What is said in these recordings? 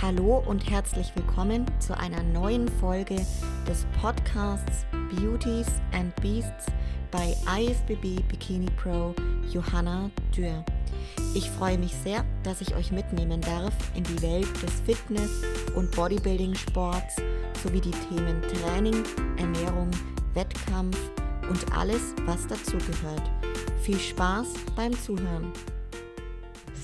Hallo und herzlich willkommen zu einer neuen Folge des Podcasts Beauties and Beasts bei IFBB Bikini Pro Johanna Dürr. Ich freue mich sehr, dass ich euch mitnehmen darf in die Welt des Fitness- und Bodybuilding-Sports sowie die Themen Training, Ernährung, Wettkampf und alles, was dazugehört. Viel Spaß beim Zuhören.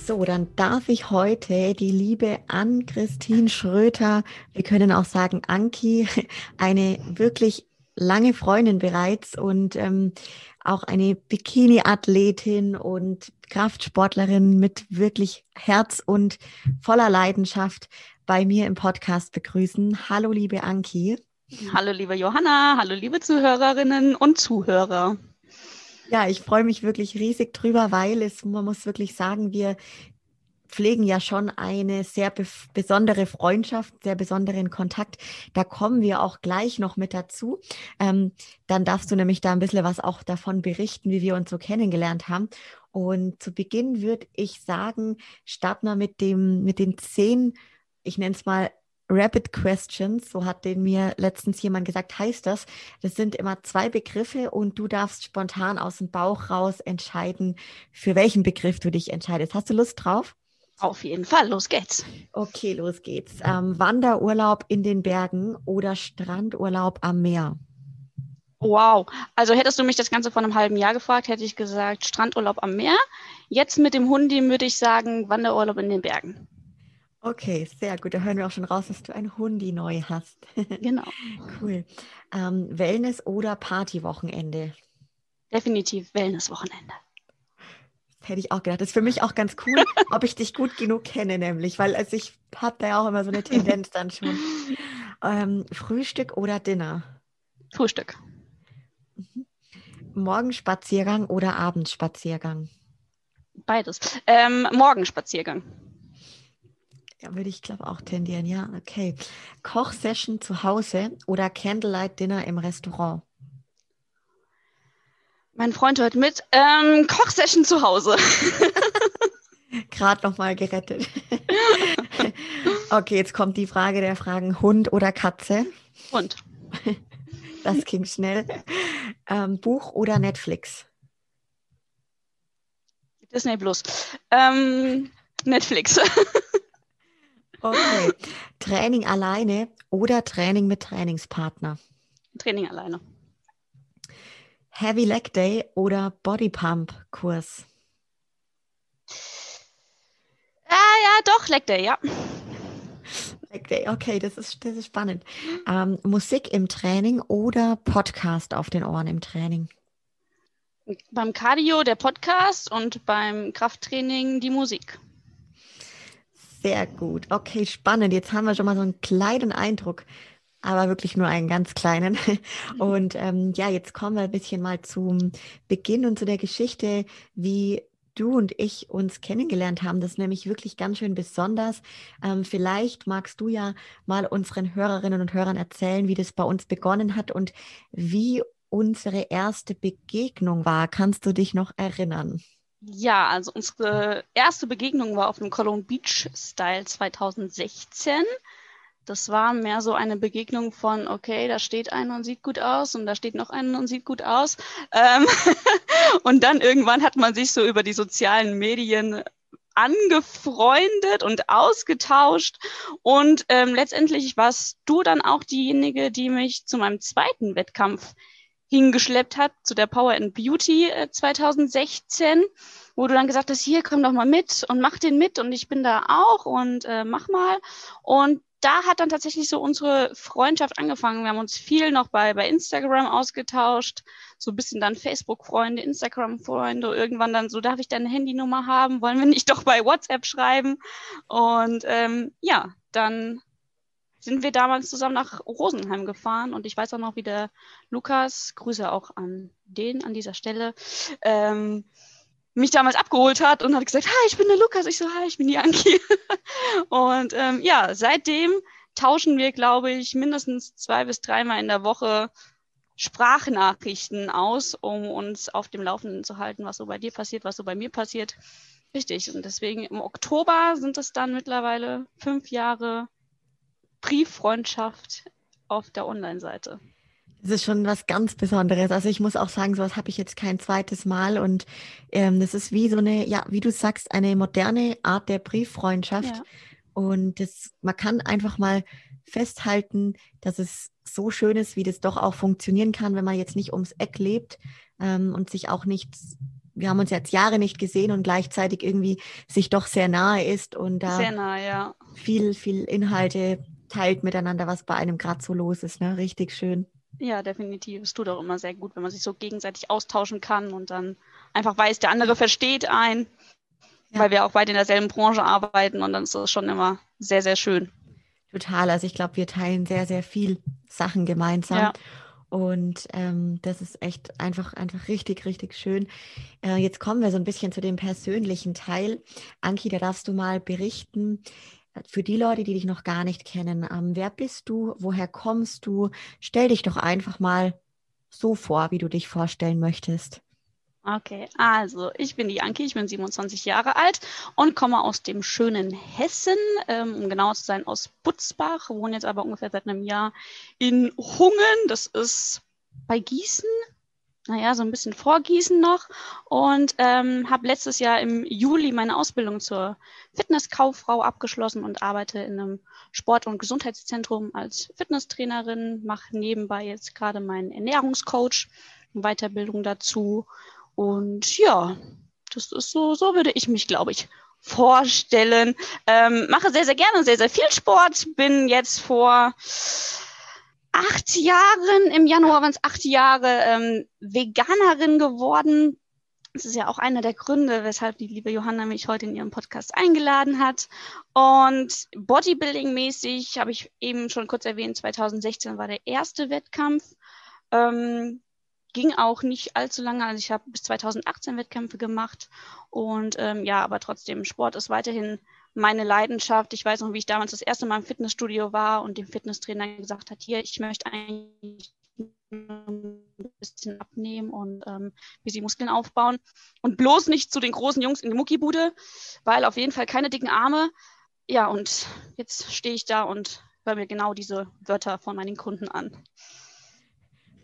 So, dann darf ich heute die liebe Ann-Christine Schröter, wir können auch sagen Anki, eine wirklich lange Freundin bereits und ähm, auch eine Bikini-Athletin und Kraftsportlerin mit wirklich Herz und voller Leidenschaft bei mir im Podcast begrüßen. Hallo, liebe Anki. Hallo, liebe Johanna. Hallo, liebe Zuhörerinnen und Zuhörer. Ja, ich freue mich wirklich riesig drüber, weil es, man muss wirklich sagen, wir pflegen ja schon eine sehr be besondere Freundschaft, sehr besonderen Kontakt. Da kommen wir auch gleich noch mit dazu. Ähm, dann darfst du nämlich da ein bisschen was auch davon berichten, wie wir uns so kennengelernt haben. Und zu Beginn würde ich sagen, starten wir mit dem, mit den zehn, ich nenne es mal Rapid Questions, so hat den mir letztens jemand gesagt, heißt das. Das sind immer zwei Begriffe und du darfst spontan aus dem Bauch raus entscheiden, für welchen Begriff du dich entscheidest. Hast du Lust drauf? Auf jeden Fall, los geht's. Okay, los geht's. Ähm, Wanderurlaub in den Bergen oder Strandurlaub am Meer? Wow, also hättest du mich das Ganze vor einem halben Jahr gefragt, hätte ich gesagt Strandurlaub am Meer. Jetzt mit dem Hundi würde ich sagen Wanderurlaub in den Bergen. Okay, sehr gut. Da hören wir auch schon raus, dass du ein Hundi neu hast. Genau. cool. Ähm, Wellness oder Partywochenende? Definitiv Wellnesswochenende. Hätte ich auch gedacht. Das ist für mich auch ganz cool, ob ich dich gut genug kenne, nämlich, weil also ich habe da ja auch immer so eine Tendenz dann schon. Ähm, Frühstück oder Dinner? Frühstück. Mhm. Morgenspaziergang oder Abendspaziergang? Beides. Ähm, Morgenspaziergang. Ja, würde ich glaube auch tendieren, ja. Okay. Kochsession zu Hause oder Candlelight Dinner im Restaurant? Mein Freund hört mit. Ähm, Kochsession zu Hause. Gerade nochmal gerettet. okay, jetzt kommt die Frage der Fragen: Hund oder Katze? Hund. Das ging schnell. Ähm, Buch oder Netflix? Disney Plus. Ähm, Netflix. Okay. Training alleine oder Training mit Trainingspartner? Training alleine. Heavy Leg Day oder Body Pump Kurs? Ah ja, doch, Leg Day, ja. Leg Day, okay, das ist, das ist spannend. Ähm, Musik im Training oder Podcast auf den Ohren im Training? Beim Cardio der Podcast und beim Krafttraining die Musik. Sehr gut. Okay, spannend. Jetzt haben wir schon mal so einen kleinen Eindruck, aber wirklich nur einen ganz kleinen. Und ähm, ja, jetzt kommen wir ein bisschen mal zum Beginn und zu der Geschichte, wie du und ich uns kennengelernt haben. Das ist nämlich wirklich ganz schön besonders. Ähm, vielleicht magst du ja mal unseren Hörerinnen und Hörern erzählen, wie das bei uns begonnen hat und wie unsere erste Begegnung war. Kannst du dich noch erinnern? Ja, also unsere erste Begegnung war auf dem Cologne Beach Style 2016. Das war mehr so eine Begegnung von, okay, da steht einer und sieht gut aus und da steht noch einer und sieht gut aus. Ähm und dann irgendwann hat man sich so über die sozialen Medien angefreundet und ausgetauscht. Und ähm, letztendlich warst du dann auch diejenige, die mich zu meinem zweiten Wettkampf hingeschleppt hat zu der Power and Beauty 2016, äh, wo du dann gesagt hast, hier komm doch mal mit und mach den mit und ich bin da auch und äh, mach mal. Und da hat dann tatsächlich so unsere Freundschaft angefangen. Wir haben uns viel noch bei, bei Instagram ausgetauscht, so ein bisschen dann Facebook-Freunde, Instagram-Freunde, irgendwann dann so, darf ich deine Handynummer haben? Wollen wir nicht doch bei WhatsApp schreiben? Und ähm, ja, dann sind wir damals zusammen nach Rosenheim gefahren und ich weiß auch noch, wie der Lukas, Grüße auch an den an dieser Stelle, ähm, mich damals abgeholt hat und hat gesagt, hi, ich bin der Lukas. Ich so, hi, ich bin die Anki. und ähm, ja, seitdem tauschen wir, glaube ich, mindestens zwei bis dreimal in der Woche Sprachnachrichten aus, um uns auf dem Laufenden zu halten, was so bei dir passiert, was so bei mir passiert. Richtig. Und deswegen im Oktober sind es dann mittlerweile fünf Jahre Brieffreundschaft auf der Online-Seite. Das ist schon was ganz Besonderes. Also ich muss auch sagen, sowas habe ich jetzt kein zweites Mal. Und ähm, das ist wie so eine, ja, wie du sagst, eine moderne Art der Brieffreundschaft. Ja. Und das, man kann einfach mal festhalten, dass es so schön ist, wie das doch auch funktionieren kann, wenn man jetzt nicht ums Eck lebt ähm, und sich auch nicht, wir haben uns jetzt Jahre nicht gesehen und gleichzeitig irgendwie sich doch sehr nahe ist und da nah, ja. viel, viel Inhalte teilt miteinander, was bei einem gerade so los ist. Ne? Richtig schön. Ja, definitiv. Es tut auch immer sehr gut, wenn man sich so gegenseitig austauschen kann und dann einfach weiß, der andere versteht einen, ja. weil wir auch beide in derselben Branche arbeiten und dann ist das schon immer sehr, sehr schön. Total. Also ich glaube, wir teilen sehr, sehr viel Sachen gemeinsam. Ja. Und ähm, das ist echt einfach, einfach richtig, richtig schön. Äh, jetzt kommen wir so ein bisschen zu dem persönlichen Teil. Anki, da darfst du mal berichten, für die Leute, die dich noch gar nicht kennen, ähm, wer bist du? Woher kommst du? Stell dich doch einfach mal so vor, wie du dich vorstellen möchtest. Okay, also ich bin die Anki, ich bin 27 Jahre alt und komme aus dem schönen Hessen, ähm, um genau zu sein, aus Butzbach, wohne jetzt aber ungefähr seit einem Jahr in Hungen, das ist bei Gießen, naja, so ein bisschen vorgießen noch. Und ähm, habe letztes Jahr im Juli meine Ausbildung zur Fitnesskauffrau abgeschlossen und arbeite in einem Sport- und Gesundheitszentrum als Fitnesstrainerin, mache nebenbei jetzt gerade meinen Ernährungscoach, Weiterbildung dazu. Und ja, das ist so, so würde ich mich, glaube ich, vorstellen. Ähm, mache sehr, sehr gerne sehr, sehr viel Sport, bin jetzt vor acht Jahren, im Januar waren es acht Jahre, ähm, Veganerin geworden. Das ist ja auch einer der Gründe, weshalb die liebe Johanna mich heute in ihrem Podcast eingeladen hat. Und Bodybuilding-mäßig habe ich eben schon kurz erwähnt, 2016 war der erste Wettkampf. Ähm, ging auch nicht allzu lange. Also ich habe bis 2018 Wettkämpfe gemacht. Und ähm, ja, aber trotzdem, Sport ist weiterhin meine Leidenschaft. Ich weiß noch, wie ich damals das erste Mal im Fitnessstudio war und dem Fitnesstrainer gesagt hat, hier, ich möchte eigentlich ein bisschen abnehmen und ähm, wie sie Muskeln aufbauen. Und bloß nicht zu den großen Jungs in die Muckibude, weil auf jeden Fall keine dicken Arme. Ja, und jetzt stehe ich da und höre mir genau diese Wörter von meinen Kunden an.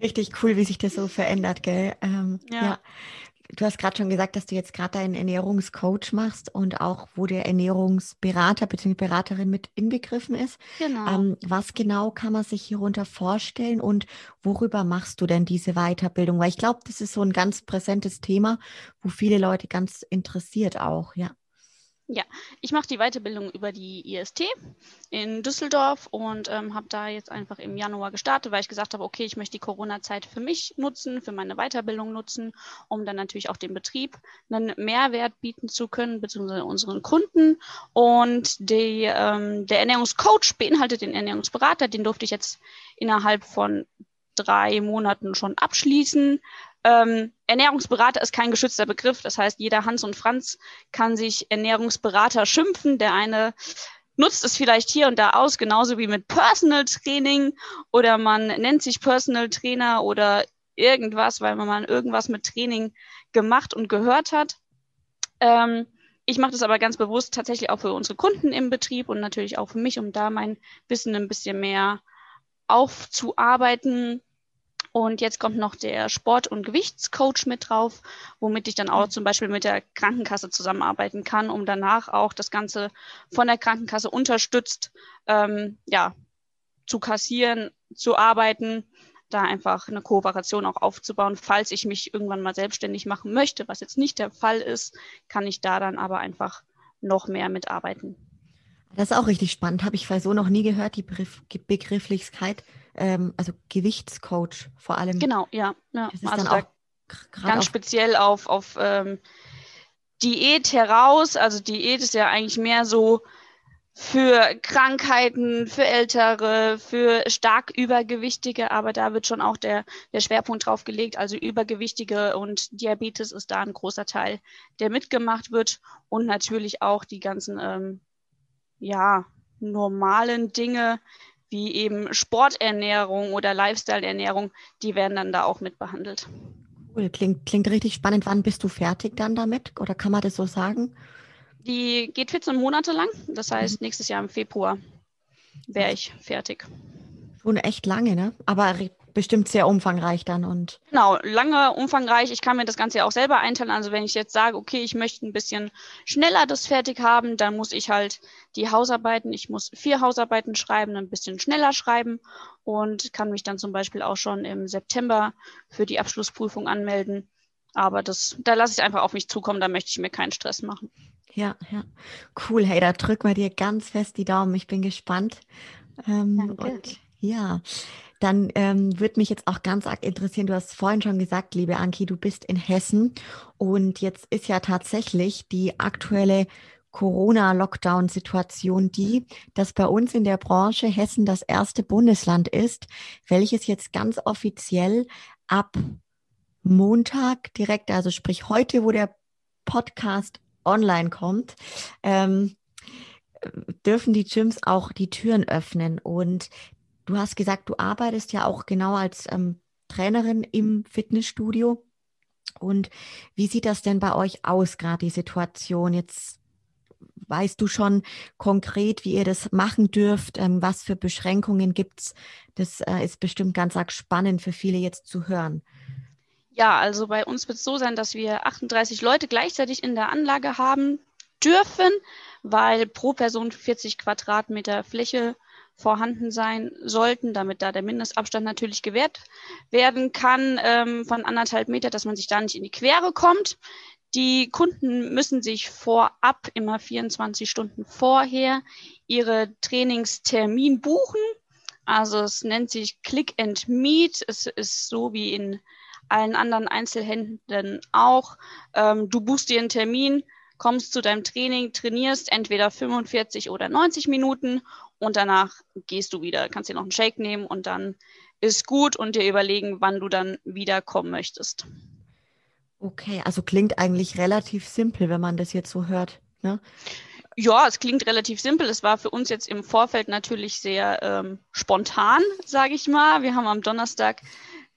Richtig cool, wie sich das so verändert, gell? Ähm, ja. ja. Du hast gerade schon gesagt, dass du jetzt gerade deinen Ernährungscoach machst und auch, wo der Ernährungsberater bzw. Beraterin mit inbegriffen ist. Genau. Ähm, was genau kann man sich hierunter vorstellen und worüber machst du denn diese Weiterbildung? Weil ich glaube, das ist so ein ganz präsentes Thema, wo viele Leute ganz interessiert auch, ja. Ja, ich mache die Weiterbildung über die IST in Düsseldorf und ähm, habe da jetzt einfach im Januar gestartet, weil ich gesagt habe, okay, ich möchte die Corona-Zeit für mich nutzen, für meine Weiterbildung nutzen, um dann natürlich auch dem Betrieb einen Mehrwert bieten zu können, beziehungsweise unseren Kunden. Und die, ähm, der Ernährungscoach beinhaltet den Ernährungsberater, den durfte ich jetzt innerhalb von drei Monaten schon abschließen. Ähm, Ernährungsberater ist kein geschützter Begriff. Das heißt, jeder Hans und Franz kann sich Ernährungsberater schimpfen. Der eine nutzt es vielleicht hier und da aus, genauso wie mit Personal Training oder man nennt sich Personal Trainer oder irgendwas, weil man mal irgendwas mit Training gemacht und gehört hat. Ähm, ich mache das aber ganz bewusst tatsächlich auch für unsere Kunden im Betrieb und natürlich auch für mich, um da mein Wissen ein bisschen mehr aufzuarbeiten und jetzt kommt noch der Sport- und Gewichtscoach mit drauf, womit ich dann auch zum Beispiel mit der Krankenkasse zusammenarbeiten kann, um danach auch das Ganze von der Krankenkasse unterstützt, ähm, ja, zu kassieren, zu arbeiten, da einfach eine Kooperation auch aufzubauen. Falls ich mich irgendwann mal selbstständig machen möchte, was jetzt nicht der Fall ist, kann ich da dann aber einfach noch mehr mitarbeiten. Das ist auch richtig spannend, habe ich so noch nie gehört, die Begriff Begrifflichkeit ähm, also Gewichtscoach vor allem. Genau, ja. ja. also dann auch ganz auf speziell auf, auf ähm, Diät heraus. Also Diät ist ja eigentlich mehr so für Krankheiten, für Ältere, für stark Übergewichtige, aber da wird schon auch der, der Schwerpunkt drauf gelegt. Also Übergewichtige und Diabetes ist da ein großer Teil, der mitgemacht wird und natürlich auch die ganzen, ähm, ja, normalen Dinge, wie eben Sporternährung oder Lifestyle-Ernährung, die werden dann da auch mit behandelt. Cool, klingt, klingt richtig spannend. Wann bist du fertig dann damit? Oder kann man das so sagen? Die geht 14 Monate lang. Das heißt, mhm. nächstes Jahr im Februar wäre ich fertig. Schon echt lange, ne? Aber bestimmt sehr umfangreich dann und. Genau, lange, umfangreich. Ich kann mir das Ganze ja auch selber einteilen. Also wenn ich jetzt sage, okay, ich möchte ein bisschen schneller das fertig haben, dann muss ich halt die Hausarbeiten, ich muss vier Hausarbeiten schreiben, ein bisschen schneller schreiben und kann mich dann zum Beispiel auch schon im September für die Abschlussprüfung anmelden. Aber das, da lasse ich einfach auf mich zukommen, da möchte ich mir keinen Stress machen. Ja, ja. Cool. Hey, da drücken wir dir ganz fest die Daumen. Ich bin gespannt. Ähm, Danke. Und ja, dann ähm, würde mich jetzt auch ganz arg interessieren, du hast vorhin schon gesagt, liebe Anki, du bist in Hessen und jetzt ist ja tatsächlich die aktuelle Corona-Lockdown-Situation die, dass bei uns in der Branche Hessen das erste Bundesland ist, welches jetzt ganz offiziell ab Montag direkt, also sprich heute, wo der Podcast online kommt, ähm, dürfen die Gyms auch die Türen öffnen. Und Du hast gesagt, du arbeitest ja auch genau als ähm, Trainerin im Fitnessstudio. Und wie sieht das denn bei euch aus, gerade die Situation? Jetzt weißt du schon konkret, wie ihr das machen dürft, ähm, was für Beschränkungen gibt es. Das äh, ist bestimmt ganz arg spannend für viele jetzt zu hören. Ja, also bei uns wird es so sein, dass wir 38 Leute gleichzeitig in der Anlage haben dürfen, weil pro Person 40 Quadratmeter Fläche vorhanden sein sollten, damit da der Mindestabstand natürlich gewährt werden kann ähm, von anderthalb Meter, dass man sich da nicht in die Quere kommt. Die Kunden müssen sich vorab immer 24 Stunden vorher ihre Trainingstermin buchen. Also es nennt sich Click and Meet. Es ist so wie in allen anderen Einzelhänden auch. Ähm, du buchst dir einen Termin, kommst zu deinem Training, trainierst entweder 45 oder 90 Minuten und danach gehst du wieder, kannst dir noch einen Shake nehmen und dann ist gut und dir überlegen, wann du dann wiederkommen möchtest. Okay, also klingt eigentlich relativ simpel, wenn man das jetzt so hört. Ne? Ja, es klingt relativ simpel. Es war für uns jetzt im Vorfeld natürlich sehr ähm, spontan, sage ich mal. Wir haben am Donnerstag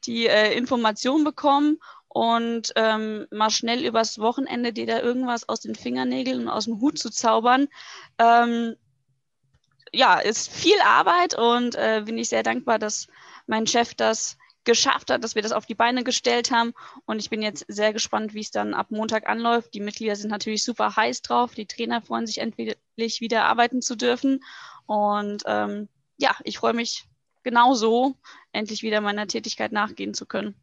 die äh, Information bekommen und ähm, mal schnell übers Wochenende dir da irgendwas aus den Fingernägeln und aus dem Hut zu zaubern, ähm, ja, ist viel Arbeit und äh, bin ich sehr dankbar, dass mein Chef das geschafft hat, dass wir das auf die Beine gestellt haben. Und ich bin jetzt sehr gespannt, wie es dann ab Montag anläuft. Die Mitglieder sind natürlich super heiß drauf. Die Trainer freuen sich endlich wieder arbeiten zu dürfen. Und ähm, ja, ich freue mich genauso, endlich wieder meiner Tätigkeit nachgehen zu können.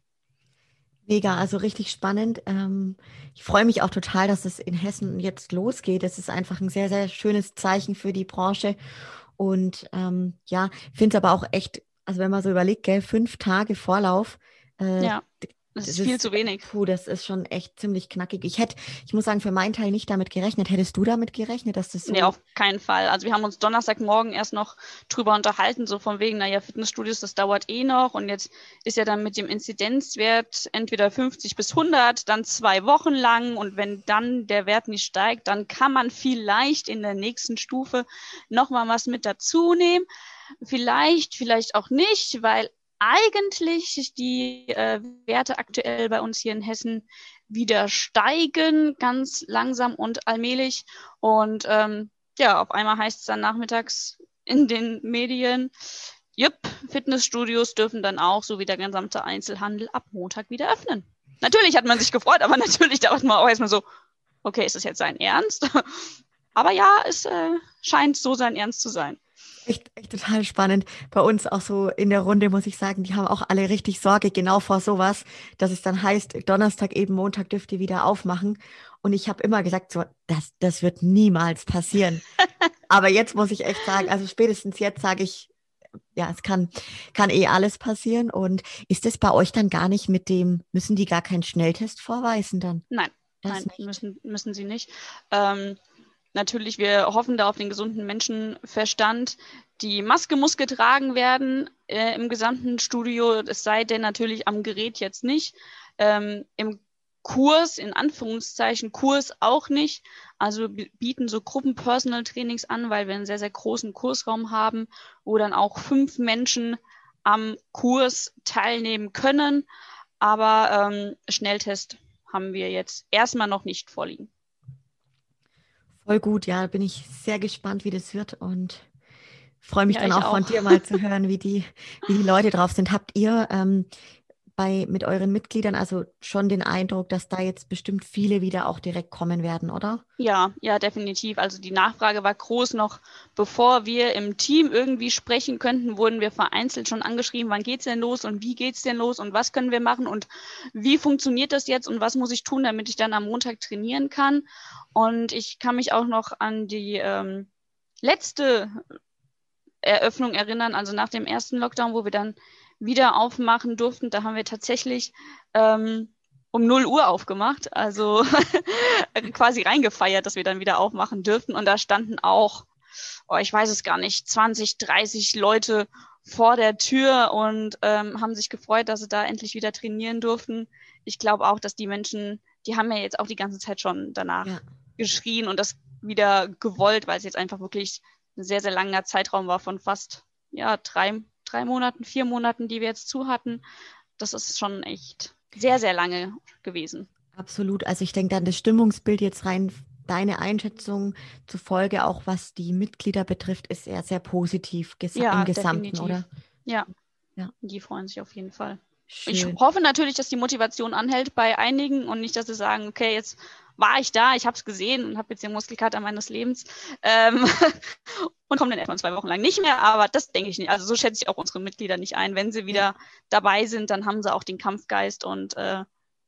Mega, also richtig spannend. Ähm, ich freue mich auch total, dass es in Hessen jetzt losgeht. Es ist einfach ein sehr, sehr schönes Zeichen für die Branche. Und ähm, ja, finde es aber auch echt, also wenn man so überlegt, gell, fünf Tage Vorlauf, äh, ja. Das, das ist viel ist, zu wenig. Puh, das ist schon echt ziemlich knackig. Ich hätte, ich muss sagen, für meinen Teil nicht damit gerechnet. Hättest du damit gerechnet, dass das so. Nee, auf keinen Fall. Also wir haben uns Donnerstagmorgen erst noch drüber unterhalten, so von wegen, naja, Fitnessstudios, das dauert eh noch. Und jetzt ist ja dann mit dem Inzidenzwert entweder 50 bis 100, dann zwei Wochen lang. Und wenn dann der Wert nicht steigt, dann kann man vielleicht in der nächsten Stufe nochmal was mit dazu nehmen. Vielleicht, vielleicht auch nicht, weil eigentlich die äh, Werte aktuell bei uns hier in Hessen wieder steigen, ganz langsam und allmählich. Und ähm, ja, auf einmal heißt es dann nachmittags in den Medien, jupp, Fitnessstudios dürfen dann auch, so wie der gesamte Einzelhandel, ab Montag wieder öffnen. Natürlich hat man sich gefreut, aber natürlich dauert man auch erstmal so, okay, ist das jetzt sein Ernst? aber ja, es äh, scheint so sein Ernst zu sein. Echt, echt total spannend. Bei uns auch so in der Runde, muss ich sagen, die haben auch alle richtig Sorge genau vor sowas, dass es dann heißt, Donnerstag eben, Montag dürft ihr wieder aufmachen. Und ich habe immer gesagt, so, das, das wird niemals passieren. Aber jetzt muss ich echt sagen, also spätestens jetzt sage ich, ja, es kann, kann eh alles passieren. Und ist es bei euch dann gar nicht mit dem, müssen die gar keinen Schnelltest vorweisen dann? Nein, das nein, müssen, müssen sie nicht. Ähm, natürlich, wir hoffen da auf den gesunden Menschenverstand. Die Maske muss getragen werden äh, im gesamten Studio, es sei denn natürlich am Gerät jetzt nicht. Ähm, Im Kurs, in Anführungszeichen Kurs auch nicht. Also bieten so Gruppen-Personal-Trainings an, weil wir einen sehr, sehr großen Kursraum haben, wo dann auch fünf Menschen am Kurs teilnehmen können. Aber ähm, Schnelltest haben wir jetzt erstmal noch nicht vorliegen. Voll gut, ja, bin ich sehr gespannt, wie das wird und freue mich ja, dann auch, auch, von dir mal zu hören, wie die, wie die Leute drauf sind. Habt ihr ähm, bei, mit euren Mitgliedern also schon den Eindruck, dass da jetzt bestimmt viele wieder auch direkt kommen werden, oder? Ja, ja, definitiv. Also die Nachfrage war groß. Noch bevor wir im Team irgendwie sprechen könnten, wurden wir vereinzelt schon angeschrieben, wann geht's denn los und wie geht's denn los und was können wir machen und wie funktioniert das jetzt und was muss ich tun, damit ich dann am Montag trainieren kann. Und ich kann mich auch noch an die ähm, letzte Eröffnung erinnern, also nach dem ersten Lockdown, wo wir dann wieder aufmachen durften. Da haben wir tatsächlich ähm, um 0 Uhr aufgemacht, also quasi reingefeiert, dass wir dann wieder aufmachen dürften. Und da standen auch, oh, ich weiß es gar nicht, 20, 30 Leute vor der Tür und ähm, haben sich gefreut, dass sie da endlich wieder trainieren durften. Ich glaube auch, dass die Menschen, die haben ja jetzt auch die ganze Zeit schon danach ja. geschrien und das wieder gewollt, weil es jetzt einfach wirklich ein sehr, sehr langer Zeitraum war von fast ja, drei, drei Monaten, vier Monaten, die wir jetzt zu hatten. Das ist schon echt sehr, sehr lange gewesen. Absolut. Also ich denke dann das Stimmungsbild jetzt rein, deine Einschätzung zufolge, auch was die Mitglieder betrifft, ist eher sehr positiv ges ja, im Gesamten, definitiv. oder? Ja. ja, die freuen sich auf jeden Fall. Schön. Ich hoffe natürlich, dass die Motivation anhält bei einigen und nicht, dass sie sagen, okay, jetzt war ich da, ich habe es gesehen und habe jetzt den Muskelkater meines Lebens ähm, und komme dann erstmal zwei Wochen lang nicht mehr. Aber das denke ich nicht. Also so schätze ich auch unsere Mitglieder nicht ein. Wenn sie wieder dabei sind, dann haben sie auch den Kampfgeist und äh,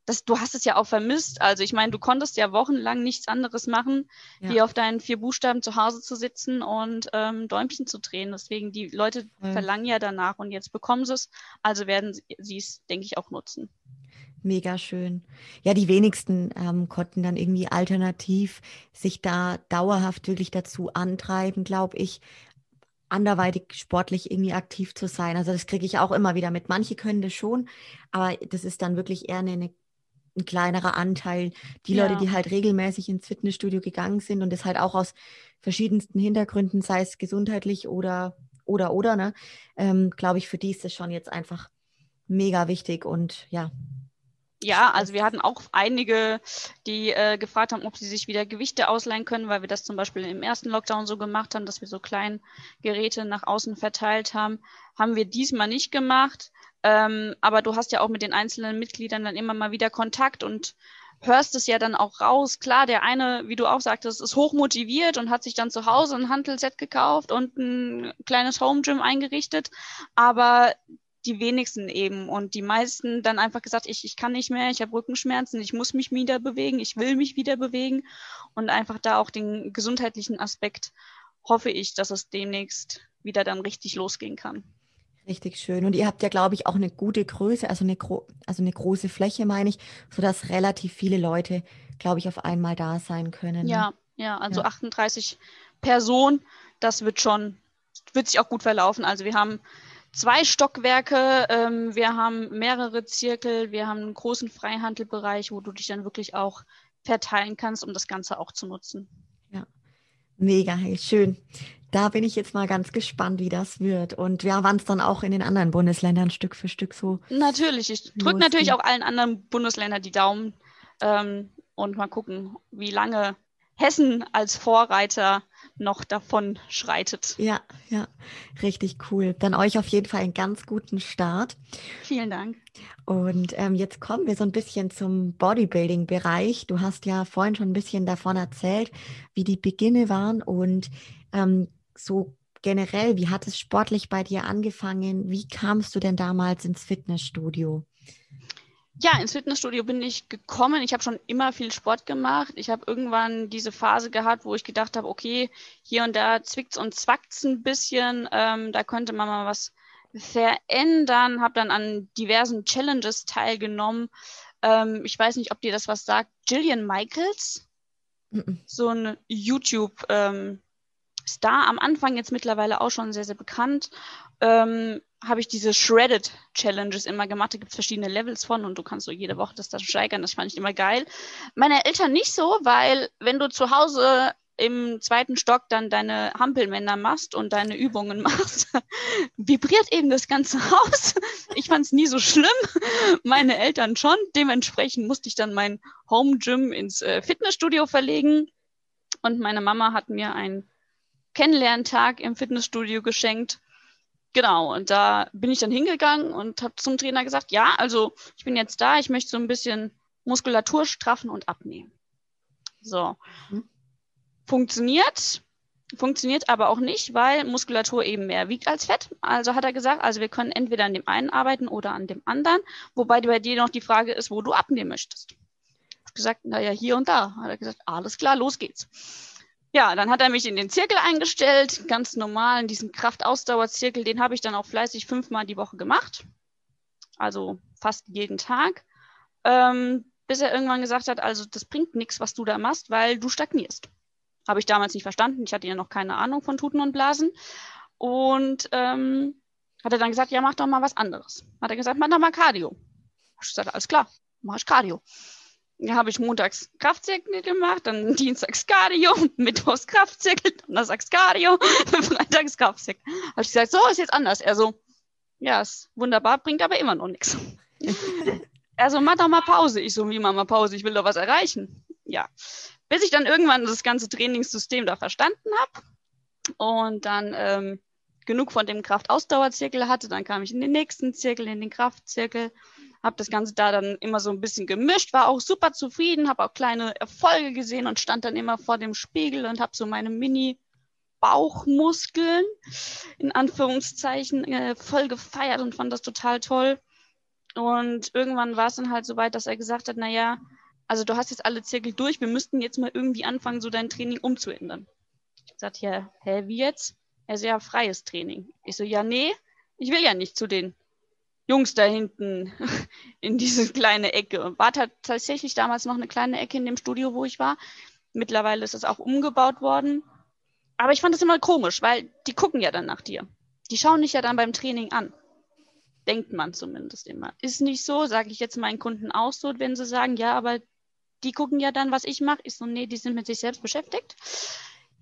das, du hast es ja auch vermisst. Also ich meine, du konntest ja wochenlang nichts anderes machen, ja. wie auf deinen vier Buchstaben zu Hause zu sitzen und ähm, Däumchen zu drehen. Deswegen, die Leute ja. verlangen ja danach und jetzt bekommen sie es. Also werden sie es, denke ich, auch nutzen. Mega schön. Ja, die wenigsten ähm, konnten dann irgendwie alternativ sich da dauerhaft wirklich dazu antreiben, glaube ich, anderweitig sportlich irgendwie aktiv zu sein. Also das kriege ich auch immer wieder mit. Manche können das schon, aber das ist dann wirklich eher eine, eine ein kleinerer Anteil. Die ja. Leute, die halt regelmäßig ins Fitnessstudio gegangen sind und das halt auch aus verschiedensten Hintergründen, sei es gesundheitlich oder oder oder, ne, ähm, glaube ich, für die ist das schon jetzt einfach mega wichtig und ja, ja, also wir hatten auch einige, die äh, gefragt haben, ob sie sich wieder Gewichte ausleihen können, weil wir das zum Beispiel im ersten Lockdown so gemacht haben, dass wir so kleine Geräte nach außen verteilt haben. Haben wir diesmal nicht gemacht. Ähm, aber du hast ja auch mit den einzelnen Mitgliedern dann immer mal wieder Kontakt und hörst es ja dann auch raus. Klar, der eine, wie du auch sagtest, ist hochmotiviert und hat sich dann zu Hause ein Handelset gekauft und ein kleines Home Gym eingerichtet. Aber die wenigsten eben und die meisten dann einfach gesagt, ich, ich kann nicht mehr, ich habe Rückenschmerzen, ich muss mich wieder bewegen, ich will mich wieder bewegen und einfach da auch den gesundheitlichen Aspekt hoffe ich, dass es demnächst wieder dann richtig losgehen kann. Richtig schön. Und ihr habt ja, glaube ich, auch eine gute Größe, also eine, gro also eine große Fläche, meine ich, sodass relativ viele Leute, glaube ich, auf einmal da sein können. Ne? Ja, ja, also ja. 38 Personen, das wird schon, wird sich auch gut verlaufen. Also wir haben zwei Stockwerke, ähm, wir haben mehrere Zirkel, wir haben einen großen Freihandelbereich, wo du dich dann wirklich auch verteilen kannst, um das Ganze auch zu nutzen. Ja, mega, hey, schön. Da bin ich jetzt mal ganz gespannt, wie das wird. Und ja, wann es dann auch in den anderen Bundesländern Stück für Stück so. Natürlich, ich drücke natürlich auch allen anderen Bundesländern die Daumen ähm, und mal gucken, wie lange Hessen als Vorreiter noch davon schreitet. Ja, ja, richtig cool. Dann euch auf jeden Fall einen ganz guten Start. Vielen Dank. Und ähm, jetzt kommen wir so ein bisschen zum Bodybuilding-Bereich. Du hast ja vorhin schon ein bisschen davon erzählt, wie die Beginne waren und ähm, so generell, wie hat es sportlich bei dir angefangen? Wie kamst du denn damals ins Fitnessstudio? Ja, ins Fitnessstudio bin ich gekommen. Ich habe schon immer viel Sport gemacht. Ich habe irgendwann diese Phase gehabt, wo ich gedacht habe, okay, hier und da zwickt's und zwackt's ein bisschen. Ähm, da könnte man mal was verändern. Habe dann an diversen Challenges teilgenommen. Ähm, ich weiß nicht, ob dir das was sagt. Jillian Michaels, so ein YouTube ähm, Star am Anfang jetzt mittlerweile auch schon sehr, sehr bekannt. Ähm, habe ich diese Shredded Challenges immer gemacht. Da gibt es verschiedene Levels von und du kannst so jede Woche das dann steigern. Das fand ich immer geil. Meine Eltern nicht so, weil wenn du zu Hause im zweiten Stock dann deine Hampelmänner machst und deine Übungen machst, vibriert eben das ganze Haus. Ich fand es nie so schlimm, meine Eltern schon. Dementsprechend musste ich dann mein Home Gym ins äh, Fitnessstudio verlegen und meine Mama hat mir einen Kennenlerntag im Fitnessstudio geschenkt. Genau, und da bin ich dann hingegangen und habe zum Trainer gesagt, ja, also ich bin jetzt da, ich möchte so ein bisschen Muskulatur straffen und abnehmen. So. Mhm. Funktioniert, funktioniert aber auch nicht, weil Muskulatur eben mehr wiegt als Fett. Also hat er gesagt, also wir können entweder an dem einen arbeiten oder an dem anderen, wobei bei dir noch die Frage ist, wo du abnehmen möchtest. Ich habe gesagt, naja, hier und da. Hat er gesagt, alles klar, los geht's. Ja, dann hat er mich in den Zirkel eingestellt, ganz normal, in diesen Kraftausdauerzirkel. Den habe ich dann auch fleißig fünfmal die Woche gemacht. Also fast jeden Tag. Ähm, bis er irgendwann gesagt hat, also das bringt nichts, was du da machst, weil du stagnierst. Habe ich damals nicht verstanden. Ich hatte ja noch keine Ahnung von Tuten und Blasen. Und ähm, hat er dann gesagt, ja, mach doch mal was anderes. Hat er gesagt, mach doch mal Cardio. Ich gesagt, alles klar, mach ich Cardio. Habe ich montags Kraftzirkel gemacht, dann dienstags Cardio, mittwochs Kraftzirkel, donnerstags Cardio, freitags Kraftzirkel. Habe ich gesagt, so ist jetzt anders. Er so, ja, ist wunderbar, bringt aber immer noch nichts. Er so, mach doch mal Pause. Ich so, wie mach mal Pause? Ich will doch was erreichen. Ja. Bis ich dann irgendwann das ganze Trainingssystem da verstanden habe und dann ähm, genug von dem Kraftausdauerzirkel hatte, dann kam ich in den nächsten Zirkel, in den Kraftzirkel, habe das Ganze da dann immer so ein bisschen gemischt, war auch super zufrieden, habe auch kleine Erfolge gesehen und stand dann immer vor dem Spiegel und habe so meine Mini Bauchmuskeln in Anführungszeichen äh, voll gefeiert und fand das total toll. Und irgendwann war es dann halt so weit, dass er gesagt hat, naja, also du hast jetzt alle Zirkel durch, wir müssten jetzt mal irgendwie anfangen, so dein Training umzuändern. Ich sagte, ja, hä, wie jetzt? Er so, ja, freies Training. Ich so, ja, nee, ich will ja nicht zu den Jungs da hinten in diese kleine Ecke. War tatsächlich damals noch eine kleine Ecke in dem Studio, wo ich war. Mittlerweile ist es auch umgebaut worden. Aber ich fand das immer komisch, weil die gucken ja dann nach dir. Die schauen dich ja dann beim Training an. Denkt man zumindest immer. Ist nicht so, sage ich jetzt meinen Kunden auch so, wenn sie sagen, ja, aber die gucken ja dann, was ich mache. Ich so, nee, die sind mit sich selbst beschäftigt.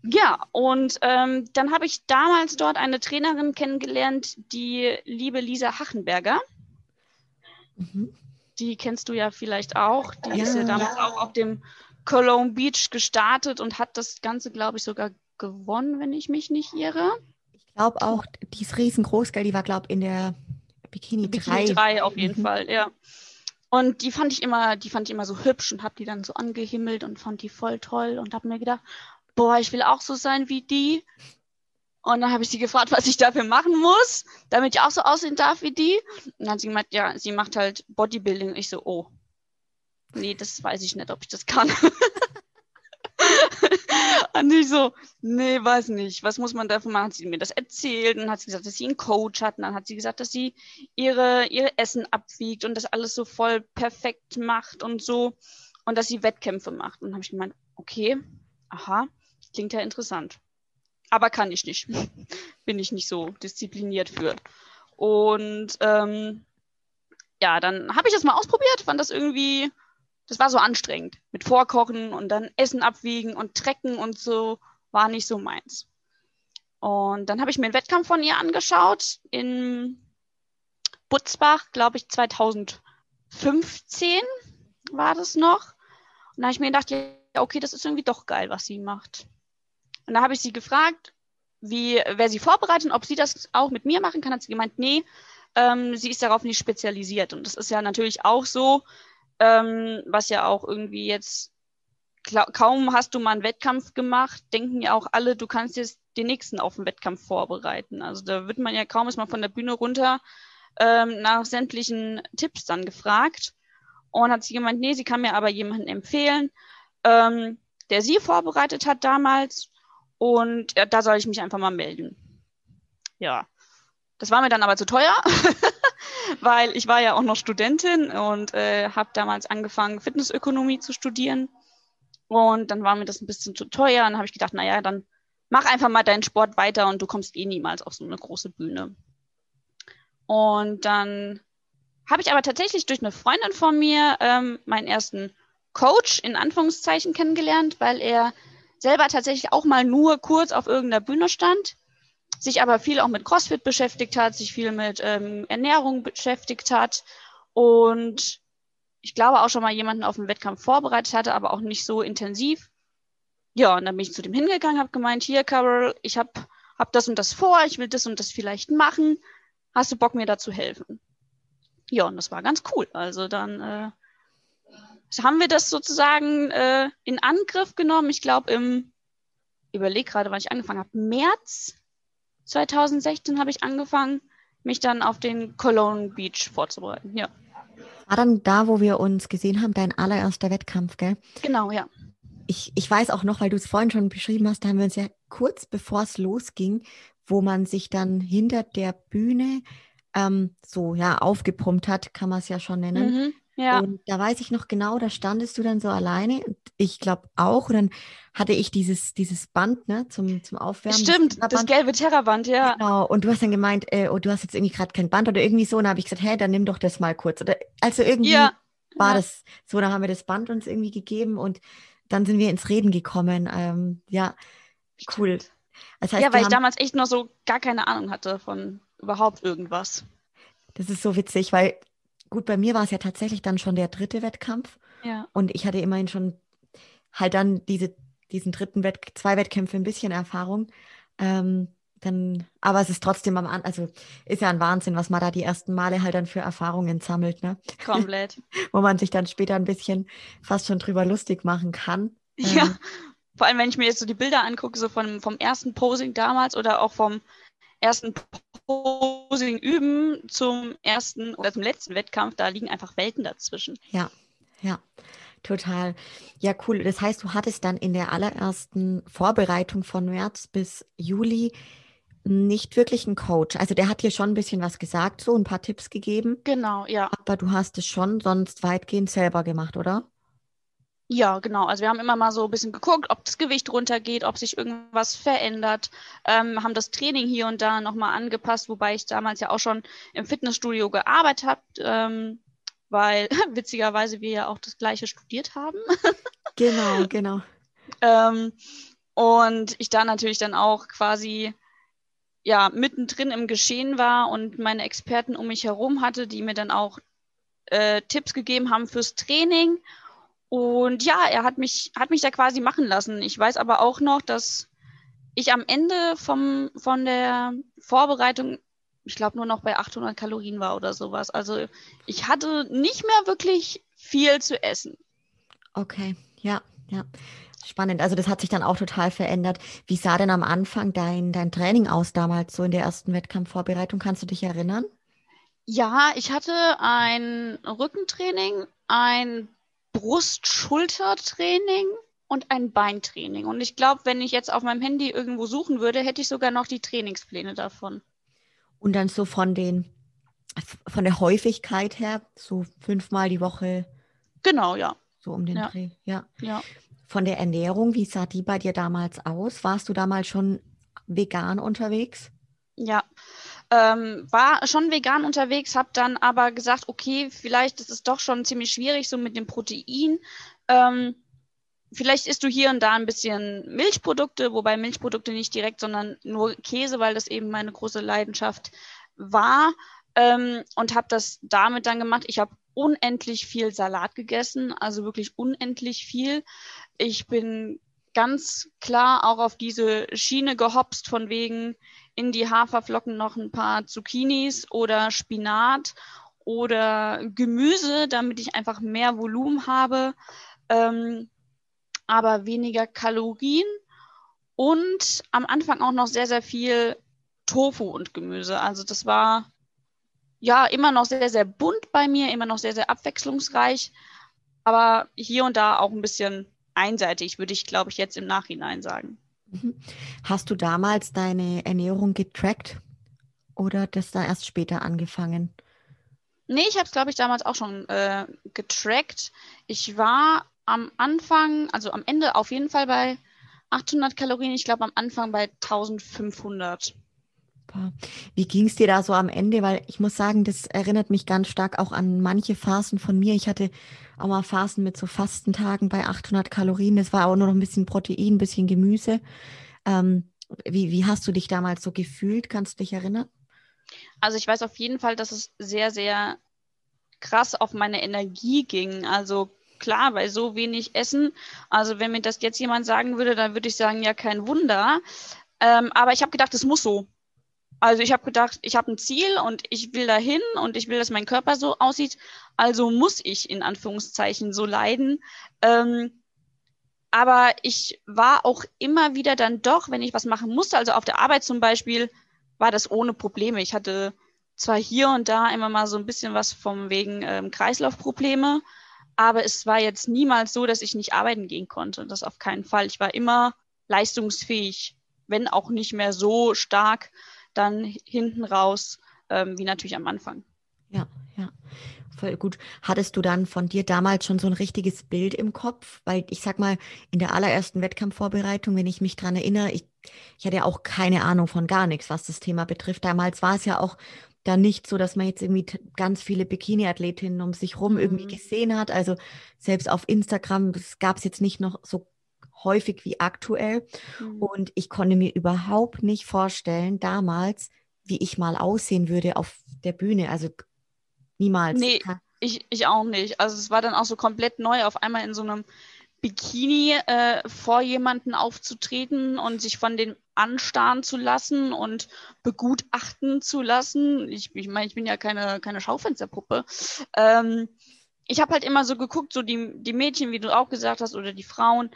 Ja, und ähm, dann habe ich damals dort eine Trainerin kennengelernt, die liebe Lisa Hachenberger. Mhm. Die kennst du ja vielleicht auch. Die ja. ist ja damals auch auf dem Cologne Beach gestartet und hat das Ganze, glaube ich, sogar gewonnen, wenn ich mich nicht irre. Ich glaube auch, die ist riesengroß, gell? Die war, glaube ich, in der Bikini 3. Bikini 3 auf jeden mhm. Fall, ja. Und die fand ich immer, die fand ich immer so hübsch und habe die dann so angehimmelt und fand die voll toll und habe mir gedacht, boah, ich will auch so sein wie die. Und dann habe ich sie gefragt, was ich dafür machen muss, damit ich auch so aussehen darf wie die. Und dann hat sie gemeint, ja, sie macht halt Bodybuilding. Und ich so, oh, nee, das weiß ich nicht, ob ich das kann. Und ich so, nee, weiß nicht. Was muss man dafür machen? Hat sie mir das erzählt und hat sie gesagt, dass sie einen Coach hat. Und dann hat sie gesagt, dass sie ihre, ihre Essen abwiegt und das alles so voll perfekt macht und so. Und dass sie Wettkämpfe macht. Und dann habe ich gemeint, okay, aha, klingt ja interessant. Aber kann ich nicht. Bin ich nicht so diszipliniert für. Und ähm, ja, dann habe ich das mal ausprobiert, fand das irgendwie das war so anstrengend. Mit Vorkochen und dann Essen abwiegen und Trecken und so war nicht so meins. Und dann habe ich mir einen Wettkampf von ihr angeschaut in Butzbach, glaube ich, 2015 war das noch. Und da habe ich mir gedacht, ja, okay, das ist irgendwie doch geil, was sie macht. Und da habe ich sie gefragt, wie, wer sie vorbereitet und ob sie das auch mit mir machen kann. Hat sie gemeint, nee, ähm, sie ist darauf nicht spezialisiert. Und das ist ja natürlich auch so, ähm, was ja auch irgendwie jetzt kaum hast du mal einen Wettkampf gemacht, denken ja auch alle, du kannst jetzt den nächsten auf den Wettkampf vorbereiten. Also da wird man ja kaum ist man von der Bühne runter ähm, nach sämtlichen Tipps dann gefragt. Und hat sie gemeint, nee, sie kann mir aber jemanden empfehlen, ähm, der sie vorbereitet hat damals. Und ja, da soll ich mich einfach mal melden. Ja. Das war mir dann aber zu teuer. weil ich war ja auch noch Studentin und äh, habe damals angefangen, Fitnessökonomie zu studieren. Und dann war mir das ein bisschen zu teuer. Und dann habe ich gedacht, naja, dann mach einfach mal deinen Sport weiter und du kommst eh niemals auf so eine große Bühne. Und dann habe ich aber tatsächlich durch eine Freundin von mir ähm, meinen ersten Coach in Anführungszeichen kennengelernt, weil er selber tatsächlich auch mal nur kurz auf irgendeiner Bühne stand, sich aber viel auch mit CrossFit beschäftigt hat, sich viel mit ähm, Ernährung beschäftigt hat und ich glaube auch schon mal jemanden auf den Wettkampf vorbereitet hatte, aber auch nicht so intensiv. Ja, und dann bin ich zu dem hingegangen, habe gemeint, hier, Carol, ich habe hab das und das vor, ich will das und das vielleicht machen. Hast du Bock, mir da zu helfen? Ja, und das war ganz cool. Also dann äh, haben wir das sozusagen äh, in Angriff genommen. Ich glaube, im, überleg gerade, wann ich angefangen habe, März 2016 habe ich angefangen, mich dann auf den Cologne Beach vorzubereiten. Ja. War dann da, wo wir uns gesehen haben, dein allererster Wettkampf, gell? Genau, ja. Ich, ich weiß auch noch, weil du es vorhin schon beschrieben hast, da haben wir uns ja kurz bevor es losging, wo man sich dann hinter der Bühne ähm, so ja aufgepumpt hat, kann man es ja schon nennen. Mhm. Ja. Und da weiß ich noch genau, da standest du dann so alleine und ich glaube auch. Und dann hatte ich dieses, dieses Band ne, zum, zum Aufwärmen. Stimmt, das, das gelbe Terraband, ja. Genau. Und du hast dann gemeint, äh, oh, du hast jetzt irgendwie gerade kein Band oder irgendwie so. Und dann habe ich gesagt, hä, dann nimm doch das mal kurz. Oder, also irgendwie ja. war ja. das so, dann haben wir das Band uns irgendwie gegeben und dann sind wir ins Reden gekommen. Ähm, ja, cool. Das heißt, ja, weil ich damals echt noch so gar keine Ahnung hatte von überhaupt irgendwas. Das ist so witzig, weil gut, bei mir war es ja tatsächlich dann schon der dritte Wettkampf. Ja. Und ich hatte immerhin schon halt dann diese, diesen dritten Wett zwei Wettkämpfe ein bisschen Erfahrung. Ähm, dann, aber es ist trotzdem am also ist ja ein Wahnsinn, was man da die ersten Male halt dann für Erfahrungen sammelt, ne? Komplett. Wo man sich dann später ein bisschen fast schon drüber lustig machen kann. Ja. Ähm, Vor allem, wenn ich mir jetzt so die Bilder angucke, so vom, vom ersten Posing damals oder auch vom ersten Posing üben zum ersten oder zum letzten Wettkampf, da liegen einfach Welten dazwischen. Ja, ja, total. Ja, cool. Das heißt, du hattest dann in der allerersten Vorbereitung von März bis Juli nicht wirklich einen Coach. Also der hat dir schon ein bisschen was gesagt, so ein paar Tipps gegeben. Genau, ja. Aber du hast es schon sonst weitgehend selber gemacht, oder? Ja, genau. Also wir haben immer mal so ein bisschen geguckt, ob das Gewicht runtergeht, ob sich irgendwas verändert, ähm, haben das Training hier und da nochmal angepasst, wobei ich damals ja auch schon im Fitnessstudio gearbeitet habe, ähm, weil witzigerweise wir ja auch das gleiche studiert haben. genau, genau. ähm, und ich da natürlich dann auch quasi ja mittendrin im Geschehen war und meine Experten um mich herum hatte, die mir dann auch äh, Tipps gegeben haben fürs Training und ja, er hat mich, hat mich da quasi machen lassen. Ich weiß aber auch noch, dass ich am Ende vom, von der Vorbereitung, ich glaube, nur noch bei 800 Kalorien war oder sowas. Also ich hatte nicht mehr wirklich viel zu essen. Okay, ja, ja. Spannend. Also das hat sich dann auch total verändert. Wie sah denn am Anfang dein, dein Training aus damals, so in der ersten Wettkampfvorbereitung? Kannst du dich erinnern? Ja, ich hatte ein Rückentraining, ein Brust-Schulter-Training und ein Beintraining. Und ich glaube, wenn ich jetzt auf meinem Handy irgendwo suchen würde, hätte ich sogar noch die Trainingspläne davon. Und dann so von den von der Häufigkeit her, so fünfmal die Woche. Genau, ja. So um den ja. Dreh. Ja. ja. Von der Ernährung, wie sah die bei dir damals aus? Warst du damals schon vegan unterwegs? Ja, ähm, war schon vegan unterwegs, habe dann aber gesagt, okay, vielleicht ist es doch schon ziemlich schwierig so mit dem Protein. Ähm, vielleicht isst du hier und da ein bisschen Milchprodukte, wobei Milchprodukte nicht direkt, sondern nur Käse, weil das eben meine große Leidenschaft war. Ähm, und habe das damit dann gemacht. Ich habe unendlich viel Salat gegessen, also wirklich unendlich viel. Ich bin ganz klar auch auf diese Schiene gehopst von wegen, in die Haferflocken noch ein paar Zucchinis oder Spinat oder Gemüse, damit ich einfach mehr Volumen habe, ähm, aber weniger Kalorien und am Anfang auch noch sehr, sehr viel Tofu und Gemüse. Also das war ja immer noch sehr, sehr bunt bei mir, immer noch sehr, sehr abwechslungsreich, aber hier und da auch ein bisschen einseitig, würde ich, glaube ich, jetzt im Nachhinein sagen. Mhm. Hast du damals deine Ernährung getrackt oder das da erst später angefangen? Nee, ich habe es, glaube ich, damals auch schon äh, getrackt. Ich war am Anfang, also am Ende auf jeden Fall bei 800 Kalorien. Ich glaube am Anfang bei 1500. Wie ging es dir da so am Ende? Weil ich muss sagen, das erinnert mich ganz stark auch an manche Phasen von mir. Ich hatte auch mal Phasen mit so Fastentagen bei 800 Kalorien. Das war auch nur noch ein bisschen Protein, ein bisschen Gemüse. Ähm, wie, wie hast du dich damals so gefühlt? Kannst du dich erinnern? Also ich weiß auf jeden Fall, dass es sehr, sehr krass auf meine Energie ging. Also klar, bei so wenig Essen. Also wenn mir das jetzt jemand sagen würde, dann würde ich sagen, ja, kein Wunder. Ähm, aber ich habe gedacht, es muss so. Also ich habe gedacht, ich habe ein Ziel und ich will dahin und ich will, dass mein Körper so aussieht. Also muss ich in Anführungszeichen so leiden. Ähm, aber ich war auch immer wieder dann doch, wenn ich was machen musste, also auf der Arbeit zum Beispiel, war das ohne Probleme. Ich hatte zwar hier und da immer mal so ein bisschen was vom wegen ähm, Kreislaufprobleme, aber es war jetzt niemals so, dass ich nicht arbeiten gehen konnte. Das auf keinen Fall. Ich war immer leistungsfähig, wenn auch nicht mehr so stark dann hinten raus, ähm, wie natürlich am Anfang. Ja, ja. Voll gut. Hattest du dann von dir damals schon so ein richtiges Bild im Kopf? Weil ich sag mal, in der allerersten Wettkampfvorbereitung, wenn ich mich dran erinnere, ich, ich hatte ja auch keine Ahnung von gar nichts, was das Thema betrifft. Damals war es ja auch da nicht so, dass man jetzt irgendwie ganz viele Bikini-Athletinnen um sich rum mhm. irgendwie gesehen hat. Also selbst auf Instagram, das gab es jetzt nicht noch so häufig wie aktuell. Mhm. Und ich konnte mir überhaupt nicht vorstellen, damals, wie ich mal aussehen würde auf der Bühne. Also niemals. Nee, ich, ich auch nicht. Also es war dann auch so komplett neu, auf einmal in so einem Bikini äh, vor jemanden aufzutreten und sich von den anstarren zu lassen und begutachten zu lassen. Ich, ich meine, ich bin ja keine, keine Schaufensterpuppe. Ähm, ich habe halt immer so geguckt, so die, die Mädchen, wie du auch gesagt hast, oder die Frauen,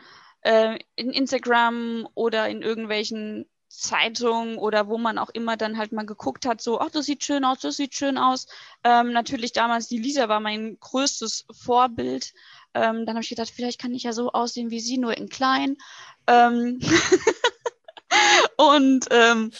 äh, in Instagram oder in irgendwelchen Zeitungen oder wo man auch immer dann halt mal geguckt hat, so, ach, das sieht schön aus, das sieht schön aus. Ähm, natürlich damals, die Lisa war mein größtes Vorbild. Ähm, dann habe ich gedacht, vielleicht kann ich ja so aussehen wie sie, nur in klein. Ähm und ähm,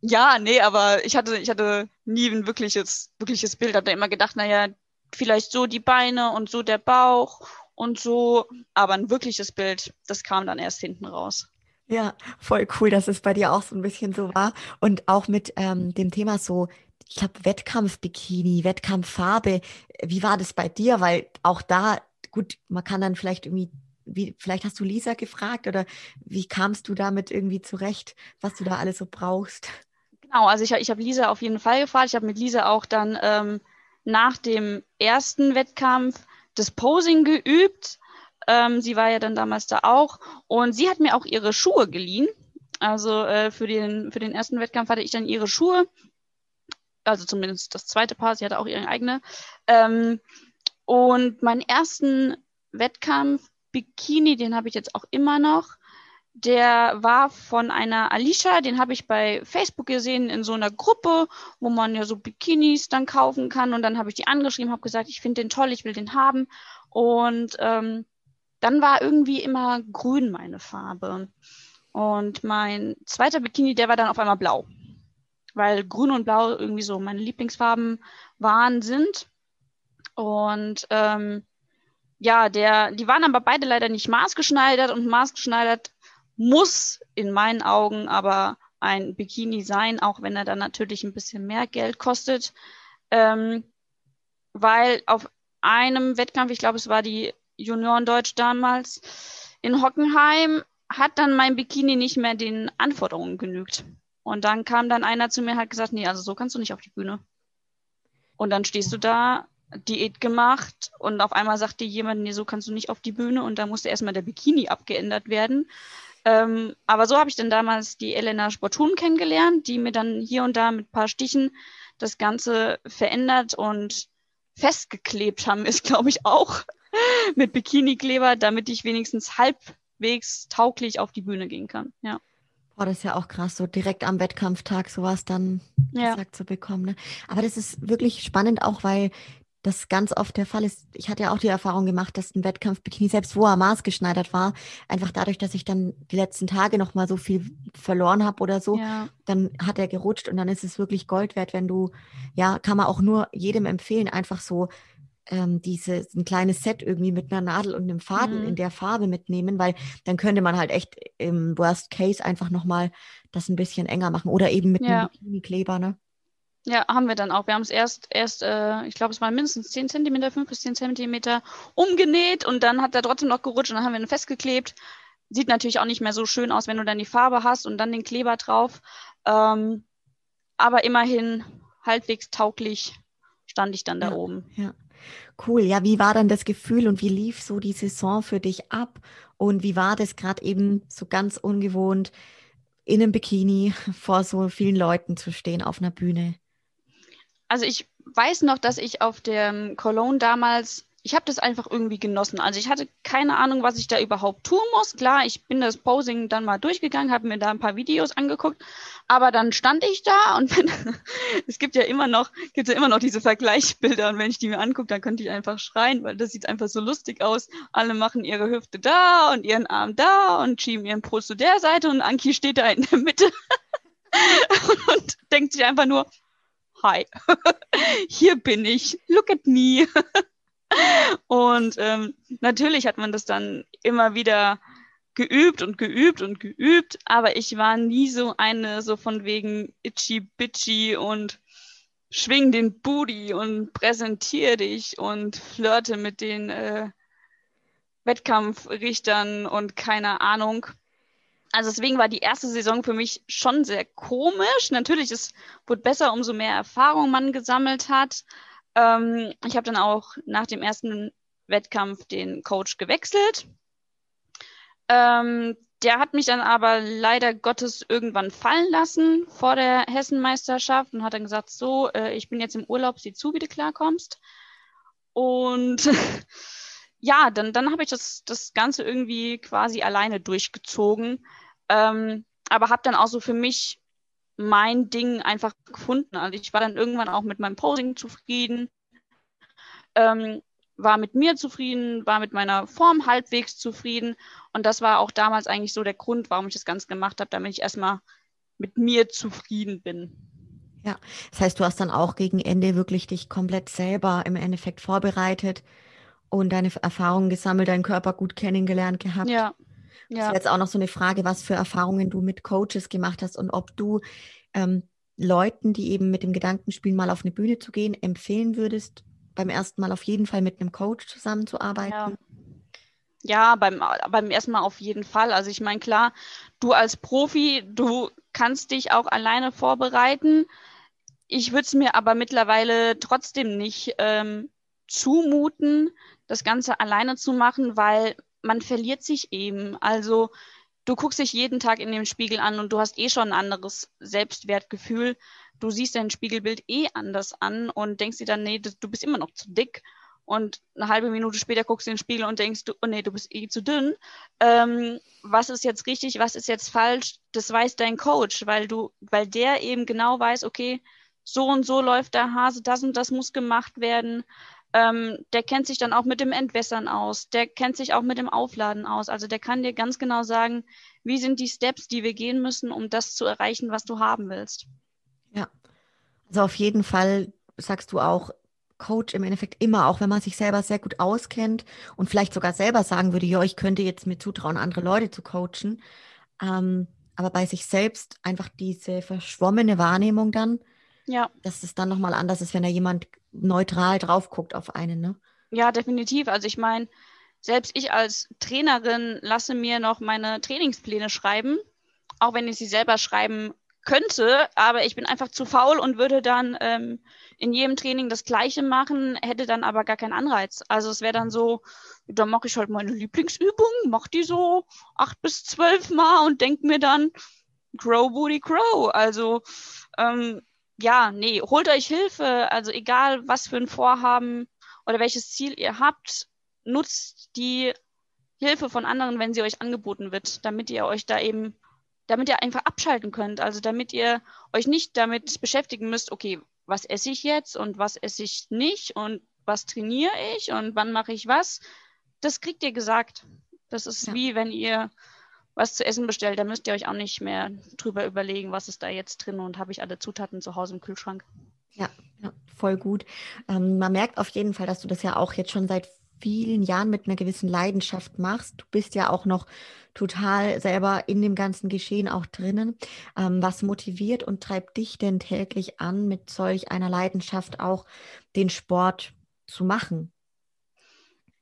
ja, nee, aber ich hatte, ich hatte nie ein wirkliches, wirkliches Bild. Hatte immer gedacht, naja, vielleicht so die Beine und so der Bauch und so, aber ein wirkliches Bild, das kam dann erst hinten raus. Ja, voll cool, dass es bei dir auch so ein bisschen so war. Und auch mit ähm, dem Thema so, ich glaube, Wettkampf-Bikini, Wettkampffarbe. Wie war das bei dir? Weil auch da, gut, man kann dann vielleicht irgendwie, wie, vielleicht hast du Lisa gefragt oder wie kamst du damit irgendwie zurecht, was du da alles so brauchst? Genau, also ich, ich habe Lisa auf jeden Fall gefragt. Ich habe mit Lisa auch dann ähm, nach dem ersten Wettkampf das Posing geübt. Ähm, sie war ja dann damals da auch. Und sie hat mir auch ihre Schuhe geliehen. Also äh, für, den, für den ersten Wettkampf hatte ich dann ihre Schuhe. Also zumindest das zweite Paar. Sie hatte auch ihre eigene. Ähm, und meinen ersten Wettkampf, Bikini, den habe ich jetzt auch immer noch. Der war von einer Alicia, den habe ich bei Facebook gesehen in so einer Gruppe, wo man ja so Bikinis dann kaufen kann. Und dann habe ich die angeschrieben, habe gesagt, ich finde den toll, ich will den haben. Und ähm, dann war irgendwie immer grün meine Farbe. Und mein zweiter Bikini, der war dann auf einmal blau. Weil grün und blau irgendwie so meine Lieblingsfarben waren, sind. Und ähm, ja, der, die waren aber beide leider nicht maßgeschneidert und maßgeschneidert muss in meinen Augen aber ein Bikini sein, auch wenn er dann natürlich ein bisschen mehr Geld kostet. Ähm, weil auf einem Wettkampf, ich glaube, es war die Juniorendeutsch damals in Hockenheim, hat dann mein Bikini nicht mehr den Anforderungen genügt. Und dann kam dann einer zu mir und hat gesagt, nee, also so kannst du nicht auf die Bühne. Und dann stehst du da, Diät gemacht und auf einmal sagt dir jemand, nee, so kannst du nicht auf die Bühne und da musste erstmal der Bikini abgeändert werden. Ähm, aber so habe ich dann damals die Elena Sportun kennengelernt, die mir dann hier und da mit ein paar Stichen das Ganze verändert und festgeklebt haben, ist, glaube ich, auch mit Bikini-Kleber, damit ich wenigstens halbwegs tauglich auf die Bühne gehen kann. Ja. Boah, das ist ja auch krass, so direkt am Wettkampftag sowas dann ja. gesagt zu bekommen. Ne? Aber das ist wirklich spannend auch, weil das ganz oft der Fall ist. Ich hatte ja auch die Erfahrung gemacht, dass ein Wettkampf-Bikini, selbst wo er maßgeschneidert war, einfach dadurch, dass ich dann die letzten Tage noch mal so viel verloren habe oder so, ja. dann hat er gerutscht und dann ist es wirklich Gold wert, wenn du, ja, kann man auch nur jedem empfehlen, einfach so ähm, diese, ein kleines Set irgendwie mit einer Nadel und einem Faden mhm. in der Farbe mitnehmen, weil dann könnte man halt echt im Worst Case einfach nochmal das ein bisschen enger machen oder eben mit ja. einem Bikini-Kleber, ne? Ja, haben wir dann auch. Wir haben es erst, erst äh, ich glaube, es waren mindestens 10 cm, 5 bis 10 cm umgenäht und dann hat er trotzdem noch gerutscht und dann haben wir ihn festgeklebt. Sieht natürlich auch nicht mehr so schön aus, wenn du dann die Farbe hast und dann den Kleber drauf. Ähm, aber immerhin halbwegs tauglich stand ich dann da ja, oben. Ja. Cool. Ja, wie war dann das Gefühl und wie lief so die Saison für dich ab? Und wie war das gerade eben so ganz ungewohnt, in einem Bikini vor so vielen Leuten zu stehen auf einer Bühne? Also ich weiß noch, dass ich auf der Cologne damals, ich habe das einfach irgendwie genossen. Also ich hatte keine Ahnung, was ich da überhaupt tun muss. Klar, ich bin das Posing dann mal durchgegangen, habe mir da ein paar Videos angeguckt, aber dann stand ich da und wenn, es gibt ja immer noch, gibt ja immer noch diese Vergleichsbilder und wenn ich die mir angucke, dann könnte ich einfach schreien, weil das sieht einfach so lustig aus. Alle machen ihre Hüfte da und ihren Arm da und schieben ihren Brust zu der Seite und Anki steht da in der Mitte und denkt sich einfach nur, hi, hier bin ich, look at me. und ähm, natürlich hat man das dann immer wieder geübt und geübt und geübt, aber ich war nie so eine, so von wegen itchy bitchy und schwing den Booty und präsentiere dich und flirte mit den äh, Wettkampfrichtern und keine Ahnung. Also deswegen war die erste Saison für mich schon sehr komisch. Natürlich, es wurde besser, umso mehr Erfahrung man gesammelt hat. Ähm, ich habe dann auch nach dem ersten Wettkampf den Coach gewechselt. Ähm, der hat mich dann aber leider Gottes irgendwann fallen lassen vor der Hessenmeisterschaft und hat dann gesagt, so, äh, ich bin jetzt im Urlaub, sieh zu, wie du klarkommst. Und ja, dann, dann habe ich das, das Ganze irgendwie quasi alleine durchgezogen. Ähm, aber habe dann auch so für mich mein Ding einfach gefunden. Also ich war dann irgendwann auch mit meinem Posing zufrieden, ähm, war mit mir zufrieden, war mit meiner Form halbwegs zufrieden. Und das war auch damals eigentlich so der Grund, warum ich das Ganze gemacht habe, damit ich erstmal mit mir zufrieden bin. Ja, das heißt, du hast dann auch gegen Ende wirklich dich komplett selber im Endeffekt vorbereitet und deine Erfahrungen gesammelt, deinen Körper gut kennengelernt gehabt. Ja. Ja. Das ist jetzt auch noch so eine Frage, was für Erfahrungen du mit Coaches gemacht hast und ob du ähm, Leuten, die eben mit dem Gedanken spielen, mal auf eine Bühne zu gehen, empfehlen würdest, beim ersten Mal auf jeden Fall mit einem Coach zusammenzuarbeiten. Ja. Ja, beim, beim ersten Mal auf jeden Fall. Also ich meine, klar, du als Profi, du kannst dich auch alleine vorbereiten. Ich würde es mir aber mittlerweile trotzdem nicht ähm, zumuten, das Ganze alleine zu machen, weil man verliert sich eben. Also du guckst dich jeden Tag in dem Spiegel an und du hast eh schon ein anderes Selbstwertgefühl. Du siehst dein Spiegelbild eh anders an und denkst dir dann, nee, du bist immer noch zu dick. Und eine halbe Minute später guckst du in den Spiegel und denkst du, oh nee, du bist eh zu dünn. Ähm, was ist jetzt richtig, was ist jetzt falsch? Das weiß dein Coach, weil du, weil der eben genau weiß, okay, so und so läuft der Hase, das und das muss gemacht werden. Ähm, der kennt sich dann auch mit dem Entwässern aus, der kennt sich auch mit dem Aufladen aus. Also der kann dir ganz genau sagen, wie sind die Steps, die wir gehen müssen, um das zu erreichen, was du haben willst. Ja, also auf jeden Fall sagst du auch, Coach im Endeffekt immer, auch wenn man sich selber sehr gut auskennt und vielleicht sogar selber sagen würde, ja, ich könnte jetzt mir zutrauen, andere Leute zu coachen. Ähm, aber bei sich selbst einfach diese verschwommene Wahrnehmung dann, ja. dass es dann nochmal anders ist, wenn da jemand neutral drauf guckt auf einen, ne? Ja, definitiv. Also ich meine, selbst ich als Trainerin lasse mir noch meine Trainingspläne schreiben, auch wenn ich sie selber schreiben könnte, aber ich bin einfach zu faul und würde dann ähm, in jedem Training das Gleiche machen, hätte dann aber gar keinen Anreiz. Also es wäre dann so, da mache ich halt meine Lieblingsübung, mache die so acht bis zwölf Mal und denke mir dann, Grow Booty Grow. Also ähm, ja, nee, holt euch Hilfe. Also egal, was für ein Vorhaben oder welches Ziel ihr habt, nutzt die Hilfe von anderen, wenn sie euch angeboten wird, damit ihr euch da eben, damit ihr einfach abschalten könnt. Also damit ihr euch nicht damit beschäftigen müsst, okay, was esse ich jetzt und was esse ich nicht und was trainiere ich und wann mache ich was. Das kriegt ihr gesagt. Das ist ja. wie wenn ihr was zu essen bestellt, da müsst ihr euch auch nicht mehr drüber überlegen, was ist da jetzt drin und habe ich alle Zutaten zu Hause im Kühlschrank. Ja, ja voll gut. Ähm, man merkt auf jeden Fall, dass du das ja auch jetzt schon seit vielen Jahren mit einer gewissen Leidenschaft machst. Du bist ja auch noch total selber in dem ganzen Geschehen auch drinnen. Ähm, was motiviert und treibt dich denn täglich an, mit solch einer Leidenschaft auch den Sport zu machen?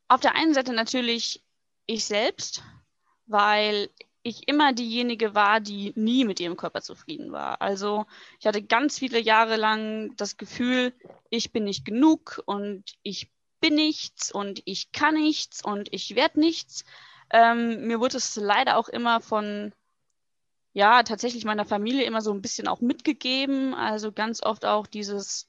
Auf der einen Seite natürlich ich selbst, weil ich immer diejenige war, die nie mit ihrem Körper zufrieden war. Also ich hatte ganz viele Jahre lang das Gefühl, ich bin nicht genug und ich bin nichts und ich kann nichts und ich werde nichts. Ähm, mir wurde es leider auch immer von, ja, tatsächlich meiner Familie immer so ein bisschen auch mitgegeben. Also ganz oft auch dieses,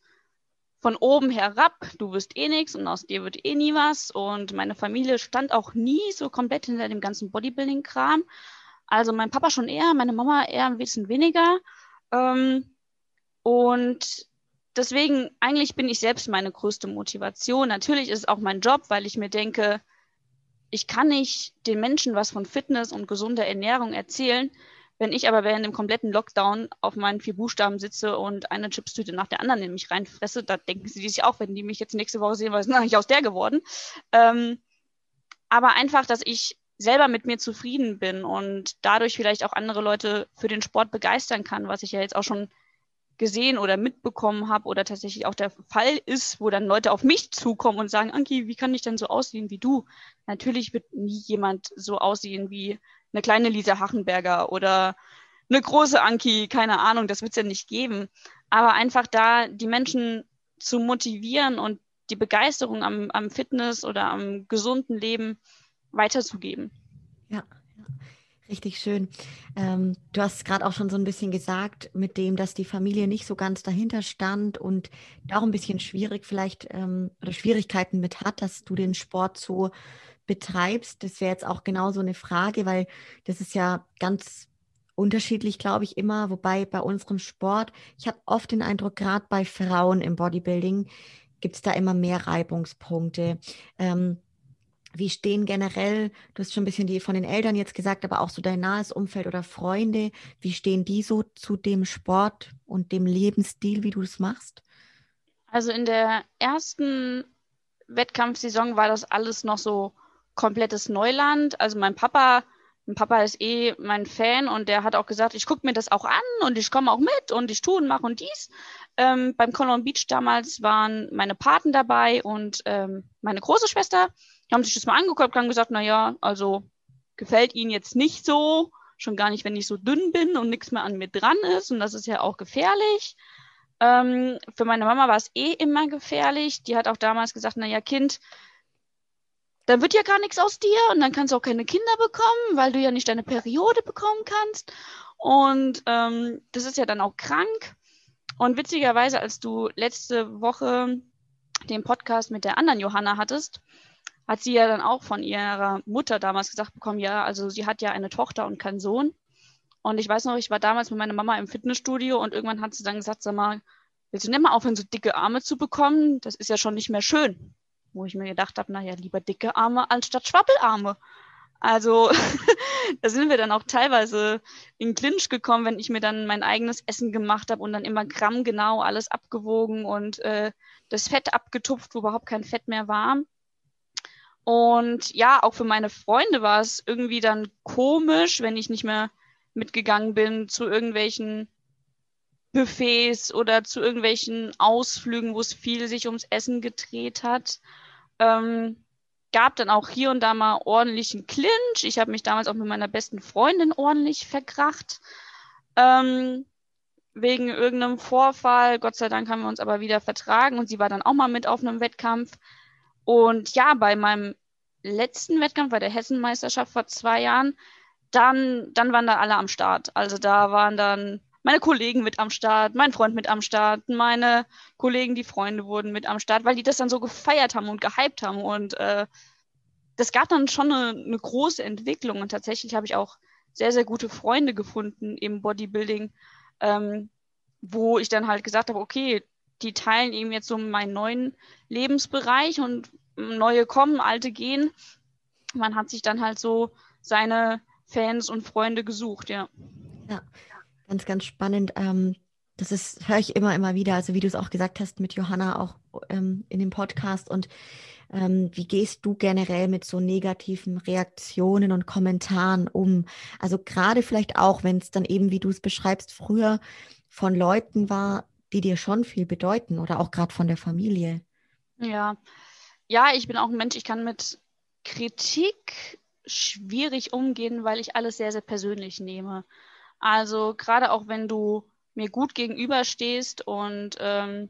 von oben herab, du wirst eh nichts und aus dir wird eh nie was. Und meine Familie stand auch nie so komplett hinter dem ganzen Bodybuilding-Kram. Also mein Papa schon eher, meine Mama eher ein bisschen weniger. Ähm, und deswegen, eigentlich bin ich selbst meine größte Motivation. Natürlich ist es auch mein Job, weil ich mir denke, ich kann nicht den Menschen was von Fitness und gesunder Ernährung erzählen, wenn ich aber während dem kompletten Lockdown auf meinen vier Buchstaben sitze und eine Chipstüte nach der anderen in mich reinfresse, da denken sie sich auch, wenn die mich jetzt nächste Woche sehen, was ist eigentlich aus der geworden? Ähm, aber einfach, dass ich selber mit mir zufrieden bin und dadurch vielleicht auch andere Leute für den Sport begeistern kann, was ich ja jetzt auch schon gesehen oder mitbekommen habe oder tatsächlich auch der Fall ist, wo dann Leute auf mich zukommen und sagen, Anki, wie kann ich denn so aussehen wie du? Natürlich wird nie jemand so aussehen wie eine kleine Lisa Hachenberger oder eine große Anki, keine Ahnung, das wird es ja nicht geben. Aber einfach da die Menschen zu motivieren und die Begeisterung am, am Fitness oder am gesunden Leben weiterzugeben. Ja, Richtig schön. Ähm, du hast gerade auch schon so ein bisschen gesagt, mit dem, dass die Familie nicht so ganz dahinter stand und da auch ein bisschen schwierig vielleicht ähm, oder Schwierigkeiten mit hat, dass du den Sport so betreibst. Das wäre jetzt auch genau so eine Frage, weil das ist ja ganz unterschiedlich, glaube ich, immer. Wobei bei unserem Sport, ich habe oft den Eindruck, gerade bei Frauen im Bodybuilding gibt es da immer mehr Reibungspunkte. Ähm, wie stehen generell, du hast schon ein bisschen die von den Eltern jetzt gesagt, aber auch so dein nahes Umfeld oder Freunde, wie stehen die so zu dem Sport und dem Lebensstil, wie du es machst? Also in der ersten Wettkampfsaison war das alles noch so komplettes Neuland. Also mein Papa, mein Papa ist eh mein Fan und der hat auch gesagt, ich gucke mir das auch an und ich komme auch mit und ich tue und mache und dies. Ähm, beim Colon Beach damals waren meine Paten dabei und ähm, meine große Schwester. Die haben sich das mal angeguckt und haben gesagt, na ja, also gefällt ihnen jetzt nicht so, schon gar nicht, wenn ich so dünn bin und nichts mehr an mir dran ist und das ist ja auch gefährlich. Ähm, für meine Mama war es eh immer gefährlich. Die hat auch damals gesagt, na ja, Kind, dann wird ja gar nichts aus dir und dann kannst du auch keine Kinder bekommen, weil du ja nicht deine Periode bekommen kannst. Und ähm, das ist ja dann auch krank. Und witzigerweise, als du letzte Woche den Podcast mit der anderen Johanna hattest, hat sie ja dann auch von ihrer Mutter damals gesagt bekommen, ja, also sie hat ja eine Tochter und keinen Sohn. Und ich weiß noch, ich war damals mit meiner Mama im Fitnessstudio und irgendwann hat sie dann gesagt, sag mal, willst du nicht mal aufhören, so dicke Arme zu bekommen? Das ist ja schon nicht mehr schön wo ich mir gedacht habe, naja, lieber dicke Arme anstatt Schwappelarme. Also da sind wir dann auch teilweise in Clinch gekommen, wenn ich mir dann mein eigenes Essen gemacht habe und dann immer grammgenau alles abgewogen und äh, das Fett abgetupft, wo überhaupt kein Fett mehr war. Und ja, auch für meine Freunde war es irgendwie dann komisch, wenn ich nicht mehr mitgegangen bin zu irgendwelchen Buffets oder zu irgendwelchen Ausflügen, wo es viel sich ums Essen gedreht hat. Ähm, gab dann auch hier und da mal ordentlichen Clinch. Ich habe mich damals auch mit meiner besten Freundin ordentlich verkracht. Ähm, wegen irgendeinem Vorfall. Gott sei Dank haben wir uns aber wieder vertragen und sie war dann auch mal mit auf einem Wettkampf. Und ja, bei meinem letzten Wettkampf, bei der Hessenmeisterschaft vor zwei Jahren, dann, dann waren da alle am Start. Also da waren dann meine Kollegen mit am Start, mein Freund mit am Start, meine Kollegen, die Freunde wurden mit am Start, weil die das dann so gefeiert haben und gehypt haben. Und äh, das gab dann schon eine, eine große Entwicklung. Und tatsächlich habe ich auch sehr, sehr gute Freunde gefunden im Bodybuilding, ähm, wo ich dann halt gesagt habe, okay, die teilen eben jetzt so meinen neuen Lebensbereich und neue kommen, alte gehen. Man hat sich dann halt so seine Fans und Freunde gesucht, ja. Ja, Ganz, ganz spannend. Ähm, das ist, höre ich immer, immer wieder, also wie du es auch gesagt hast mit Johanna auch ähm, in dem Podcast. Und Ähm, wie gehst du generell mit so negativen Reaktionen und Kommentaren um? Also gerade vielleicht auch, wenn es dann eben, wie du es beschreibst, früher von Leuten war, die dir schon viel bedeuten oder auch gerade von der Familie. Ja, ja, ich bin auch ein Mensch, ich kann mit Kritik schwierig umgehen, weil ich alles sehr, sehr persönlich nehme. Also gerade auch wenn du mir gut gegenüberstehst und ähm,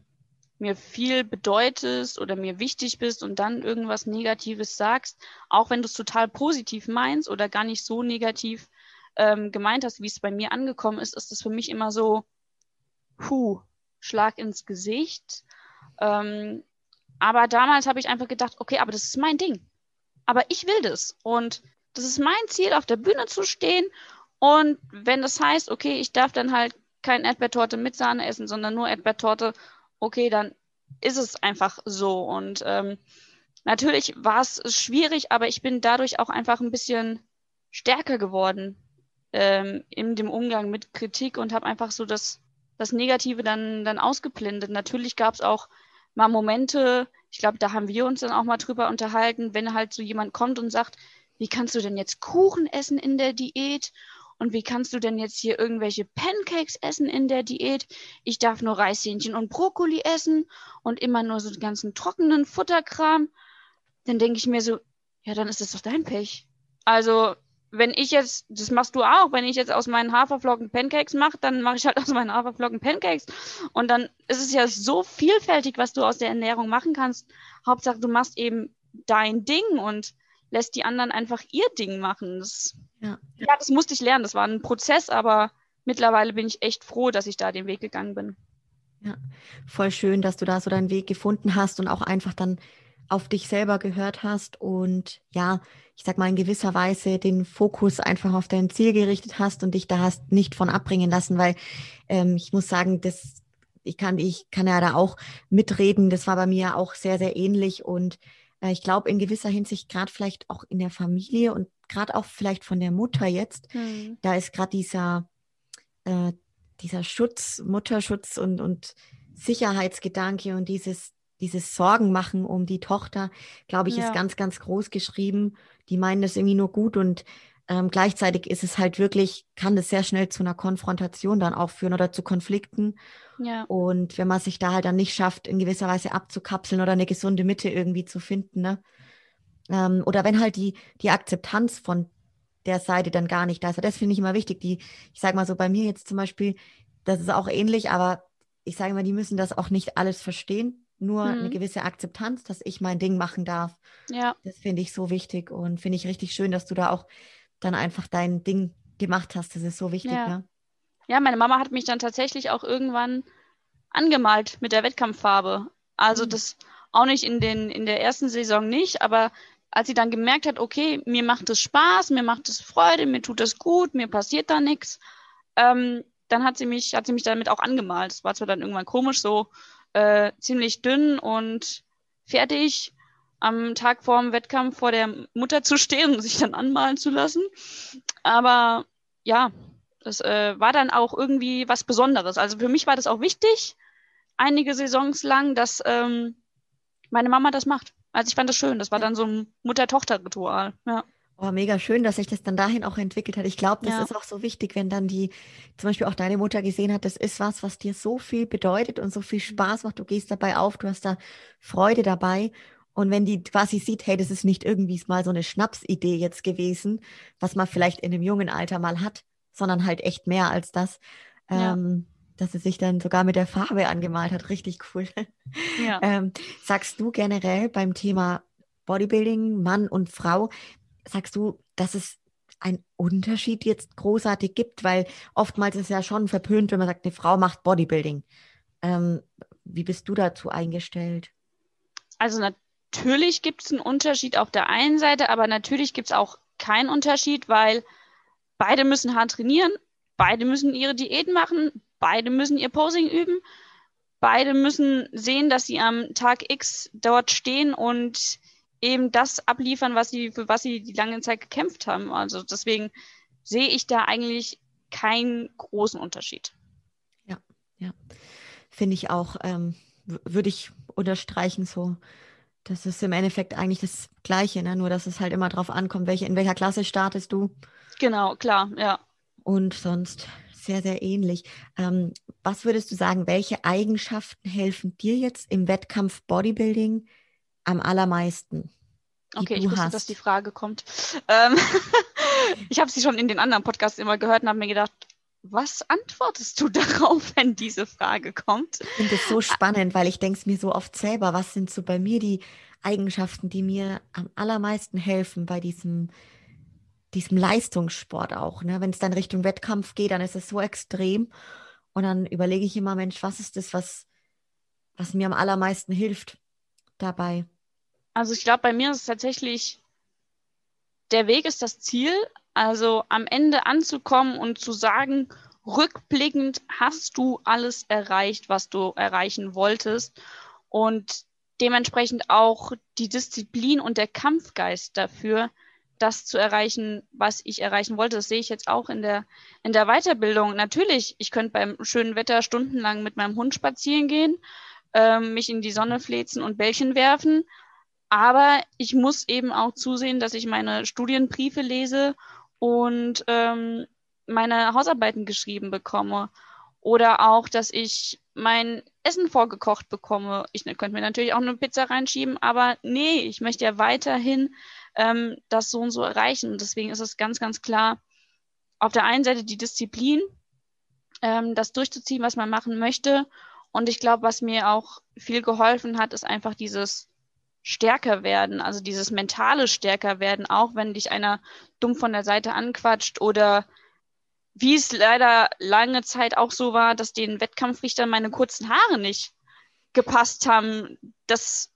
mir viel bedeutest oder mir wichtig bist und dann irgendwas Negatives sagst, auch wenn du es total positiv meinst oder gar nicht so negativ ähm, gemeint hast, wie es bei mir angekommen ist, ist das für mich immer so, puh, Schlag ins Gesicht. Ähm, aber damals habe ich einfach gedacht, okay, aber das ist mein Ding. Aber ich will das. Und das ist mein Ziel, auf der Bühne zu stehen. Und wenn das heißt, okay, ich darf dann halt kein Erdbeertorte mit Sahne essen, sondern nur Erdbeertorte, okay, dann ist es einfach so. Und ähm, natürlich war es schwierig, aber ich bin dadurch auch einfach ein bisschen stärker geworden ähm, in dem Umgang mit Kritik und habe einfach so das, das Negative dann, dann ausgeblendet. Natürlich gab es auch mal Momente, ich glaube, da haben wir uns dann auch mal drüber unterhalten, wenn halt so jemand kommt und sagt, wie kannst du denn jetzt Kuchen essen in der Diät? Und wie kannst du denn jetzt hier irgendwelche Pancakes essen in der Diät? Ich darf nur Reishähnchen und Brokkoli essen und immer nur so den ganzen trockenen Futterkram. Dann denke ich mir so, ja, dann ist das doch dein Pech. Also wenn ich jetzt, das machst du auch, wenn ich jetzt aus meinen Haferflocken Pancakes mache, dann mache ich halt aus meinen Haferflocken Pancakes. Und dann ist es ja so vielfältig, was du aus der Ernährung machen kannst. Hauptsache, du machst eben dein Ding und lässt die anderen einfach ihr Ding machen. Das, ja. ja, das musste ich lernen. Das war ein Prozess, aber mittlerweile bin ich echt froh, dass ich da den Weg gegangen bin. Ja, voll schön, dass du da so deinen Weg gefunden hast und auch einfach dann auf dich selber gehört hast und ja, ich sag mal in gewisser Weise den Fokus einfach auf dein Ziel gerichtet hast und dich da hast nicht von abbringen lassen, weil ähm, ich muss sagen, das ich kann ich kann ja da auch mitreden. Das war bei mir auch sehr sehr ähnlich und ich glaube in gewisser Hinsicht gerade vielleicht auch in der Familie und gerade auch vielleicht von der Mutter jetzt, mhm. da ist gerade dieser äh, dieser Schutz, Mutterschutz und und Sicherheitsgedanke und dieses dieses Sorgen machen um die Tochter, glaube ich, ja. ist ganz, ganz groß geschrieben. Die meinen das irgendwie nur gut und ähm, gleichzeitig ist es halt wirklich, kann das sehr schnell zu einer Konfrontation dann auch führen oder zu Konflikten. Ja. Und wenn man sich da halt dann nicht schafft, in gewisser Weise abzukapseln oder eine gesunde Mitte irgendwie zu finden, ne? Ähm, oder wenn halt die, die Akzeptanz von der Seite dann gar nicht da ist. Das finde ich immer wichtig. Die, ich sage mal so, bei mir jetzt zum Beispiel, das ist auch ähnlich, aber ich sage mal, die müssen das auch nicht alles verstehen nur mhm. eine gewisse Akzeptanz, dass ich mein Ding machen darf. Ja. Das finde ich so wichtig und finde ich richtig schön, dass du da auch dann einfach dein Ding gemacht hast. Das ist so wichtig, ja. Ne? Ja, meine Mama hat mich dann tatsächlich auch irgendwann angemalt mit der Wettkampffarbe. Also mhm. das auch nicht in, den, in der ersten Saison nicht, aber als sie dann gemerkt hat, okay, mir macht es Spaß, mir macht es Freude, mir tut es gut, mir passiert da nichts, ähm, dann hat sie mich, hat sie mich damit auch angemalt. Es war zwar dann irgendwann komisch, so äh, ziemlich dünn und fertig am Tag vor dem Wettkampf vor der Mutter zu stehen und sich dann anmalen zu lassen. Aber ja, das äh, war dann auch irgendwie was Besonderes. Also für mich war das auch wichtig, einige Saisons lang, dass ähm, meine Mama das macht. Also ich fand das schön. Das war dann so ein Mutter-Tochter-Ritual. Ja. Oh, mega schön, dass sich das dann dahin auch entwickelt hat. Ich glaube, das ja. ist auch so wichtig, wenn dann die, zum Beispiel auch deine Mutter gesehen hat, das ist was, was dir so viel bedeutet und so viel Spaß macht. Du gehst dabei auf, du hast da Freude dabei. Und wenn die quasi sieht, hey, das ist nicht irgendwie mal so eine Schnapsidee jetzt gewesen, was man vielleicht in einem jungen Alter mal hat, sondern halt echt mehr als das, ja. ähm, dass sie sich dann sogar mit der Farbe angemalt hat. Richtig cool. Ja. ähm, sagst du generell beim Thema Bodybuilding, Mann und Frau, sagst du, dass es einen Unterschied jetzt großartig gibt? Weil oftmals ist es ja schon verpönt, wenn man sagt, eine Frau macht Bodybuilding. Ähm, wie bist du dazu eingestellt? Also natürlich gibt es einen Unterschied auf der einen Seite, aber natürlich gibt es auch keinen Unterschied, weil beide müssen hart trainieren, beide müssen ihre Diäten machen, beide müssen ihr Posing üben, beide müssen sehen, dass sie am Tag X dort stehen und eben das abliefern, was sie, für was sie die lange Zeit gekämpft haben. Also deswegen sehe ich da eigentlich keinen großen Unterschied. Ja, ja. Finde ich auch, ähm, würde ich unterstreichen so. Das ist im Endeffekt eigentlich das Gleiche, ne? nur dass es halt immer drauf ankommt, welche, in welcher Klasse startest du. Genau, klar, ja. Und sonst sehr, sehr ähnlich. Ähm, was würdest du sagen, welche Eigenschaften helfen dir jetzt im Wettkampf Bodybuilding am allermeisten? Okay, ich wusste, hast? dass die Frage kommt. Ähm, ich habe sie schon in den anderen Podcasts immer gehört und habe mir gedacht, was antwortest du darauf, wenn diese Frage kommt? Ich finde es so spannend, weil ich denke es mir so oft selber, was sind so bei mir die Eigenschaften, die mir am allermeisten helfen bei diesem, diesem Leistungssport auch. Ne? Wenn es dann Richtung Wettkampf geht, dann ist es so extrem. Und dann überlege ich immer, Mensch, was ist das, was, was mir am allermeisten hilft dabei? Also ich glaube, bei mir ist es tatsächlich, der Weg ist das Ziel, also am Ende anzukommen und zu sagen, rückblickend hast du alles erreicht, was du erreichen wolltest. Und dementsprechend auch die Disziplin und der Kampfgeist dafür, das zu erreichen, was ich erreichen wollte. Das sehe ich jetzt auch in der, in der Weiterbildung. Natürlich, ich könnte beim schönen Wetter stundenlang mit meinem Hund spazieren gehen, äh, mich in die Sonne flezen und Bällchen werfen. Aber ich muss eben auch zusehen, dass ich meine Studienbriefe lese und ähm, meine Hausarbeiten geschrieben bekomme. Oder auch, dass ich mein Essen vorgekocht bekomme. Ich könnte mir natürlich auch eine Pizza reinschieben, aber nee, ich möchte ja weiterhin ähm, das so und so erreichen. Und deswegen ist es ganz, ganz klar, auf der einen Seite die Disziplin, ähm, das durchzuziehen, was man machen möchte. Und ich glaube, was mir auch viel geholfen hat, ist einfach dieses stärker werden, also dieses mentale stärker werden, auch wenn dich einer dumm von der Seite anquatscht oder wie es leider lange Zeit auch so war, dass den Wettkampfrichtern meine kurzen Haare nicht gepasst haben. Das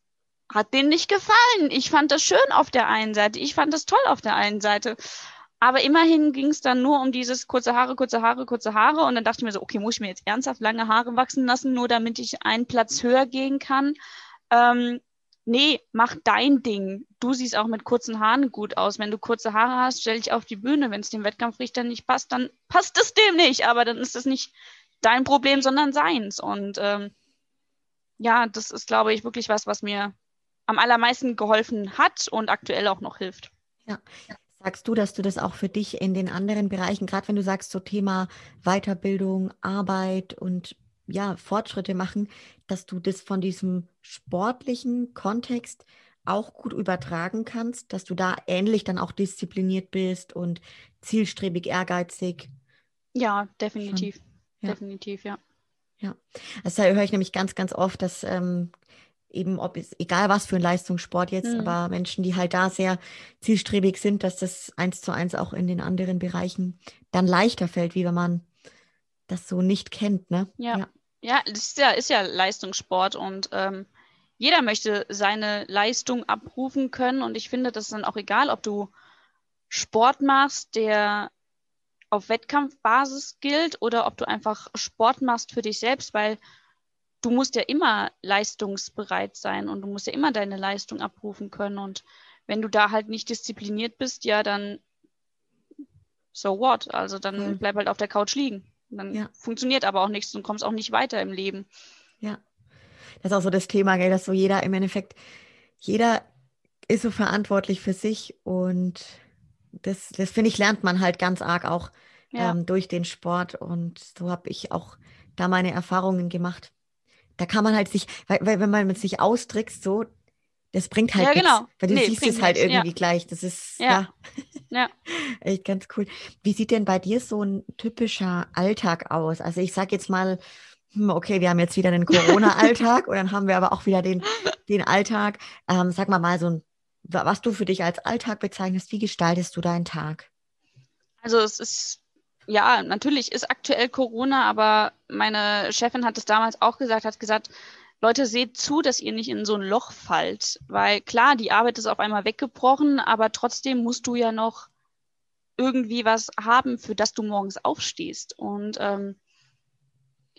hat denen nicht gefallen. Ich fand das schön auf der einen Seite. Ich fand das toll auf der einen Seite. Aber immerhin ging es dann nur um dieses kurze Haare, kurze Haare, kurze Haare. Und dann dachte ich mir so, okay, muss ich mir jetzt ernsthaft lange Haare wachsen lassen, nur damit ich einen Platz höher gehen kann? Ähm, nee, mach dein Ding. Du siehst auch mit kurzen Haaren gut aus. Wenn du kurze Haare hast, stell dich auf die Bühne. Wenn es dem Wettkampfrichter nicht passt, dann passt es dem nicht. Aber dann ist das nicht dein Problem, sondern seins. Und ähm, ja, das ist, glaube ich, wirklich was, was mir am allermeisten geholfen hat und aktuell auch noch hilft. Ja. Sagst du, dass du das auch für dich in den anderen Bereichen, gerade wenn du sagst, so Thema Weiterbildung, Arbeit und ja, Fortschritte machen, dass du das von diesem sportlichen Kontext auch gut übertragen kannst, dass du da ähnlich dann auch diszipliniert bist und zielstrebig, ehrgeizig. Ja, definitiv. Ja. Definitiv, ja. Ja, das höre ich nämlich ganz, ganz oft, dass ähm, eben, ob es, egal was für ein Leistungssport jetzt, mhm. aber Menschen, die halt da sehr zielstrebig sind, dass das eins zu eins auch in den anderen Bereichen dann leichter fällt, wie wenn man das so nicht kennt, ne? Ja. ja. Ja, das ist ja, ist ja Leistungssport und ähm, jeder möchte seine Leistung abrufen können und ich finde, das ist dann auch egal, ob du Sport machst, der auf Wettkampfbasis gilt oder ob du einfach Sport machst für dich selbst, weil du musst ja immer leistungsbereit sein und du musst ja immer deine Leistung abrufen können und wenn du da halt nicht diszipliniert bist, ja, dann so what? Also dann mhm. bleib halt auf der Couch liegen. Dann ja. funktioniert aber auch nichts und kommst auch nicht weiter im Leben. Ja. Das ist auch so das Thema, gell, dass so jeder im Endeffekt, jeder ist so verantwortlich für sich und das, das finde ich, lernt man halt ganz arg auch ja. ähm, durch den Sport und so habe ich auch da meine Erfahrungen gemacht. Da kann man halt sich, weil, weil wenn man mit sich austrickst, so, das bringt halt ja, genau. nichts, weil du nee, siehst es halt nichts. irgendwie ja. gleich. Das ist ja, ja. echt ganz cool. Wie sieht denn bei dir so ein typischer Alltag aus? Also ich sage jetzt mal, okay, wir haben jetzt wieder den Corona-Alltag und dann haben wir aber auch wieder den, den Alltag. Ähm, sag mal mal so was du für dich als Alltag bezeichnest, wie gestaltest du deinen Tag? Also es ist ja, natürlich ist aktuell Corona, aber meine Chefin hat es damals auch gesagt, hat gesagt, Leute, seht zu, dass ihr nicht in so ein Loch fallt. Weil klar, die Arbeit ist auf einmal weggebrochen, aber trotzdem musst du ja noch irgendwie was haben, für das du morgens aufstehst. Und ähm,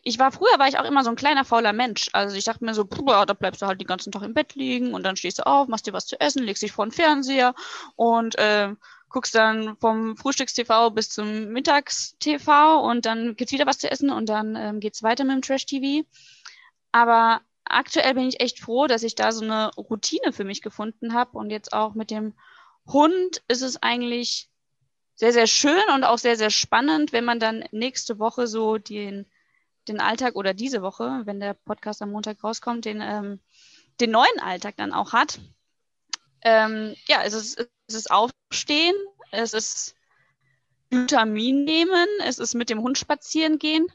ich war früher, war ich auch immer so ein kleiner fauler Mensch. Also ich dachte mir so, puh, da bleibst du halt den ganzen Tag im Bett liegen und dann stehst du auf, machst dir was zu essen, legst dich vor den Fernseher und äh, guckst dann vom Frühstückstv bis zum Mittagstv und dann gibt's wieder was zu essen und dann ähm, geht's weiter mit dem Trash-TV. Aber aktuell bin ich echt froh, dass ich da so eine Routine für mich gefunden habe. Und jetzt auch mit dem Hund ist es eigentlich sehr, sehr schön und auch sehr, sehr spannend, wenn man dann nächste Woche so den, den Alltag oder diese Woche, wenn der Podcast am Montag rauskommt, den, ähm, den neuen Alltag dann auch hat. Ähm, ja, es ist, es ist Aufstehen, es ist Glutamin nehmen, es ist mit dem Hund spazieren gehen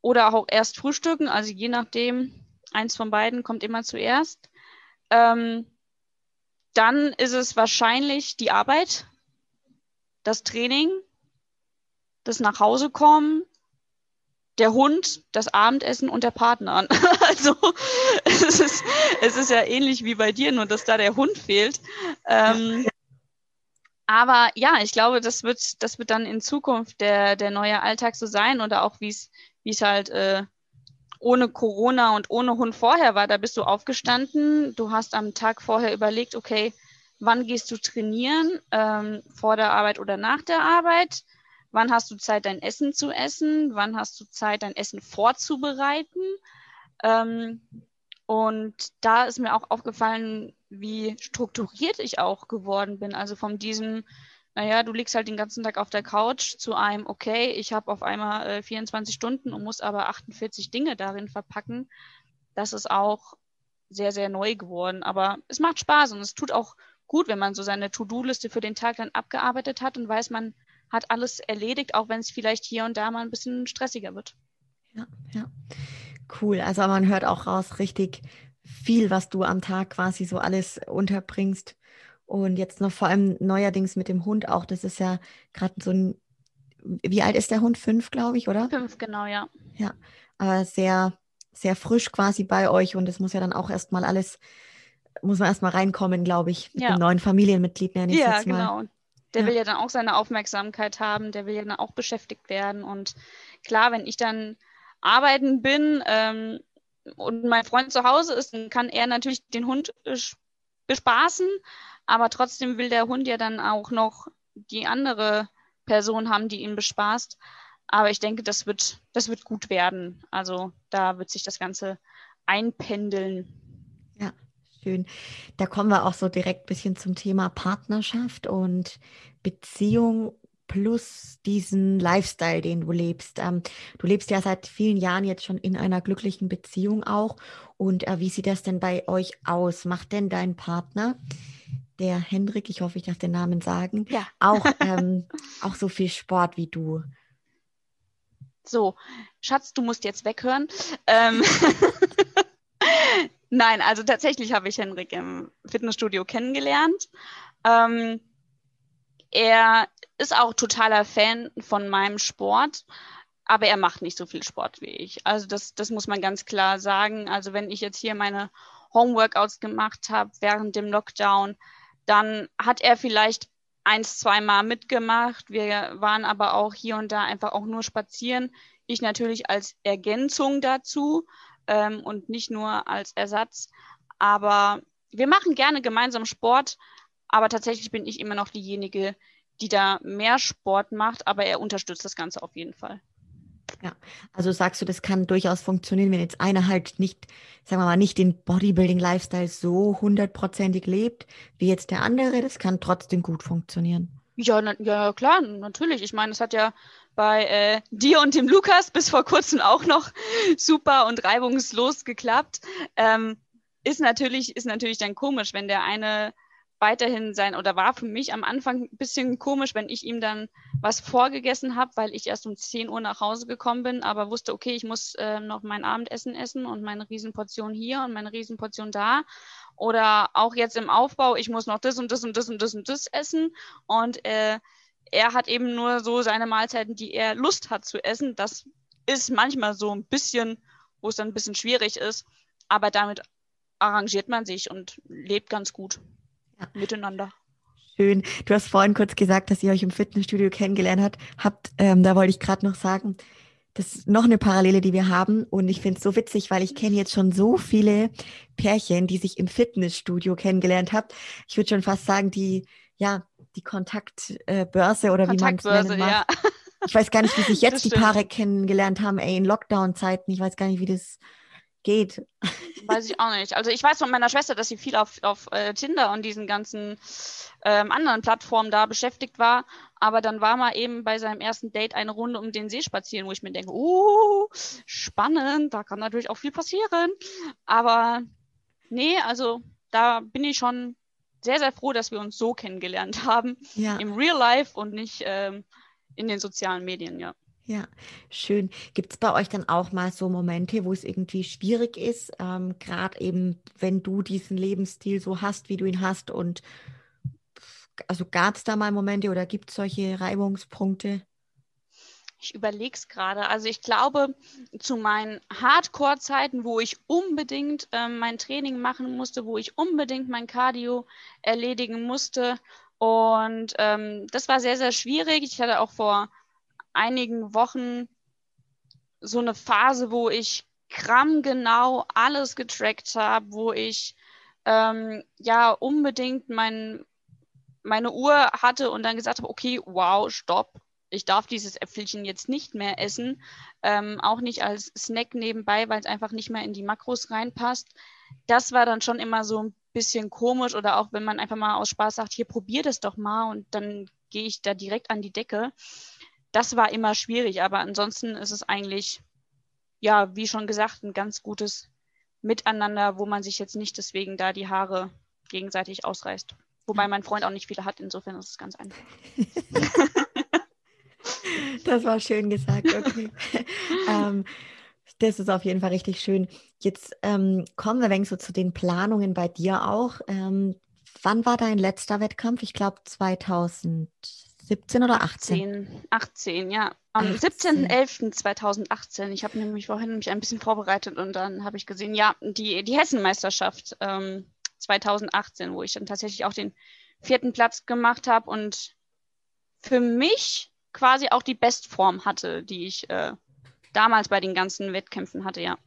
oder auch erst frühstücken, also je nachdem, eins von beiden kommt immer zuerst. Ähm, dann ist es wahrscheinlich die Arbeit, das Training, das Nachhausekommen, der Hund, das Abendessen und der Partner. also es ist, es ist ja ähnlich wie bei dir, nur dass da der Hund fehlt. Ähm, aber ja, ich glaube, das wird, das wird dann in Zukunft der, der neue Alltag so sein oder auch wie es, wie es halt äh, ohne Corona und ohne Hund vorher war. Da bist du aufgestanden, du hast am Tag vorher überlegt, okay, wann gehst du trainieren, ähm, vor der Arbeit oder nach der Arbeit? Wann hast du Zeit, dein Essen zu essen? Wann hast du Zeit, dein Essen vorzubereiten? Ähm, und da ist mir auch aufgefallen, wie strukturiert ich auch geworden bin. Also von diesem, naja, du liegst halt den ganzen Tag auf der Couch zu einem, okay, ich habe auf einmal äh, 24 Stunden und muss aber 48 Dinge darin verpacken. Das ist auch sehr, sehr neu geworden. Aber es macht Spaß und es tut auch gut, wenn man so seine To-Do-Liste für den Tag dann abgearbeitet hat und weiß, man hat alles erledigt, auch wenn es vielleicht hier und da mal ein bisschen stressiger wird. Ja, ja. Cool. Also man hört auch raus richtig viel, was du am Tag quasi so alles unterbringst. Und jetzt noch vor allem neuerdings mit dem Hund auch. Das ist ja gerade so ein, wie alt ist der Hund? Fünf, glaube ich, oder? Fünf, genau, ja. Ja, aber sehr, sehr frisch quasi bei euch und es muss ja dann auch erstmal alles muss man erstmal reinkommen, glaube ich, mit ja. dem neuen Familienmitglied, nenne ich ja, jetzt mal. genau. Der ja. will ja dann auch seine Aufmerksamkeit haben, der will ja dann auch beschäftigt werden. Und klar, wenn ich dann arbeiten bin ähm, und mein Freund zu Hause ist, dann kann er natürlich den Hund bespaßen, aber trotzdem will der Hund ja dann auch noch die andere Person haben, die ihn bespaßt. Aber ich denke, das wird, das wird gut werden. Also da wird sich das Ganze einpendeln. Ja, Schön. Da kommen wir auch so direkt ein bisschen zum Thema Partnerschaft und Beziehung plus diesen Lifestyle, den du lebst. Ähm, du lebst ja seit vielen Jahren jetzt schon in einer glücklichen Beziehung auch. Und äh, wie sieht das denn bei euch aus? Macht denn dein Partner, der Hendrik, ich hoffe, ich darf den Namen sagen, ja. auch, ähm, auch so viel Sport wie du? So, Schatz, du musst jetzt weghören. Ähm Nein, also tatsächlich habe ich Henrik im Fitnessstudio kennengelernt. Ähm, er ist auch totaler Fan von meinem Sport, aber er macht nicht so viel Sport wie ich. Also das, das muss man ganz klar sagen. Also wenn ich jetzt hier meine Homeworkouts gemacht habe während dem Lockdown, dann hat er vielleicht eins, zweimal mitgemacht. Wir waren aber auch hier und da einfach auch nur spazieren. Ich natürlich als Ergänzung dazu ähm, und nicht nur als Ersatz. Aber wir machen gerne gemeinsam Sport, aber tatsächlich bin ich immer noch diejenige, die da mehr Sport macht, aber er unterstützt das Ganze auf jeden Fall. Ja, also sagst du, das kann durchaus funktionieren, wenn jetzt einer halt nicht, sagen wir mal, nicht den Bodybuilding-Lifestyle so hundertprozentig lebt, wie jetzt der andere, das kann trotzdem gut funktionieren. Ja, na, ja, klar, natürlich. Ich meine, es hat ja bei äh, dir und dem Lukas bis vor kurzem auch noch super und reibungslos geklappt. Ähm, ist natürlich, ist natürlich dann komisch, wenn der eine weiterhin sein oder war für mich am Anfang ein bisschen komisch, wenn ich ihm dann was vorgegessen habe, weil ich erst um 10 Uhr nach Hause gekommen bin, aber wusste, okay, ich muss äh, noch mein Abendessen essen und meine Riesenportion hier und meine Riesenportion da. Oder auch jetzt im Aufbau, ich muss noch das und das und das und das und das essen. Und äh, er hat eben nur so seine Mahlzeiten, die er Lust hat zu essen. Das ist manchmal so ein bisschen, wo es dann ein bisschen schwierig ist. Aber damit arrangiert man sich und lebt ganz gut ja. miteinander. Schön. Du hast vorhin kurz gesagt, dass ihr euch im Fitnessstudio kennengelernt habt. habt ähm, da wollte ich gerade noch sagen, das ist noch eine Parallele, die wir haben. Und ich finde es so witzig, weil ich kenne jetzt schon so viele Pärchen, die sich im Fitnessstudio kennengelernt haben. Ich würde schon fast sagen, die, ja, die Kontaktbörse äh, oder wie man es. Ja. Ich weiß gar nicht, wie sich jetzt die Paare kennengelernt haben, ey, in Lockdown-Zeiten. Ich weiß gar nicht, wie das geht. weiß ich auch nicht. Also ich weiß von meiner Schwester, dass sie viel auf, auf äh, Tinder und diesen ganzen ähm, anderen Plattformen da beschäftigt war. Aber dann war mal eben bei seinem ersten Date eine Runde um den See spazieren, wo ich mir denke, uh, spannend, da kann natürlich auch viel passieren. Aber nee, also da bin ich schon sehr, sehr froh, dass wir uns so kennengelernt haben. Ja. Im Real Life und nicht ähm, in den sozialen Medien, ja. Ja, schön. Gibt es bei euch dann auch mal so Momente, wo es irgendwie schwierig ist, ähm, gerade eben, wenn du diesen Lebensstil so hast, wie du ihn hast und also gab es da mal Momente oder gibt es solche Reibungspunkte? Ich überlege es gerade. Also ich glaube, zu meinen Hardcore-Zeiten, wo ich unbedingt ähm, mein Training machen musste, wo ich unbedingt mein Cardio erledigen musste. Und ähm, das war sehr, sehr schwierig. Ich hatte auch vor einigen Wochen so eine Phase, wo ich grammgenau alles getrackt habe, wo ich ähm, ja unbedingt mein, meine Uhr hatte und dann gesagt habe, okay, wow, stopp, ich darf dieses Äpfelchen jetzt nicht mehr essen, ähm, auch nicht als Snack nebenbei, weil es einfach nicht mehr in die Makros reinpasst. Das war dann schon immer so ein bisschen komisch oder auch wenn man einfach mal aus Spaß sagt, hier probier das doch mal und dann gehe ich da direkt an die Decke das war immer schwierig, aber ansonsten ist es eigentlich, ja, wie schon gesagt, ein ganz gutes Miteinander, wo man sich jetzt nicht deswegen da die Haare gegenseitig ausreißt. Wobei mein Freund auch nicht viele hat, insofern ist es ganz einfach. das war schön gesagt, okay. ähm, das ist auf jeden Fall richtig schön. Jetzt ähm, kommen wir wenig so zu den Planungen bei dir auch. Ähm, wann war dein letzter Wettkampf? Ich glaube 2000. 17 oder 18? 18, 18 ja. Am 17.11.2018. Ich habe nämlich vorhin mich ein bisschen vorbereitet und dann habe ich gesehen, ja, die, die Hessenmeisterschaft ähm, 2018, wo ich dann tatsächlich auch den vierten Platz gemacht habe und für mich quasi auch die Bestform hatte, die ich äh, damals bei den ganzen Wettkämpfen hatte, ja.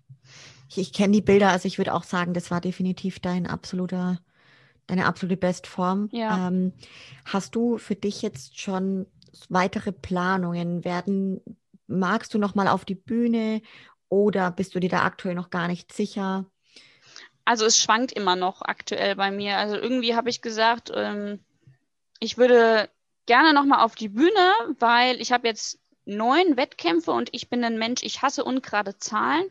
Ich, ich kenne die Bilder, also ich würde auch sagen, das war definitiv dein absoluter deine absolute Bestform. Ja. Ähm, hast du für dich jetzt schon weitere Planungen? Werden, magst du noch mal auf die Bühne oder bist du dir da aktuell noch gar nicht sicher? Also es schwankt immer noch aktuell bei mir. Also irgendwie habe ich gesagt, ähm, ich würde gerne noch mal auf die Bühne, weil ich habe jetzt neun Wettkämpfe und ich bin ein Mensch, ich hasse ungerade Zahlen.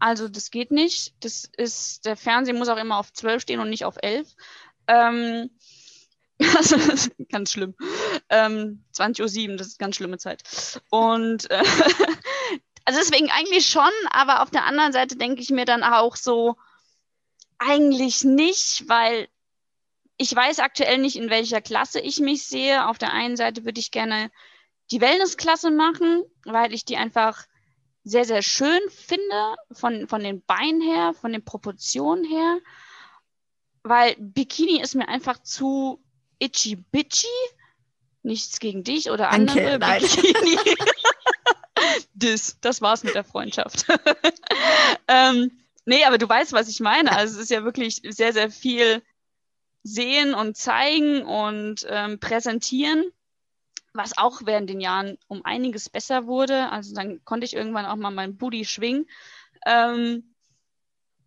Also das geht nicht. Das ist, der Fernseher muss auch immer auf zwölf stehen und nicht auf elf. Ähm, also, das ist ganz schlimm. Ähm, 20.07 Uhr, das ist ganz schlimme Zeit. Und äh, also deswegen eigentlich schon, aber auf der anderen Seite denke ich mir dann auch so, eigentlich nicht, weil ich weiß aktuell nicht, in welcher Klasse ich mich sehe. Auf der einen Seite würde ich gerne die Wellnessklasse machen, weil ich die einfach sehr, sehr schön finde, von, von den Beinen her, von den Proportionen her weil Bikini ist mir einfach zu itchy bitchy. Nichts gegen dich oder andere. Danke, Bikini. das, das war's mit der Freundschaft. ähm, nee, aber du weißt, was ich meine. Also es ist ja wirklich sehr, sehr viel sehen und zeigen und ähm, präsentieren, was auch während den Jahren um einiges besser wurde. Also dann konnte ich irgendwann auch mal mein Booty schwingen. Ähm,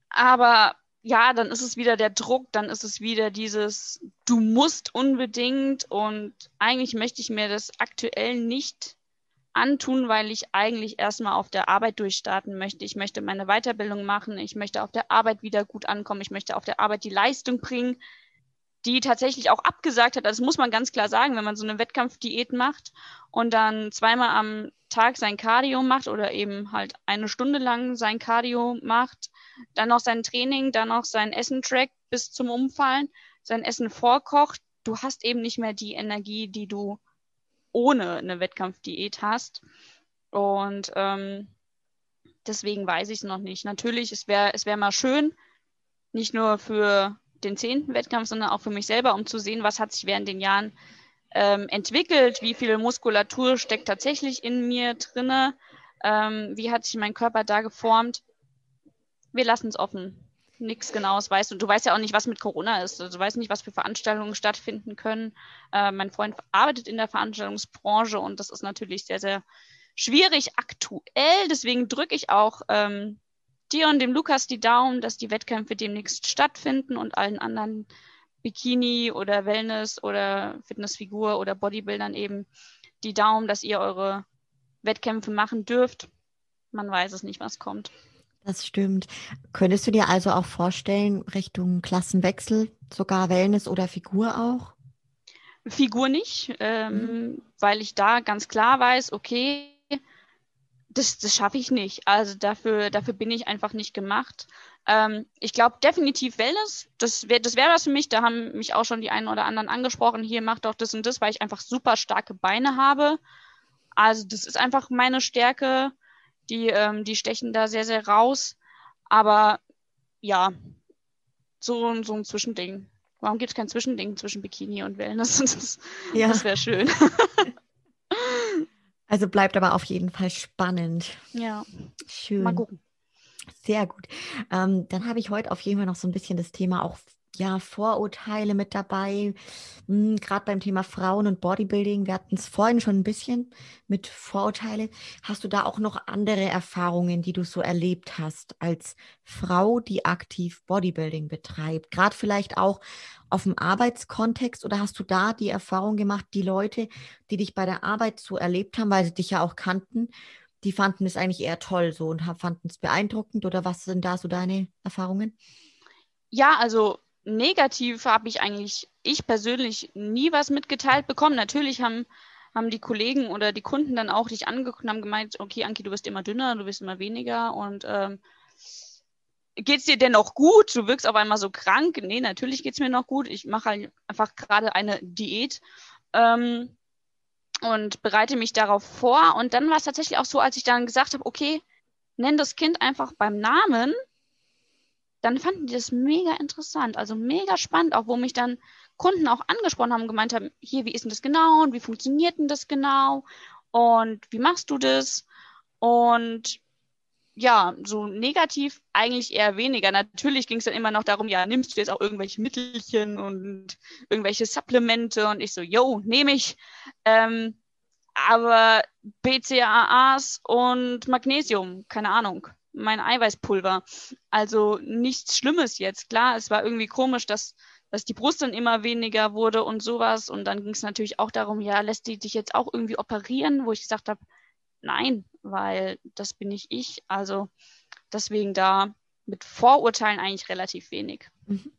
aber ja, dann ist es wieder der Druck, dann ist es wieder dieses, du musst unbedingt und eigentlich möchte ich mir das aktuell nicht antun, weil ich eigentlich erstmal auf der Arbeit durchstarten möchte. Ich möchte meine Weiterbildung machen, ich möchte auf der Arbeit wieder gut ankommen, ich möchte auf der Arbeit die Leistung bringen, die tatsächlich auch abgesagt hat. Also das muss man ganz klar sagen, wenn man so eine Wettkampfdiät macht und dann zweimal am Tag sein Cardio macht oder eben halt eine Stunde lang sein Cardio macht, dann noch sein Training, dann noch sein Essen track bis zum Umfallen, sein Essen vorkocht, du hast eben nicht mehr die Energie, die du ohne eine Wettkampfdiät hast. Und ähm, deswegen weiß ich es noch nicht. Natürlich, es wäre es wär mal schön, nicht nur für den zehnten Wettkampf, sondern auch für mich selber, um zu sehen, was hat sich während den Jahren ähm, entwickelt, wie viel Muskulatur steckt tatsächlich in mir drinne, ähm, wie hat sich mein Körper da geformt. Wir lassen es offen. Nichts Genaues weißt du. Du weißt ja auch nicht, was mit Corona ist. Also du weißt nicht, was für Veranstaltungen stattfinden können. Äh, mein Freund arbeitet in der Veranstaltungsbranche und das ist natürlich sehr, sehr schwierig aktuell. Deswegen drücke ich auch ähm, dir und dem Lukas die Daumen, dass die Wettkämpfe demnächst stattfinden und allen anderen Bikini oder Wellness oder Fitnessfigur oder Bodybuildern eben die Daumen, dass ihr eure Wettkämpfe machen dürft. Man weiß es nicht, was kommt. Das stimmt. Könntest du dir also auch vorstellen, Richtung Klassenwechsel, sogar Wellness oder Figur auch? Figur nicht, ähm, mhm. weil ich da ganz klar weiß, okay, das, das schaffe ich nicht. Also dafür, dafür bin ich einfach nicht gemacht. Ähm, ich glaube definitiv Wellness, das wäre das wär was für mich. Da haben mich auch schon die einen oder anderen angesprochen, hier mach doch das und das, weil ich einfach super starke Beine habe. Also das ist einfach meine Stärke. Die, ähm, die stechen da sehr, sehr raus. Aber ja, so, so ein Zwischending. Warum gibt es kein Zwischending zwischen Bikini und Wellness? Das, ja. das wäre schön. also bleibt aber auf jeden Fall spannend. Ja. Schön. Mal gucken. Sehr gut. Ähm, dann habe ich heute auf jeden Fall noch so ein bisschen das Thema auch ja, Vorurteile mit dabei, hm, gerade beim Thema Frauen und Bodybuilding. Wir hatten es vorhin schon ein bisschen mit Vorurteile. Hast du da auch noch andere Erfahrungen, die du so erlebt hast als Frau, die aktiv Bodybuilding betreibt? Gerade vielleicht auch auf dem Arbeitskontext oder hast du da die Erfahrung gemacht, die Leute, die dich bei der Arbeit so erlebt haben, weil sie dich ja auch kannten, die fanden es eigentlich eher toll so und fanden es beeindruckend oder was sind da so deine Erfahrungen? Ja, also negativ habe ich eigentlich, ich persönlich, nie was mitgeteilt bekommen. Natürlich haben, haben die Kollegen oder die Kunden dann auch dich angeguckt und haben gemeint, okay, Anki, du wirst immer dünner, du wirst immer weniger und ähm, es dir denn noch gut? Du wirkst auf einmal so krank. Nee, natürlich geht es mir noch gut. Ich mache halt einfach gerade eine Diät ähm, und bereite mich darauf vor. Und dann war es tatsächlich auch so, als ich dann gesagt habe, okay, nenn das Kind einfach beim Namen dann fanden die das mega interessant, also mega spannend, auch wo mich dann Kunden auch angesprochen haben, gemeint haben, hier, wie ist denn das genau und wie funktioniert denn das genau und wie machst du das? Und ja, so negativ eigentlich eher weniger. Natürlich ging es dann immer noch darum, ja, nimmst du jetzt auch irgendwelche Mittelchen und irgendwelche Supplemente und ich so, yo, nehme ich. Ähm, aber BCAAs und Magnesium, keine Ahnung mein Eiweißpulver. Also nichts Schlimmes jetzt. Klar, es war irgendwie komisch, dass, dass die Brust dann immer weniger wurde und sowas. Und dann ging es natürlich auch darum, ja, lässt die dich jetzt auch irgendwie operieren, wo ich gesagt habe, nein, weil das bin nicht ich. Also deswegen da mit Vorurteilen eigentlich relativ wenig. Mhm.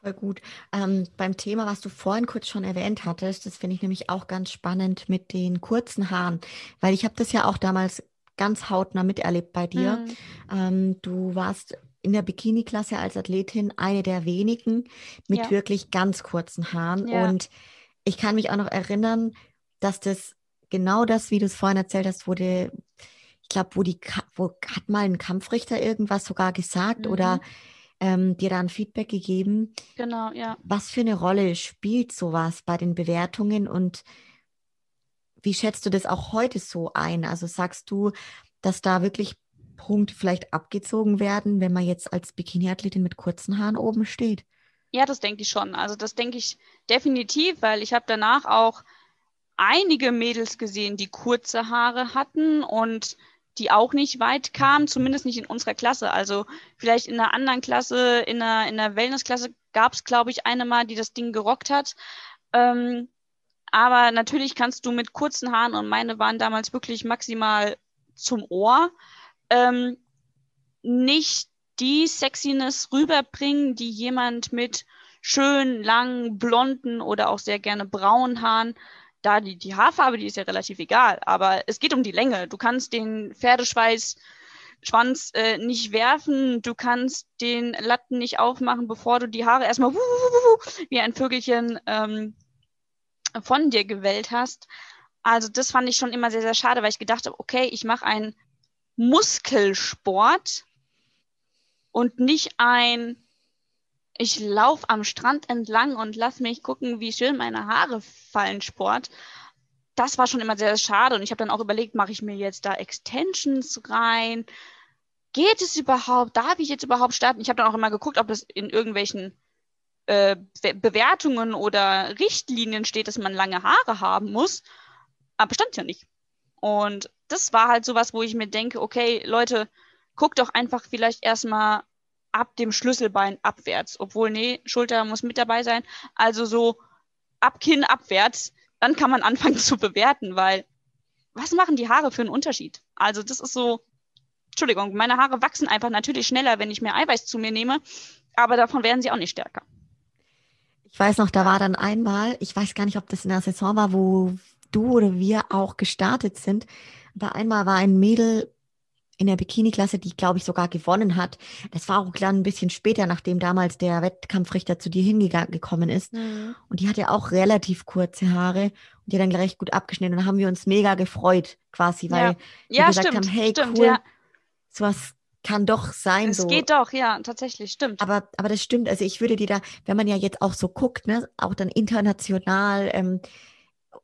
Voll gut. Ähm, beim Thema, was du vorhin kurz schon erwähnt hattest, das finde ich nämlich auch ganz spannend mit den kurzen Haaren, weil ich habe das ja auch damals ganz hautnah miterlebt bei dir. Mhm. Ähm, du warst in der Bikini-Klasse als Athletin eine der wenigen mit ja. wirklich ganz kurzen Haaren. Ja. Und ich kann mich auch noch erinnern, dass das genau das, wie du es vorhin erzählt hast, wurde, ich glaube, wo die, wo hat mal ein Kampfrichter irgendwas sogar gesagt mhm. oder ähm, dir da ein Feedback gegeben. Genau, ja. Was für eine Rolle spielt sowas bei den Bewertungen und wie schätzt du das auch heute so ein? Also sagst du, dass da wirklich Punkte vielleicht abgezogen werden, wenn man jetzt als Bikini-Athletin mit kurzen Haaren oben steht? Ja, das denke ich schon. Also das denke ich definitiv, weil ich habe danach auch einige Mädels gesehen, die kurze Haare hatten und die auch nicht weit kamen, zumindest nicht in unserer Klasse. Also vielleicht in einer anderen Klasse, in einer, in einer Wellness-Klasse gab es, glaube ich, eine mal, die das Ding gerockt hat. Ähm, aber natürlich kannst du mit kurzen Haaren, und meine waren damals wirklich maximal zum Ohr, ähm, nicht die Sexiness rüberbringen, die jemand mit schön langen, blonden oder auch sehr gerne braunen Haaren, da die, die Haarfarbe, die ist ja relativ egal, aber es geht um die Länge. Du kannst den Pferdeschweiß Schwanz äh, nicht werfen, du kannst den Latten nicht aufmachen, bevor du die Haare erstmal wie ein Vögelchen ähm, von dir gewählt hast. Also das fand ich schon immer sehr, sehr schade, weil ich gedacht habe, okay, ich mache einen Muskelsport und nicht ein, ich laufe am Strand entlang und lass mich gucken, wie schön meine Haare fallen Sport. Das war schon immer sehr, schade. Und ich habe dann auch überlegt, mache ich mir jetzt da Extensions rein? Geht es überhaupt? Darf ich jetzt überhaupt starten? Ich habe dann auch immer geguckt, ob es in irgendwelchen äh, Bewertungen oder Richtlinien steht, dass man lange Haare haben muss, aber stand ja nicht. Und das war halt sowas, wo ich mir denke, okay, Leute, guck doch einfach vielleicht erstmal ab dem Schlüsselbein abwärts. Obwohl, nee, Schulter muss mit dabei sein. Also so ab Kinn abwärts, dann kann man anfangen zu bewerten, weil was machen die Haare für einen Unterschied? Also das ist so, Entschuldigung, meine Haare wachsen einfach natürlich schneller, wenn ich mehr Eiweiß zu mir nehme, aber davon werden sie auch nicht stärker. Ich weiß noch, da war dann einmal, ich weiß gar nicht, ob das in der Saison war, wo du oder wir auch gestartet sind, aber einmal war ein Mädel in der Bikini-Klasse, die, glaube ich, sogar gewonnen hat. Das war auch dann ein bisschen später, nachdem damals der Wettkampfrichter zu dir hingekommen ist. Mhm. Und die hatte auch relativ kurze Haare und die hat dann gleich gut abgeschnitten. Und da haben wir uns mega gefreut, quasi, weil ja. wir gesagt stimmt, haben, hey, stimmt, cool, ja. sowas kann doch sein. Es so. geht doch, ja, tatsächlich, stimmt. Aber, aber das stimmt. Also ich würde dir da, wenn man ja jetzt auch so guckt, ne, auch dann international ähm,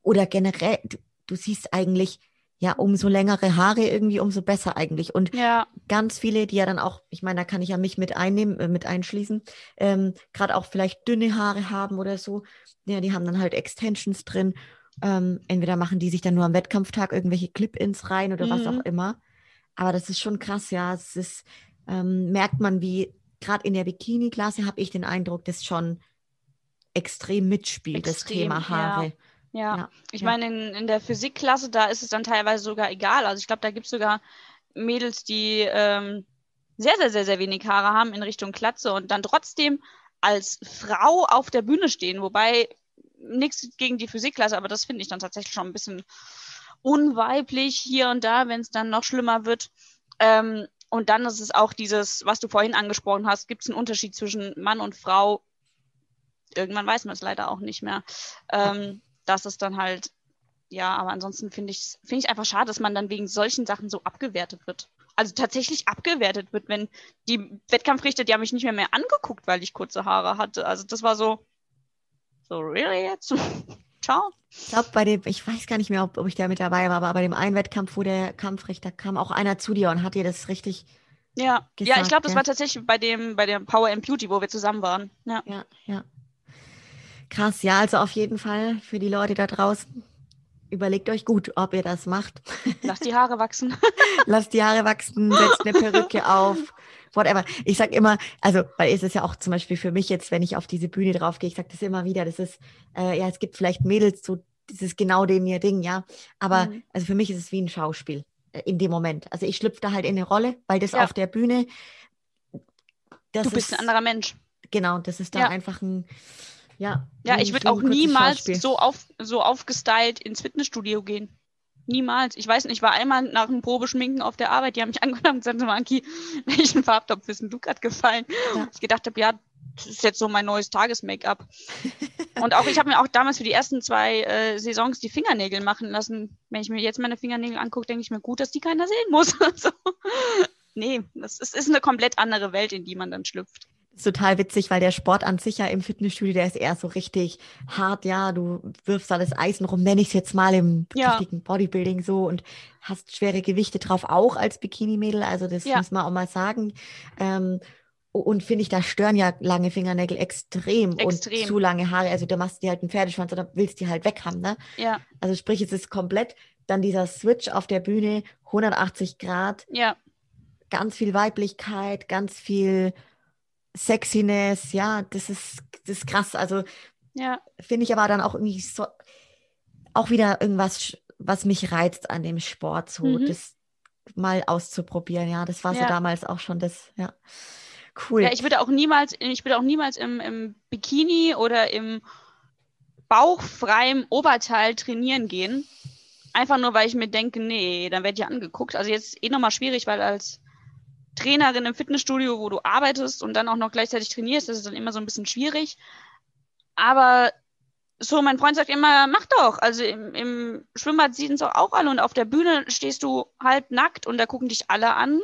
oder generell, du, du siehst eigentlich, ja, umso längere Haare irgendwie, umso besser eigentlich. Und ja. ganz viele, die ja dann auch, ich meine, da kann ich ja mich mit einnehmen, äh, mit einschließen, ähm, gerade auch vielleicht dünne Haare haben oder so, ja, die haben dann halt Extensions drin. Ähm, entweder machen die sich dann nur am Wettkampftag irgendwelche Clip-Ins rein oder mhm. was auch immer. Aber das ist schon krass, ja. Es ist, ähm, merkt man, wie gerade in der Bikini-Klasse habe ich den Eindruck, dass schon extrem mitspielt, extrem, das Thema Haare. Ja. Ja, ja. ich ja. meine, in, in der Physikklasse, da ist es dann teilweise sogar egal. Also ich glaube, da gibt es sogar Mädels, die ähm, sehr, sehr, sehr, sehr wenig Haare haben in Richtung Klatze und dann trotzdem als Frau auf der Bühne stehen. Wobei nichts gegen die Physikklasse, aber das finde ich dann tatsächlich schon ein bisschen unweiblich hier und da, wenn es dann noch schlimmer wird. Ähm, und dann ist es auch dieses, was du vorhin angesprochen hast, gibt es einen Unterschied zwischen Mann und Frau? Irgendwann weiß man es leider auch nicht mehr. Ähm, das ist dann halt, ja, aber ansonsten finde ich finde ich einfach schade, dass man dann wegen solchen Sachen so abgewertet wird. Also tatsächlich abgewertet wird, wenn die Wettkampfrichter, die haben mich nicht mehr mehr angeguckt, weil ich kurze Haare hatte. Also das war so, so really jetzt? Ciao. Ich glaube, bei dem, ich weiß gar nicht mehr, ob, ob, ich da mit dabei war, aber bei dem einen Wettkampf, wo der Kampfrichter kam, auch einer zu dir und hat dir das richtig. Ja, gesagt, ja, ich glaube, das war tatsächlich bei dem, bei dem Power and Beauty, wo wir zusammen waren. Ja, ja. ja. Krass, ja, also auf jeden Fall für die Leute da draußen. Überlegt euch gut, ob ihr das macht. Lasst die Haare wachsen. Lasst die Haare wachsen, setzt eine Perücke auf, whatever. Ich sag immer, also, weil es ist ja auch zum Beispiel für mich jetzt, wenn ich auf diese Bühne drauf gehe, ich sage das immer wieder, das ist, äh, ja, es gibt vielleicht Mädels, so, das ist genau dem ihr Ding, ja. Aber mhm. also für mich ist es wie ein Schauspiel äh, in dem Moment. Also ich schlüpfe da halt in eine Rolle, weil das ja. auf der Bühne. du bist ist, ein anderer Mensch. Genau, das ist dann ja. einfach ein ja, ja ich würde auch niemals so, auf, so aufgestylt ins Fitnessstudio gehen. Niemals. Ich weiß nicht, ich war einmal nach einem Probeschminken auf der Arbeit, die haben mich angenommen und gesagt, Manki, welchen Farbtopf ist denn du gerade gefallen? Ja. Ich gedacht habe, ja, das ist jetzt so mein neues Tages-Make-up. und auch, ich habe mir auch damals für die ersten zwei äh, Saisons die Fingernägel machen lassen. Wenn ich mir jetzt meine Fingernägel angucke, denke ich mir, gut, dass die keiner sehen muss. so. Nee, das ist, ist eine komplett andere Welt, in die man dann schlüpft ist total witzig, weil der Sport an sich ja im Fitnessstudio, der ist eher so richtig hart, ja, du wirfst alles Eisen rum, nenne ich es jetzt mal im ja. richtigen Bodybuilding so und hast schwere Gewichte drauf, auch als Bikini-Mädel, also das ja. muss man auch mal sagen. Ähm, und finde ich, da stören ja lange Fingernägel extrem, extrem, und zu lange Haare. Also da machst du dir halt einen Pferdeschwanz oder willst die halt weg haben, ne? Ja. Also sprich, es ist komplett dann dieser Switch auf der Bühne, 180 Grad. Ja. Ganz viel Weiblichkeit, ganz viel Sexiness, ja, das ist, das ist krass. Also ja. finde ich aber dann auch irgendwie so, auch wieder irgendwas, was mich reizt an dem Sport, so mhm. das mal auszuprobieren. Ja, das war so damals auch schon das, ja. Cool. Ja, ich würde auch niemals, ich würde auch niemals im, im Bikini oder im bauchfreiem Oberteil trainieren gehen. Einfach nur, weil ich mir denke, nee, dann werde ich angeguckt. Also jetzt eh nochmal schwierig, weil als Trainerin im Fitnessstudio, wo du arbeitest und dann auch noch gleichzeitig trainierst, das ist dann immer so ein bisschen schwierig. Aber so, mein Freund sagt immer, mach doch. Also im, im Schwimmbad sehen es auch alle und auf der Bühne stehst du halb nackt und da gucken dich alle an,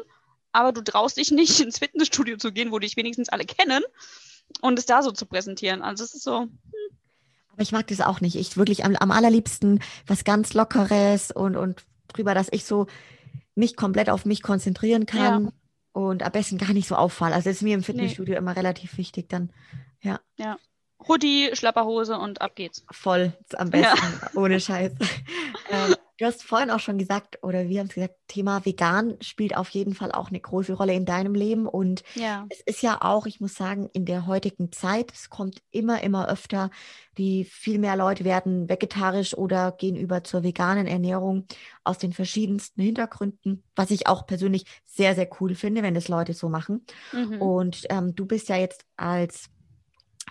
aber du traust dich nicht ins Fitnessstudio zu gehen, wo dich wenigstens alle kennen und es da so zu präsentieren. Also es ist so. Hm. Aber ich mag das auch nicht. Ich wirklich am, am allerliebsten was ganz Lockeres und, und drüber, dass ich so mich komplett auf mich konzentrieren kann. Ja und am besten gar nicht so auffallen. Also das ist mir im Fitnessstudio nee. immer relativ wichtig dann. Ja. Ja. Hoodie, Schlapperhose und ab geht's. Voll, am besten, ja. ohne Scheiß. ähm, Du hast vorhin auch schon gesagt, oder wir haben es gesagt, Thema vegan spielt auf jeden Fall auch eine große Rolle in deinem Leben. Und ja. es ist ja auch, ich muss sagen, in der heutigen Zeit, es kommt immer, immer öfter, die viel mehr Leute werden vegetarisch oder gehen über zur veganen Ernährung aus den verschiedensten Hintergründen, was ich auch persönlich sehr, sehr cool finde, wenn das Leute so machen. Mhm. Und ähm, du bist ja jetzt als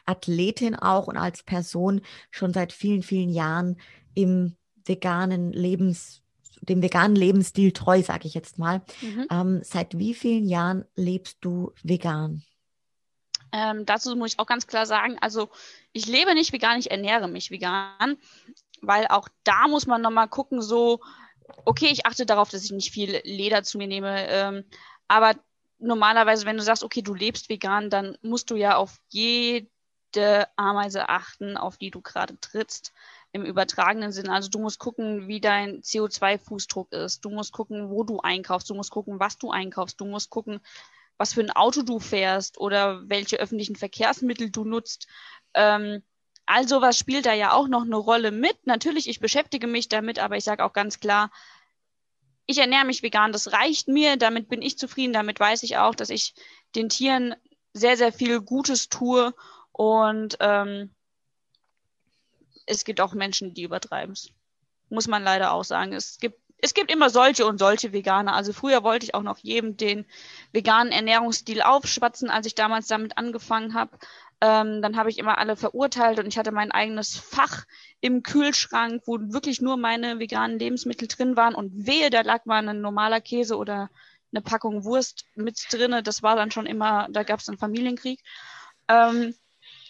Athletin auch und als Person schon seit vielen, vielen Jahren im veganen Lebens, dem veganen Lebensstil treu, sage ich jetzt mal. Mhm. Ähm, seit wie vielen Jahren lebst du vegan? Ähm, dazu muss ich auch ganz klar sagen, also ich lebe nicht vegan, ich ernähre mich vegan, weil auch da muss man nochmal gucken, so, okay, ich achte darauf, dass ich nicht viel Leder zu mir nehme, ähm, aber normalerweise, wenn du sagst, okay, du lebst vegan, dann musst du ja auf jede Ameise achten, auf die du gerade trittst im übertragenen Sinn. Also du musst gucken, wie dein CO2-Fußdruck ist. Du musst gucken, wo du einkaufst. Du musst gucken, was du einkaufst. Du musst gucken, was für ein Auto du fährst oder welche öffentlichen Verkehrsmittel du nutzt. Ähm, all sowas spielt da ja auch noch eine Rolle mit. Natürlich, ich beschäftige mich damit, aber ich sage auch ganz klar, ich ernähre mich vegan, das reicht mir, damit bin ich zufrieden, damit weiß ich auch, dass ich den Tieren sehr, sehr viel Gutes tue und ähm, es gibt auch Menschen, die übertreiben es. Muss man leider auch sagen. Es gibt, es gibt immer solche und solche Veganer. Also früher wollte ich auch noch jedem den veganen Ernährungsstil aufschwatzen, als ich damals damit angefangen habe. Ähm, dann habe ich immer alle verurteilt und ich hatte mein eigenes Fach im Kühlschrank, wo wirklich nur meine veganen Lebensmittel drin waren und wehe, da lag mal ein normaler Käse oder eine Packung Wurst mit drinne. Das war dann schon immer, da gab es einen Familienkrieg. Ähm,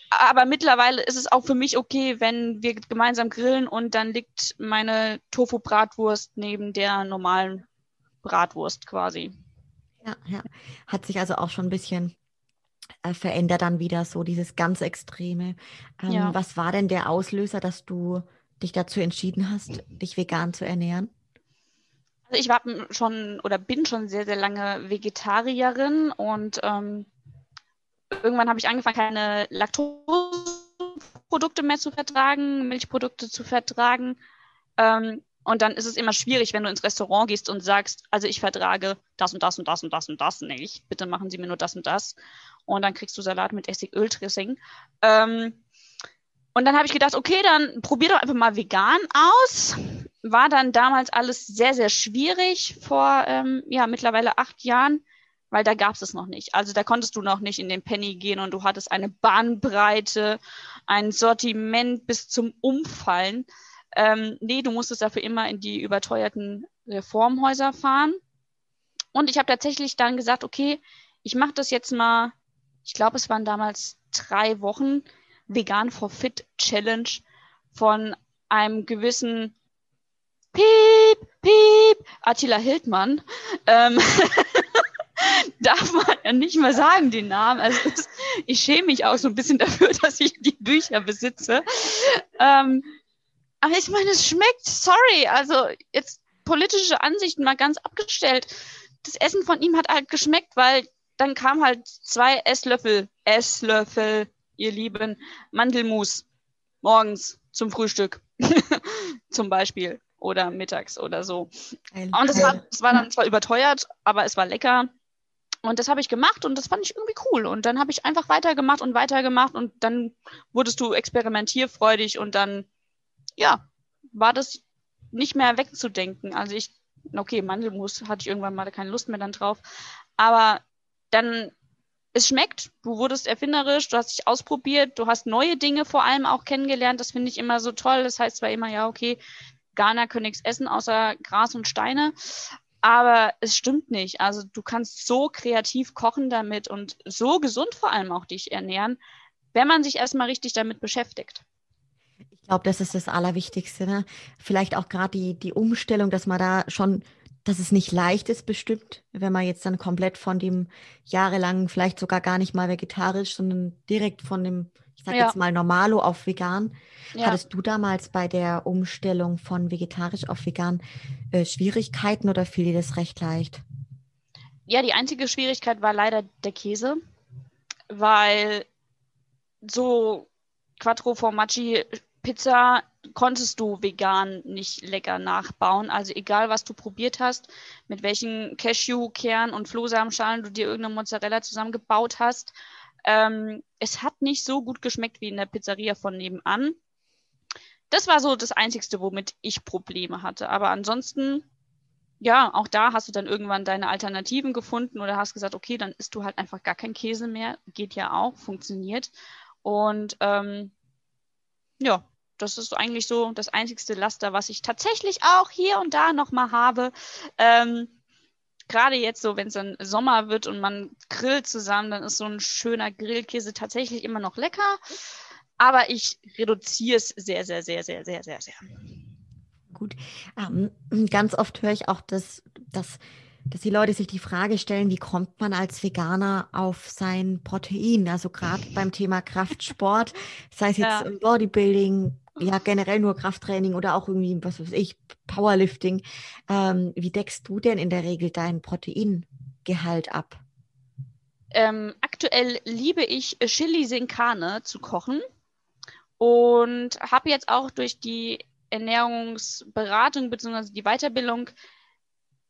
aber mittlerweile ist es auch für mich okay, wenn wir gemeinsam grillen und dann liegt meine Tofu-Bratwurst neben der normalen Bratwurst quasi. Ja, ja. Hat sich also auch schon ein bisschen äh, verändert dann wieder so dieses ganz Extreme. Ähm, ja. Was war denn der Auslöser, dass du dich dazu entschieden hast, dich vegan zu ernähren? Also ich war schon oder bin schon sehr, sehr lange Vegetarierin und ähm, irgendwann habe ich angefangen, keine Laktoseprodukte mehr zu vertragen, Milchprodukte zu vertragen. Ähm, und dann ist es immer schwierig, wenn du ins Restaurant gehst und sagst, also ich vertrage das und das und das und das und das nicht. Bitte machen Sie mir nur das und das. Und dann kriegst du Salat mit Essigöl-Dressing. Ähm, und dann habe ich gedacht, okay, dann probier doch einfach mal vegan aus. War dann damals alles sehr, sehr schwierig vor ähm, ja, mittlerweile acht Jahren weil da gab es es noch nicht. Also da konntest du noch nicht in den Penny gehen und du hattest eine Bahnbreite, ein Sortiment bis zum Umfallen. Ähm, nee, du musstest dafür immer in die überteuerten Reformhäuser fahren. Und ich habe tatsächlich dann gesagt, okay, ich mache das jetzt mal, ich glaube, es waren damals drei Wochen Vegan for Fit Challenge von einem gewissen Piep, Piep, Attila Hildmann. Ähm darf man ja nicht mal sagen, den Namen. Also das, ich schäme mich auch so ein bisschen dafür, dass ich die Bücher besitze. Ähm, aber ich meine, es schmeckt, sorry, also jetzt politische Ansichten mal ganz abgestellt. Das Essen von ihm hat halt geschmeckt, weil dann kam halt zwei Esslöffel, Esslöffel, ihr Lieben, Mandelmus morgens zum Frühstück zum Beispiel oder mittags oder so. Und das war, das war dann zwar überteuert, aber es war lecker. Und das habe ich gemacht und das fand ich irgendwie cool. Und dann habe ich einfach weitergemacht und weitergemacht und dann wurdest du experimentierfreudig und dann, ja, war das nicht mehr wegzudenken. Also ich, okay, Mandelmus hatte ich irgendwann mal keine Lust mehr dann drauf. Aber dann, es schmeckt, du wurdest erfinderisch, du hast dich ausprobiert, du hast neue Dinge vor allem auch kennengelernt. Das finde ich immer so toll. Das heißt zwar immer, ja, okay, Ghana können nichts essen außer Gras und Steine. Aber es stimmt nicht. Also du kannst so kreativ kochen damit und so gesund vor allem auch dich ernähren, wenn man sich erstmal richtig damit beschäftigt. Ich glaube, das ist das Allerwichtigste. Ne? Vielleicht auch gerade die, die Umstellung, dass man da schon, dass es nicht leicht ist, bestimmt, wenn man jetzt dann komplett von dem jahrelang, vielleicht sogar gar nicht mal vegetarisch, sondern direkt von dem ich sage ja. jetzt mal Normalo auf vegan. Ja. Hattest du damals bei der Umstellung von vegetarisch auf vegan äh, Schwierigkeiten oder fiel dir das recht leicht? Ja, die einzige Schwierigkeit war leider der Käse, weil so Quattro Formaggi Pizza konntest du vegan nicht lecker nachbauen. Also egal, was du probiert hast, mit welchen Cashewkern und Flohsamenschalen du dir irgendeine Mozzarella zusammengebaut hast, ähm, es hat nicht so gut geschmeckt wie in der Pizzeria von nebenan. Das war so das Einzigste, womit ich Probleme hatte. Aber ansonsten, ja, auch da hast du dann irgendwann deine Alternativen gefunden oder hast gesagt, okay, dann isst du halt einfach gar kein Käse mehr. Geht ja auch, funktioniert. Und ähm, ja, das ist eigentlich so das einzigste Laster, was ich tatsächlich auch hier und da nochmal habe. Ähm, Gerade jetzt so, wenn es dann Sommer wird und man grillt zusammen, dann ist so ein schöner Grillkäse tatsächlich immer noch lecker. Aber ich reduziere es sehr, sehr, sehr, sehr, sehr, sehr, sehr. Gut. Ähm, ganz oft höre ich auch, dass, dass dass die Leute sich die Frage stellen, wie kommt man als Veganer auf sein Protein? Also gerade beim Thema Kraftsport, sei es jetzt ja. Bodybuilding, ja generell nur Krafttraining oder auch irgendwie, was weiß ich, Powerlifting. Ähm, wie deckst du denn in der Regel dein Proteingehalt ab? Ähm, aktuell liebe ich Chili Sin Carne zu kochen und habe jetzt auch durch die Ernährungsberatung bzw. die Weiterbildung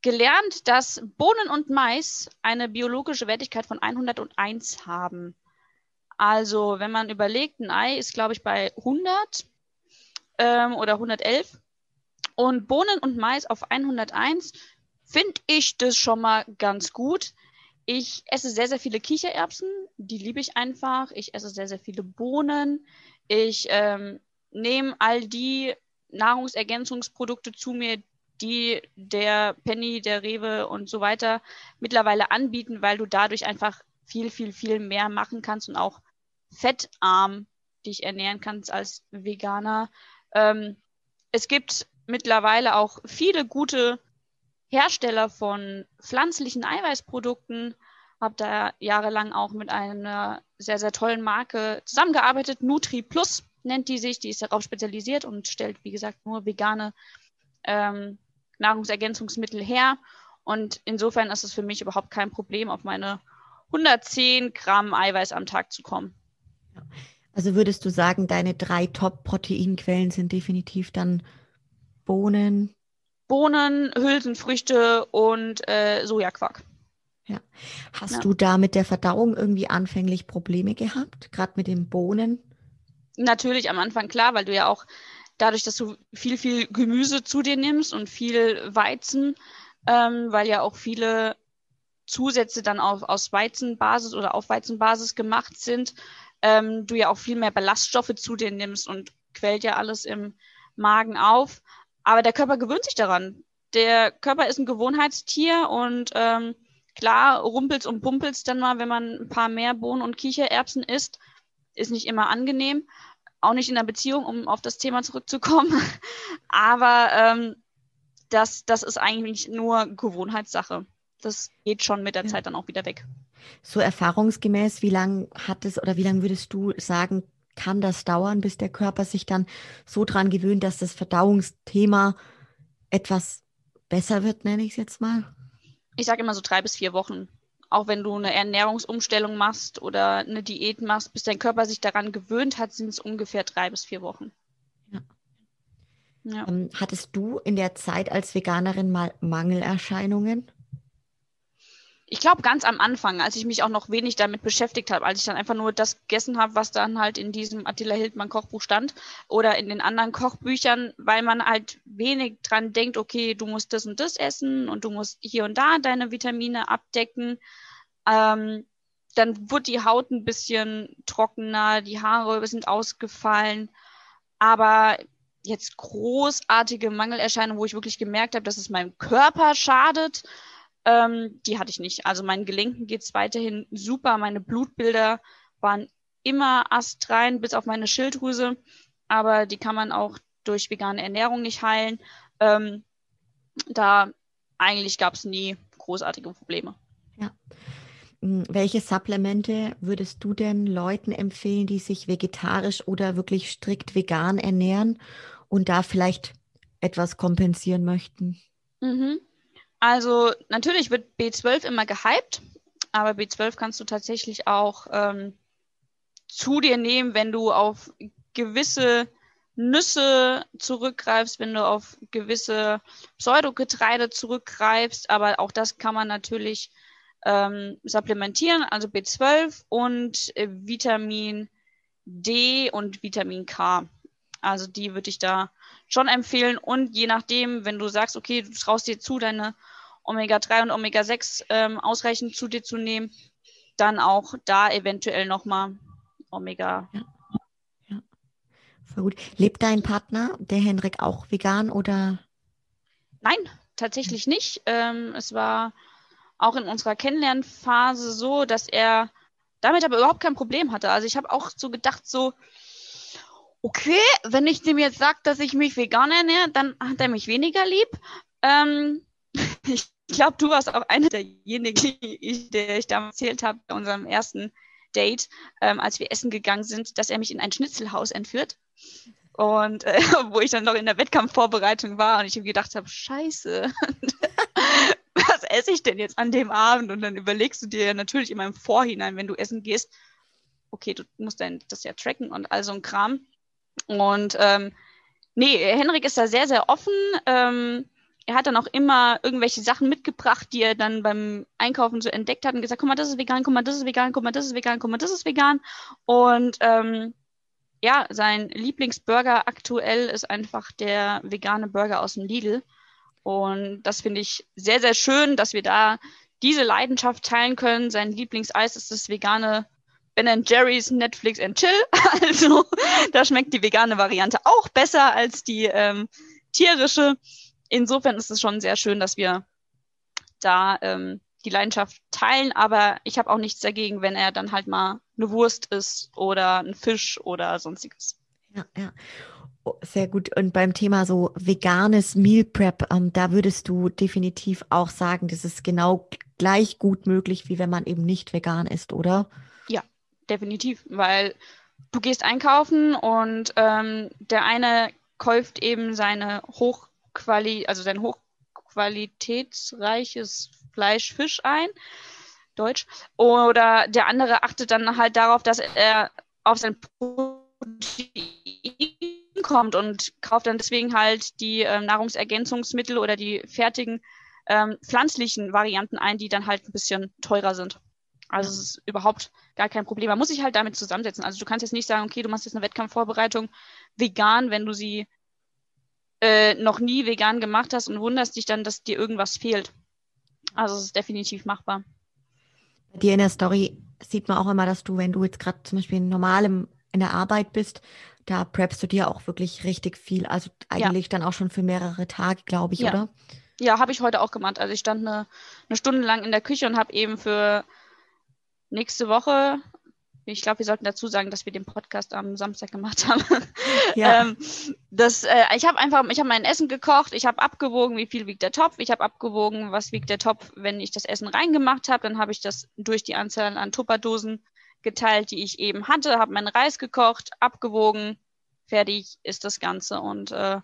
gelernt, dass Bohnen und Mais eine biologische Wertigkeit von 101 haben. Also, wenn man überlegt, ein Ei ist, glaube ich, bei 100 ähm, oder 111 und Bohnen und Mais auf 101, finde ich das schon mal ganz gut. Ich esse sehr, sehr viele Kichererbsen, die liebe ich einfach. Ich esse sehr, sehr viele Bohnen. Ich ähm, nehme all die Nahrungsergänzungsprodukte zu mir, die der Penny, der Rewe und so weiter mittlerweile anbieten, weil du dadurch einfach viel, viel, viel mehr machen kannst und auch fettarm dich ernähren kannst als Veganer. Ähm, es gibt mittlerweile auch viele gute Hersteller von pflanzlichen Eiweißprodukten. Habe da jahrelang auch mit einer sehr, sehr tollen Marke zusammengearbeitet. Nutri Plus nennt die sich. Die ist darauf spezialisiert und stellt, wie gesagt, nur vegane ähm, Nahrungsergänzungsmittel her. Und insofern ist es für mich überhaupt kein Problem, auf meine 110 Gramm Eiweiß am Tag zu kommen. Also würdest du sagen, deine drei Top-Proteinquellen sind definitiv dann Bohnen? Bohnen, Hülsenfrüchte und äh, Sojaquark. Ja. Hast ja. du da mit der Verdauung irgendwie anfänglich Probleme gehabt, gerade mit den Bohnen? Natürlich am Anfang klar, weil du ja auch dadurch, dass du viel, viel Gemüse zu dir nimmst und viel Weizen, ähm, weil ja auch viele Zusätze dann auf, aus Weizenbasis oder auf Weizenbasis gemacht sind, ähm, du ja auch viel mehr Ballaststoffe zu dir nimmst und quält ja alles im Magen auf. Aber der Körper gewöhnt sich daran. Der Körper ist ein Gewohnheitstier und ähm, klar rumpelt's und pumpelt's dann mal, wenn man ein paar mehr Bohnen und Kichererbsen isst. Ist nicht immer angenehm auch nicht in der Beziehung, um auf das Thema zurückzukommen. Aber ähm, das, das ist eigentlich nur Gewohnheitssache. Das geht schon mit der ja. Zeit dann auch wieder weg. So erfahrungsgemäß, wie lange hat es oder wie lange würdest du sagen, kann das dauern, bis der Körper sich dann so dran gewöhnt, dass das Verdauungsthema etwas besser wird, nenne ich es jetzt mal? Ich sage immer so drei bis vier Wochen auch wenn du eine Ernährungsumstellung machst oder eine Diät machst, bis dein Körper sich daran gewöhnt hat, sind es ungefähr drei bis vier Wochen. Ja. Ja. Ähm, hattest du in der Zeit als Veganerin mal Mangelerscheinungen? Ich glaube ganz am Anfang, als ich mich auch noch wenig damit beschäftigt habe, als ich dann einfach nur das gegessen habe, was dann halt in diesem Attila Hildmann Kochbuch stand oder in den anderen Kochbüchern, weil man halt wenig dran denkt, okay, du musst das und das essen und du musst hier und da deine Vitamine abdecken. Ähm, dann wurde die Haut ein bisschen trockener, die Haare sind ausgefallen, aber jetzt großartige Mangelerscheinungen, wo ich wirklich gemerkt habe, dass es meinem Körper schadet ähm, die hatte ich nicht. Also meinen Gelenken geht es weiterhin super. Meine Blutbilder waren immer astrein, bis auf meine Schilddrüse. Aber die kann man auch durch vegane Ernährung nicht heilen. Ähm, da eigentlich gab es nie großartige Probleme. Ja. Hm, welche Supplemente würdest du denn Leuten empfehlen, die sich vegetarisch oder wirklich strikt vegan ernähren und da vielleicht etwas kompensieren möchten? Mhm. Also natürlich wird B12 immer gehypt, aber B12 kannst du tatsächlich auch ähm, zu dir nehmen, wenn du auf gewisse Nüsse zurückgreifst, wenn du auf gewisse Pseudogetreide zurückgreifst, aber auch das kann man natürlich ähm, supplementieren, also B12 und äh, Vitamin D und Vitamin K. Also die würde ich da schon empfehlen. Und je nachdem, wenn du sagst, okay, du traust dir zu, deine Omega-3 und Omega-6 ähm, ausreichend zu dir zu nehmen, dann auch da eventuell nochmal Omega. Ja. ja. Voll gut. Lebt dein Partner, der Henrik, auch vegan oder? Nein, tatsächlich nicht. Ähm, es war auch in unserer Kennenlernphase so, dass er damit aber überhaupt kein Problem hatte. Also ich habe auch so gedacht, so, okay, wenn ich dem jetzt sage, dass ich mich vegan ernähre, dann hat er mich weniger lieb. Ähm, ich glaube, du warst auch einer derjenigen, die, der ich damals erzählt habe, bei unserem ersten Date, ähm, als wir essen gegangen sind, dass er mich in ein Schnitzelhaus entführt. Und äh, wo ich dann noch in der Wettkampfvorbereitung war und ich gedacht habe, scheiße, was esse ich denn jetzt an dem Abend? Und dann überlegst du dir ja natürlich immer im Vorhinein, wenn du essen gehst, okay, du musst dann das ja tracken und all so ein Kram. Und ähm, nee, Henrik ist da sehr, sehr offen. Ähm, er hat dann auch immer irgendwelche Sachen mitgebracht, die er dann beim Einkaufen so entdeckt hat und gesagt, guck mal, das ist vegan, guck mal, das ist vegan, guck mal, das ist vegan, guck mal, das ist vegan. Und ähm, ja, sein Lieblingsburger aktuell ist einfach der vegane Burger aus dem Lidl. Und das finde ich sehr, sehr schön, dass wir da diese Leidenschaft teilen können. Sein Lieblingseis ist das vegane Ben Jerry's Netflix and Chill. Also da schmeckt die vegane Variante auch besser als die ähm, tierische. Insofern ist es schon sehr schön, dass wir da ähm, die Leidenschaft teilen, aber ich habe auch nichts dagegen, wenn er dann halt mal eine Wurst isst oder ein Fisch oder sonstiges. Ja, ja. Oh, sehr gut. Und beim Thema so veganes Meal Prep, ähm, da würdest du definitiv auch sagen, das ist genau gleich gut möglich, wie wenn man eben nicht vegan ist, oder? Definitiv, weil du gehst einkaufen und ähm, der eine kauft eben seine Hochquali, also sein hochqualitätsreiches Fleisch, Fisch ein, Deutsch, oder der andere achtet dann halt darauf, dass er auf sein Protein kommt und kauft dann deswegen halt die ähm, Nahrungsergänzungsmittel oder die fertigen ähm, pflanzlichen Varianten ein, die dann halt ein bisschen teurer sind. Also es ist überhaupt gar kein Problem. Man muss sich halt damit zusammensetzen. Also du kannst jetzt nicht sagen, okay, du machst jetzt eine Wettkampfvorbereitung vegan, wenn du sie äh, noch nie vegan gemacht hast und wunderst dich dann, dass dir irgendwas fehlt. Also es ist definitiv machbar. Bei dir in der Story sieht man auch immer, dass du, wenn du jetzt gerade zum Beispiel normal im, in der Arbeit bist, da preppst du dir auch wirklich richtig viel. Also eigentlich ja. dann auch schon für mehrere Tage, glaube ich, ja. oder? Ja, habe ich heute auch gemacht. Also ich stand eine, eine Stunde lang in der Küche und habe eben für nächste Woche, ich glaube, wir sollten dazu sagen, dass wir den Podcast am Samstag gemacht haben. Ja. ähm, das, äh, ich habe einfach, ich habe mein Essen gekocht, ich habe abgewogen, wie viel wiegt der Topf, ich habe abgewogen, was wiegt der Topf, wenn ich das Essen reingemacht habe, dann habe ich das durch die Anzahl an Tupperdosen geteilt, die ich eben hatte, habe meinen Reis gekocht, abgewogen, fertig ist das Ganze. Und äh,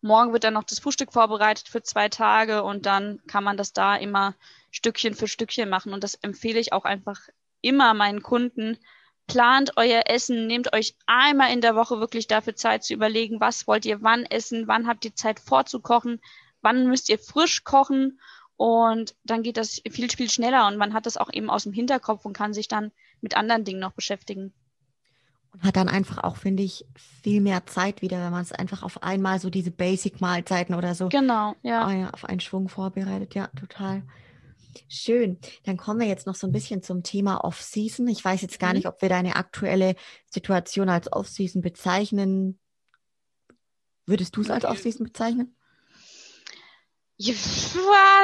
morgen wird dann noch das Frühstück vorbereitet für zwei Tage. Und dann kann man das da immer Stückchen für Stückchen machen. Und das empfehle ich auch einfach immer meinen Kunden, plant euer Essen, nehmt euch einmal in der Woche wirklich dafür Zeit zu überlegen, was wollt ihr wann essen, wann habt ihr Zeit vorzukochen, wann müsst ihr frisch kochen und dann geht das viel, viel schneller und man hat das auch eben aus dem Hinterkopf und kann sich dann mit anderen Dingen noch beschäftigen. Und hat dann einfach auch, finde ich, viel mehr Zeit wieder, wenn man es einfach auf einmal so diese Basic-Mahlzeiten oder so genau, ja. Ja, auf einen Schwung vorbereitet. Ja, total. Schön. Dann kommen wir jetzt noch so ein bisschen zum Thema Off-Season. Ich weiß jetzt gar mhm. nicht, ob wir deine aktuelle Situation als Off-Season bezeichnen. Würdest du es als Off-Season bezeichnen? Ja,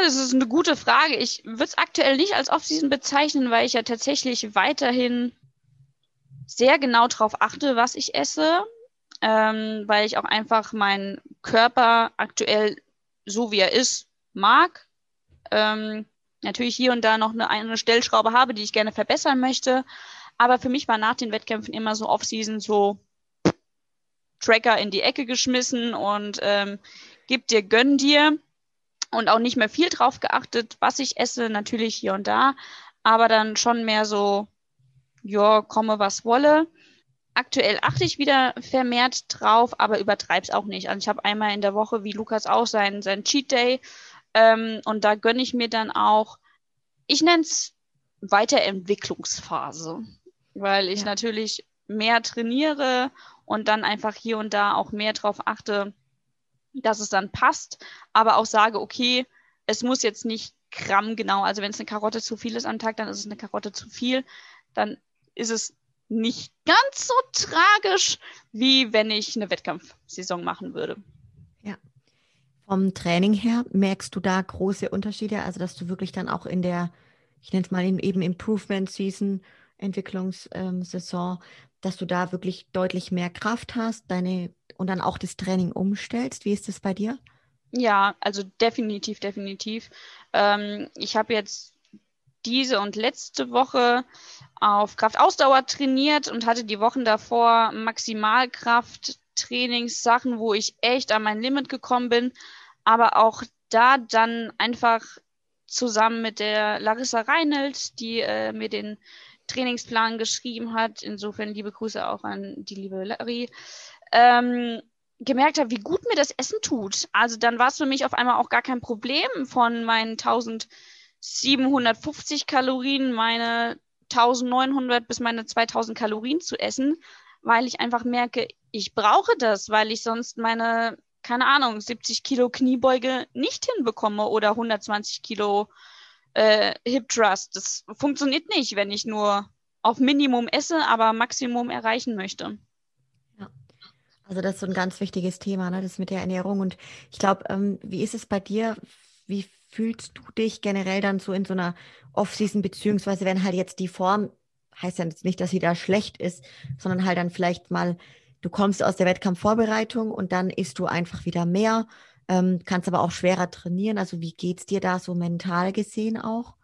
das ist eine gute Frage. Ich würde es aktuell nicht als Off-Season bezeichnen, weil ich ja tatsächlich weiterhin sehr genau darauf achte, was ich esse, ähm, weil ich auch einfach meinen Körper aktuell so wie er ist mag. Ähm, natürlich hier und da noch eine, eine Stellschraube habe, die ich gerne verbessern möchte. Aber für mich war nach den Wettkämpfen immer so Off-Season so Tracker in die Ecke geschmissen und ähm, gib dir, gönn dir. Und auch nicht mehr viel drauf geachtet, was ich esse, natürlich hier und da, aber dann schon mehr so, ja, komme was wolle. aktuell achte ich wieder vermehrt drauf, aber übertreib's auch nicht. Also ich habe einmal in der Woche, wie Lukas auch, seinen, seinen Cheat Day. Ähm, und da gönne ich mir dann auch, ich nenne es Weiterentwicklungsphase, weil ich ja. natürlich mehr trainiere und dann einfach hier und da auch mehr drauf achte, dass es dann passt, aber auch sage, okay, es muss jetzt nicht Gramm genau, also wenn es eine Karotte zu viel ist am Tag, dann ist es eine Karotte zu viel, dann ist es nicht ganz so tragisch, wie wenn ich eine Wettkampfsaison machen würde. Vom Training her merkst du da große Unterschiede, also dass du wirklich dann auch in der, ich nenne es mal eben Improvement Season, Entwicklungssaison, dass du da wirklich deutlich mehr Kraft hast, deine und dann auch das Training umstellst. Wie ist das bei dir? Ja, also definitiv, definitiv. Ähm, ich habe jetzt diese und letzte Woche auf Kraftausdauer trainiert und hatte die Wochen davor Maximalkraft Trainingssachen, wo ich echt an mein Limit gekommen bin, aber auch da dann einfach zusammen mit der Larissa Reinelt, die äh, mir den Trainingsplan geschrieben hat, insofern liebe Grüße auch an die liebe Larry, ähm, gemerkt habe, wie gut mir das Essen tut. Also dann war es für mich auf einmal auch gar kein Problem von meinen 1000 750 Kalorien, meine 1900 bis meine 2000 Kalorien zu essen, weil ich einfach merke, ich brauche das, weil ich sonst meine, keine Ahnung, 70 Kilo Kniebeuge nicht hinbekomme oder 120 Kilo äh, Hip Thrust. Das funktioniert nicht, wenn ich nur auf Minimum esse, aber Maximum erreichen möchte. Ja. Also das ist so ein ganz wichtiges Thema, ne? das mit der Ernährung. Und ich glaube, ähm, wie ist es bei dir? Wie fühlst du dich generell dann so in so einer Off-Season, beziehungsweise wenn halt jetzt die Form, heißt ja jetzt nicht, dass sie da schlecht ist, sondern halt dann vielleicht mal, du kommst aus der Wettkampfvorbereitung und dann isst du einfach wieder mehr, ähm, kannst aber auch schwerer trainieren. Also wie geht es dir da so mental gesehen auch?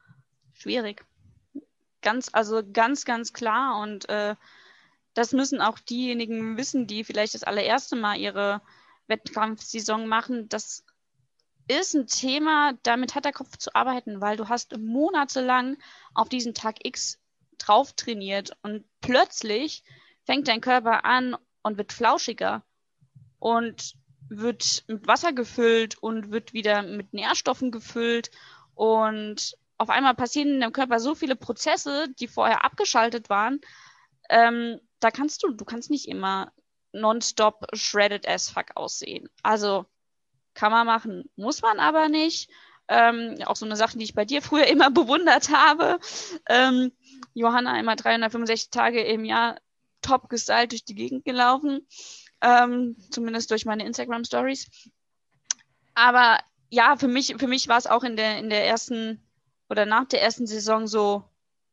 Schwierig. Ganz, also ganz, ganz klar. Und äh, das müssen auch diejenigen wissen, die vielleicht das allererste Mal ihre Wettkampfsaison machen, dass ist ein Thema, damit hat der Kopf zu arbeiten, weil du hast monatelang auf diesen Tag X drauf trainiert und plötzlich fängt dein Körper an und wird flauschiger und wird mit Wasser gefüllt und wird wieder mit Nährstoffen gefüllt und auf einmal passieren in deinem Körper so viele Prozesse, die vorher abgeschaltet waren. Ähm, da kannst du, du kannst nicht immer nonstop shredded as fuck aussehen. Also kann man machen, muss man aber nicht. Ähm, auch so eine Sache, die ich bei dir früher immer bewundert habe. Ähm, Johanna immer 365 Tage im Jahr top gestylt durch die Gegend gelaufen. Ähm, zumindest durch meine Instagram Stories. Aber ja, für mich, für mich war es auch in der, in der ersten oder nach der ersten Saison so,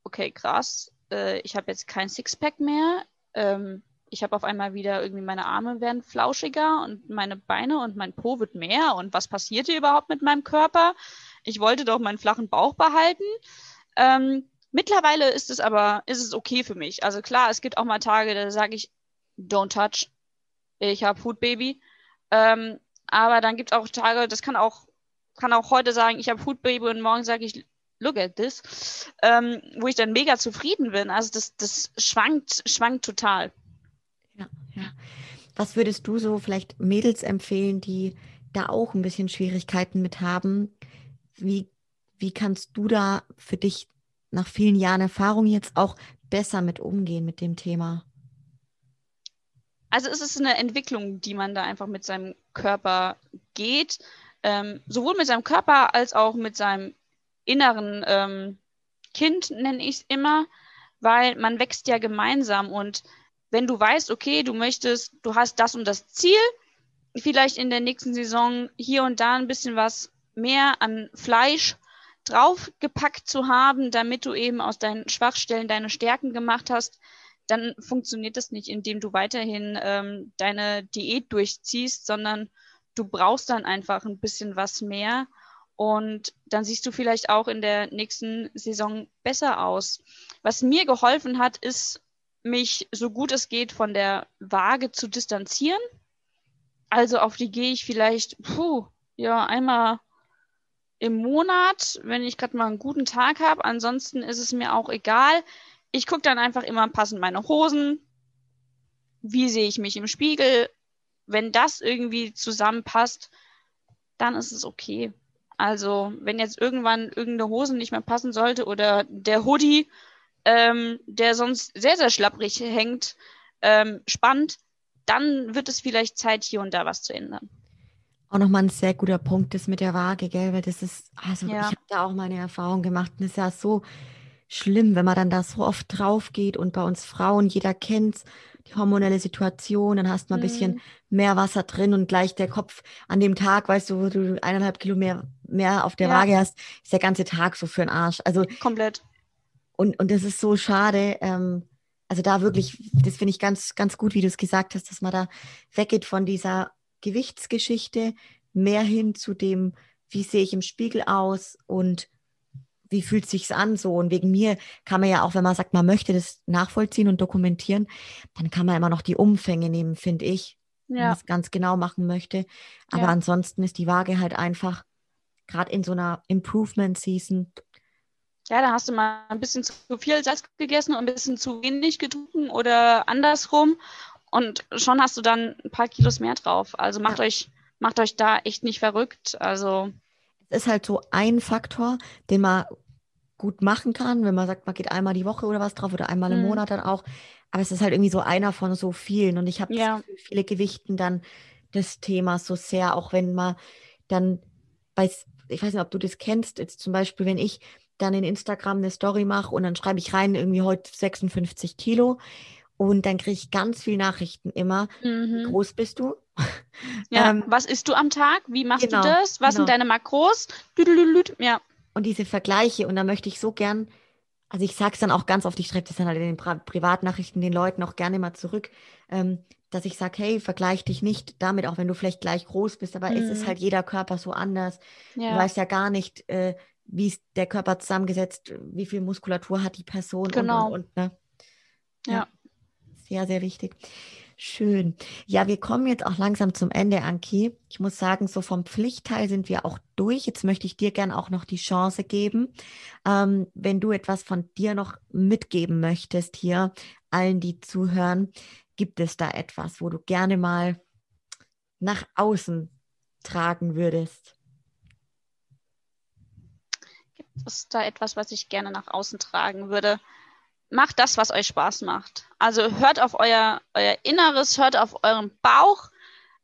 okay, krass, äh, ich habe jetzt kein Sixpack mehr. Ähm, ich habe auf einmal wieder irgendwie meine Arme werden flauschiger und meine Beine und mein Po wird mehr. Und was passiert hier überhaupt mit meinem Körper? Ich wollte doch meinen flachen Bauch behalten. Ähm, mittlerweile ist es aber, ist es okay für mich. Also klar, es gibt auch mal Tage, da sage ich, don't touch. Ich habe Food Baby. Ähm, aber dann gibt es auch Tage, das kann auch, kann auch heute sagen, ich habe Food Baby und morgen sage ich, look at this, ähm, wo ich dann mega zufrieden bin. Also das, das schwankt, schwankt total. Ja, ja. Was würdest du so vielleicht Mädels empfehlen, die da auch ein bisschen Schwierigkeiten mit haben? Wie, wie kannst du da für dich nach vielen Jahren Erfahrung jetzt auch besser mit umgehen mit dem Thema? Also es ist eine Entwicklung, die man da einfach mit seinem Körper geht, ähm, sowohl mit seinem Körper als auch mit seinem inneren ähm, Kind, nenne ich es immer, weil man wächst ja gemeinsam und wenn du weißt, okay, du möchtest, du hast das und das Ziel, vielleicht in der nächsten Saison hier und da ein bisschen was mehr an Fleisch draufgepackt zu haben, damit du eben aus deinen Schwachstellen deine Stärken gemacht hast, dann funktioniert das nicht, indem du weiterhin ähm, deine Diät durchziehst, sondern du brauchst dann einfach ein bisschen was mehr und dann siehst du vielleicht auch in der nächsten Saison besser aus. Was mir geholfen hat, ist mich so gut es geht von der Waage zu distanzieren. Also auf die gehe ich vielleicht, puh, ja, einmal im Monat, wenn ich gerade mal einen guten Tag habe. Ansonsten ist es mir auch egal. Ich gucke dann einfach immer, passen meine Hosen, wie sehe ich mich im Spiegel. Wenn das irgendwie zusammenpasst, dann ist es okay. Also, wenn jetzt irgendwann irgendeine Hose nicht mehr passen sollte oder der Hoodie, ähm, der sonst sehr, sehr schlapprig hängt, ähm, spannt, dann wird es vielleicht Zeit, hier und da was zu ändern. Auch nochmal ein sehr guter Punkt ist mit der Waage, gell? Weil das ist, also ja. ich habe da auch meine Erfahrung gemacht. Und es ist ja so schlimm, wenn man dann da so oft drauf geht und bei uns Frauen, jeder kennt die hormonelle Situation, dann hast du mal ein bisschen mhm. mehr Wasser drin und gleich der Kopf an dem Tag, weißt du, wo du eineinhalb Kilo mehr, mehr auf der ja. Waage hast, ist der ganze Tag so für den Arsch. Also komplett. Und, und das ist so schade. Ähm, also da wirklich, das finde ich ganz, ganz gut, wie du es gesagt hast, dass man da weggeht von dieser Gewichtsgeschichte mehr hin zu dem, wie sehe ich im Spiegel aus und wie fühlt sich's an so und wegen mir kann man ja auch, wenn man sagt, man möchte das nachvollziehen und dokumentieren, dann kann man immer noch die Umfänge nehmen, finde ich, ja. wenn man es ganz genau machen möchte. Aber ja. ansonsten ist die Waage halt einfach gerade in so einer Improvement Season. Ja, da hast du mal ein bisschen zu viel Salz gegessen und ein bisschen zu wenig getrunken oder andersrum und schon hast du dann ein paar Kilos mehr drauf. Also macht ja. euch, macht euch da echt nicht verrückt. Also. Es ist halt so ein Faktor, den man gut machen kann, wenn man sagt, man geht einmal die Woche oder was drauf oder einmal im mhm. Monat dann auch. Aber es ist halt irgendwie so einer von so vielen. Und ich habe ja. viele Gewichten dann des Themas so sehr, auch wenn man dann bei, ich weiß nicht, ob du das kennst, jetzt zum Beispiel, wenn ich dann in Instagram eine Story mache und dann schreibe ich rein, irgendwie heute 56 Kilo und dann kriege ich ganz viele Nachrichten immer. Mhm. Wie groß bist du? Ja, ähm, was isst du am Tag? Wie machst genau, du das? Was genau. sind deine Makros? Ja. Und diese Vergleiche, und da möchte ich so gern, also ich sage es dann auch ganz oft, ich schreibe das dann halt in den Pri Privatnachrichten den Leuten auch gerne mal zurück, ähm, dass ich sage, hey, vergleich dich nicht damit, auch wenn du vielleicht gleich groß bist, aber mhm. es ist mhm. halt jeder Körper so anders. Ja. Du weißt ja gar nicht, äh, wie ist der Körper zusammengesetzt, wie viel Muskulatur hat die Person genau. und, und, und ne? ja. ja sehr, sehr wichtig. Schön. Ja, wir kommen jetzt auch langsam zum Ende, Anki. Ich muss sagen, so vom Pflichtteil sind wir auch durch. Jetzt möchte ich dir gerne auch noch die Chance geben, ähm, wenn du etwas von dir noch mitgeben möchtest hier, allen, die zuhören, gibt es da etwas, wo du gerne mal nach außen tragen würdest? Gibt es da etwas, was ich gerne nach außen tragen würde? Macht das, was euch Spaß macht. Also hört auf euer, euer Inneres, hört auf euren Bauch.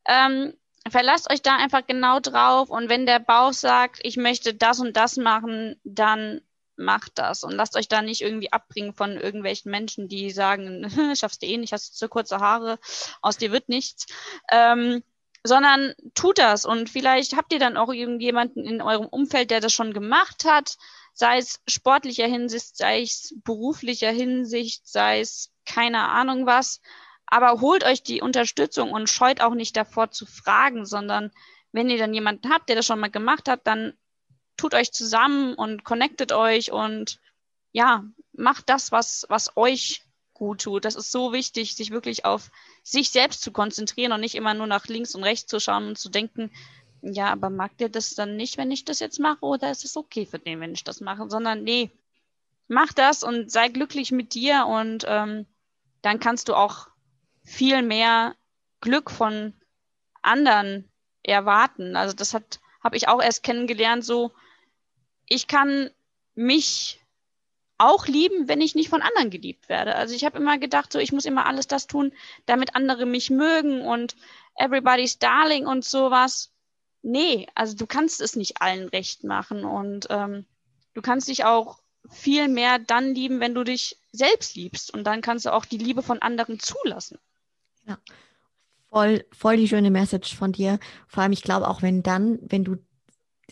Ähm, verlasst euch da einfach genau drauf. Und wenn der Bauch sagt, ich möchte das und das machen, dann macht das. Und lasst euch da nicht irgendwie abbringen von irgendwelchen Menschen, die sagen, schaffst du eh nicht, hast du zu kurze Haare, aus dir wird nichts. Ähm, sondern tut das. Und vielleicht habt ihr dann auch irgendjemanden in eurem Umfeld, der das schon gemacht hat sei es sportlicher Hinsicht, sei es beruflicher Hinsicht, sei es keine Ahnung was. Aber holt euch die Unterstützung und scheut auch nicht davor zu fragen, sondern wenn ihr dann jemanden habt, der das schon mal gemacht hat, dann tut euch zusammen und connectet euch und ja, macht das, was, was euch gut tut. Das ist so wichtig, sich wirklich auf sich selbst zu konzentrieren und nicht immer nur nach links und rechts zu schauen und zu denken, ja, aber mag der das dann nicht, wenn ich das jetzt mache, oder ist es okay für den, wenn ich das mache? Sondern nee, mach das und sei glücklich mit dir und ähm, dann kannst du auch viel mehr Glück von anderen erwarten. Also das hat habe ich auch erst kennengelernt. So, ich kann mich auch lieben, wenn ich nicht von anderen geliebt werde. Also ich habe immer gedacht, so ich muss immer alles das tun, damit andere mich mögen und everybody's darling und sowas nee, also du kannst es nicht allen recht machen und ähm, du kannst dich auch viel mehr dann lieben, wenn du dich selbst liebst und dann kannst du auch die Liebe von anderen zulassen. Ja, voll, voll die schöne Message von dir. Vor allem, ich glaube auch, wenn dann, wenn du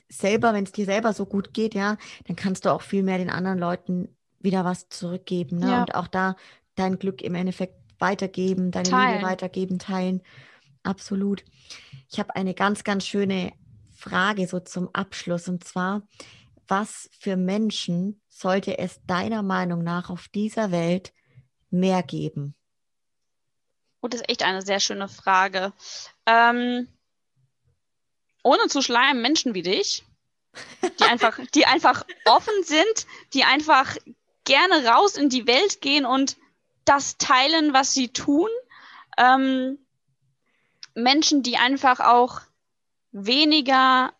selber, wenn es dir selber so gut geht, ja, dann kannst du auch viel mehr den anderen Leuten wieder was zurückgeben ne? Ja. und auch da dein Glück im Endeffekt weitergeben, deine teilen. Liebe weitergeben, teilen. Absolut. Ich habe eine ganz, ganz schöne Frage so zum Abschluss und zwar, was für Menschen sollte es deiner Meinung nach auf dieser Welt mehr geben? Oh, das ist echt eine sehr schöne Frage. Ähm, ohne zu schleimen, Menschen wie dich, die einfach, die einfach offen sind, die einfach gerne raus in die Welt gehen und das teilen, was sie tun, Ähm, Menschen, die einfach auch weniger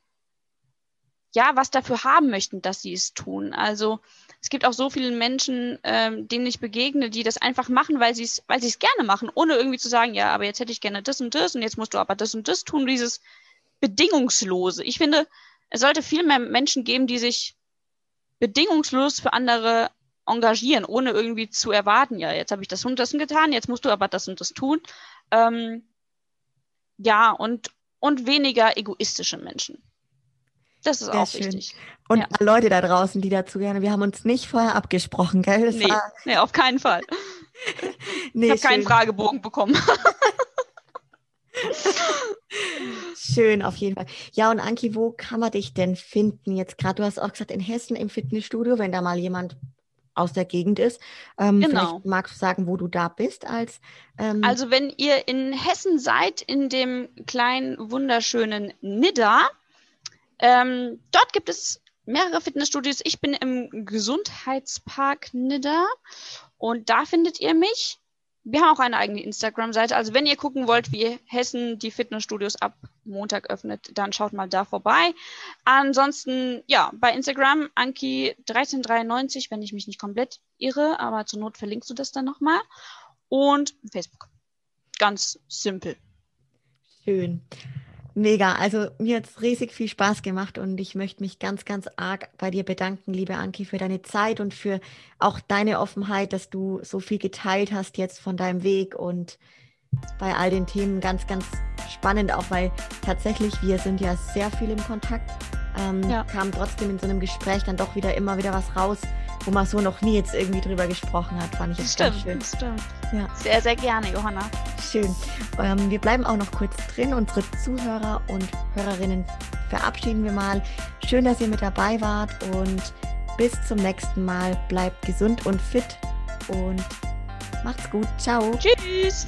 ja was dafür haben möchten, dass sie es tun. Also es gibt auch so viele Menschen, ähm, denen ich begegne, die das einfach machen, weil sie es, weil sie es gerne machen, ohne irgendwie zu sagen, ja, aber jetzt hätte ich gerne das und das und jetzt musst du aber das und das tun. Dieses bedingungslose. Ich finde, es sollte viel mehr Menschen geben, die sich bedingungslos für andere engagieren, ohne irgendwie zu erwarten, ja, jetzt habe ich das und das getan, jetzt musst du aber das und das tun. Ähm, ja, und, und weniger egoistische Menschen. Das ist Sehr auch schön. wichtig. Und ja. Leute da draußen, die dazu gerne, wir haben uns nicht vorher abgesprochen, gell? Das nee, war... nee, auf keinen Fall. nee, ich habe keinen Fragebogen bekommen. Schön, auf jeden Fall. Ja, und Anki, wo kann man dich denn finden jetzt gerade? Du hast auch gesagt, in Hessen im Fitnessstudio, wenn da mal jemand aus der Gegend ist. Ähm, genau. magst du sagen, wo du da bist als. Ähm also wenn ihr in Hessen seid, in dem kleinen wunderschönen Nidda, ähm, dort gibt es mehrere Fitnessstudios. Ich bin im Gesundheitspark Nidda und da findet ihr mich. Wir haben auch eine eigene Instagram-Seite. Also wenn ihr gucken wollt, wie Hessen die Fitnessstudios ab Montag öffnet, dann schaut mal da vorbei. Ansonsten, ja, bei Instagram Anki1393, wenn ich mich nicht komplett irre, aber zur Not verlinkst du das dann nochmal. Und Facebook. Ganz simpel. Schön. Mega, also mir hat es riesig viel Spaß gemacht und ich möchte mich ganz, ganz arg bei dir bedanken, liebe Anki, für deine Zeit und für auch deine Offenheit, dass du so viel geteilt hast jetzt von deinem Weg und bei all den Themen ganz, ganz spannend, auch weil tatsächlich wir sind ja sehr viel im Kontakt, ähm, ja. kam trotzdem in so einem Gespräch dann doch wieder immer wieder was raus, wo man so noch nie jetzt irgendwie drüber gesprochen hat, fand ich jetzt stimmt, ganz schön. Stimmt. Ja. Sehr, sehr gerne, Johanna. Schön. Ähm, wir bleiben auch noch kurz drin. Unsere Zuhörer und Hörerinnen verabschieden wir mal. Schön, dass ihr mit dabei wart und bis zum nächsten Mal. Bleibt gesund und fit und macht's gut. Ciao. Tschüss.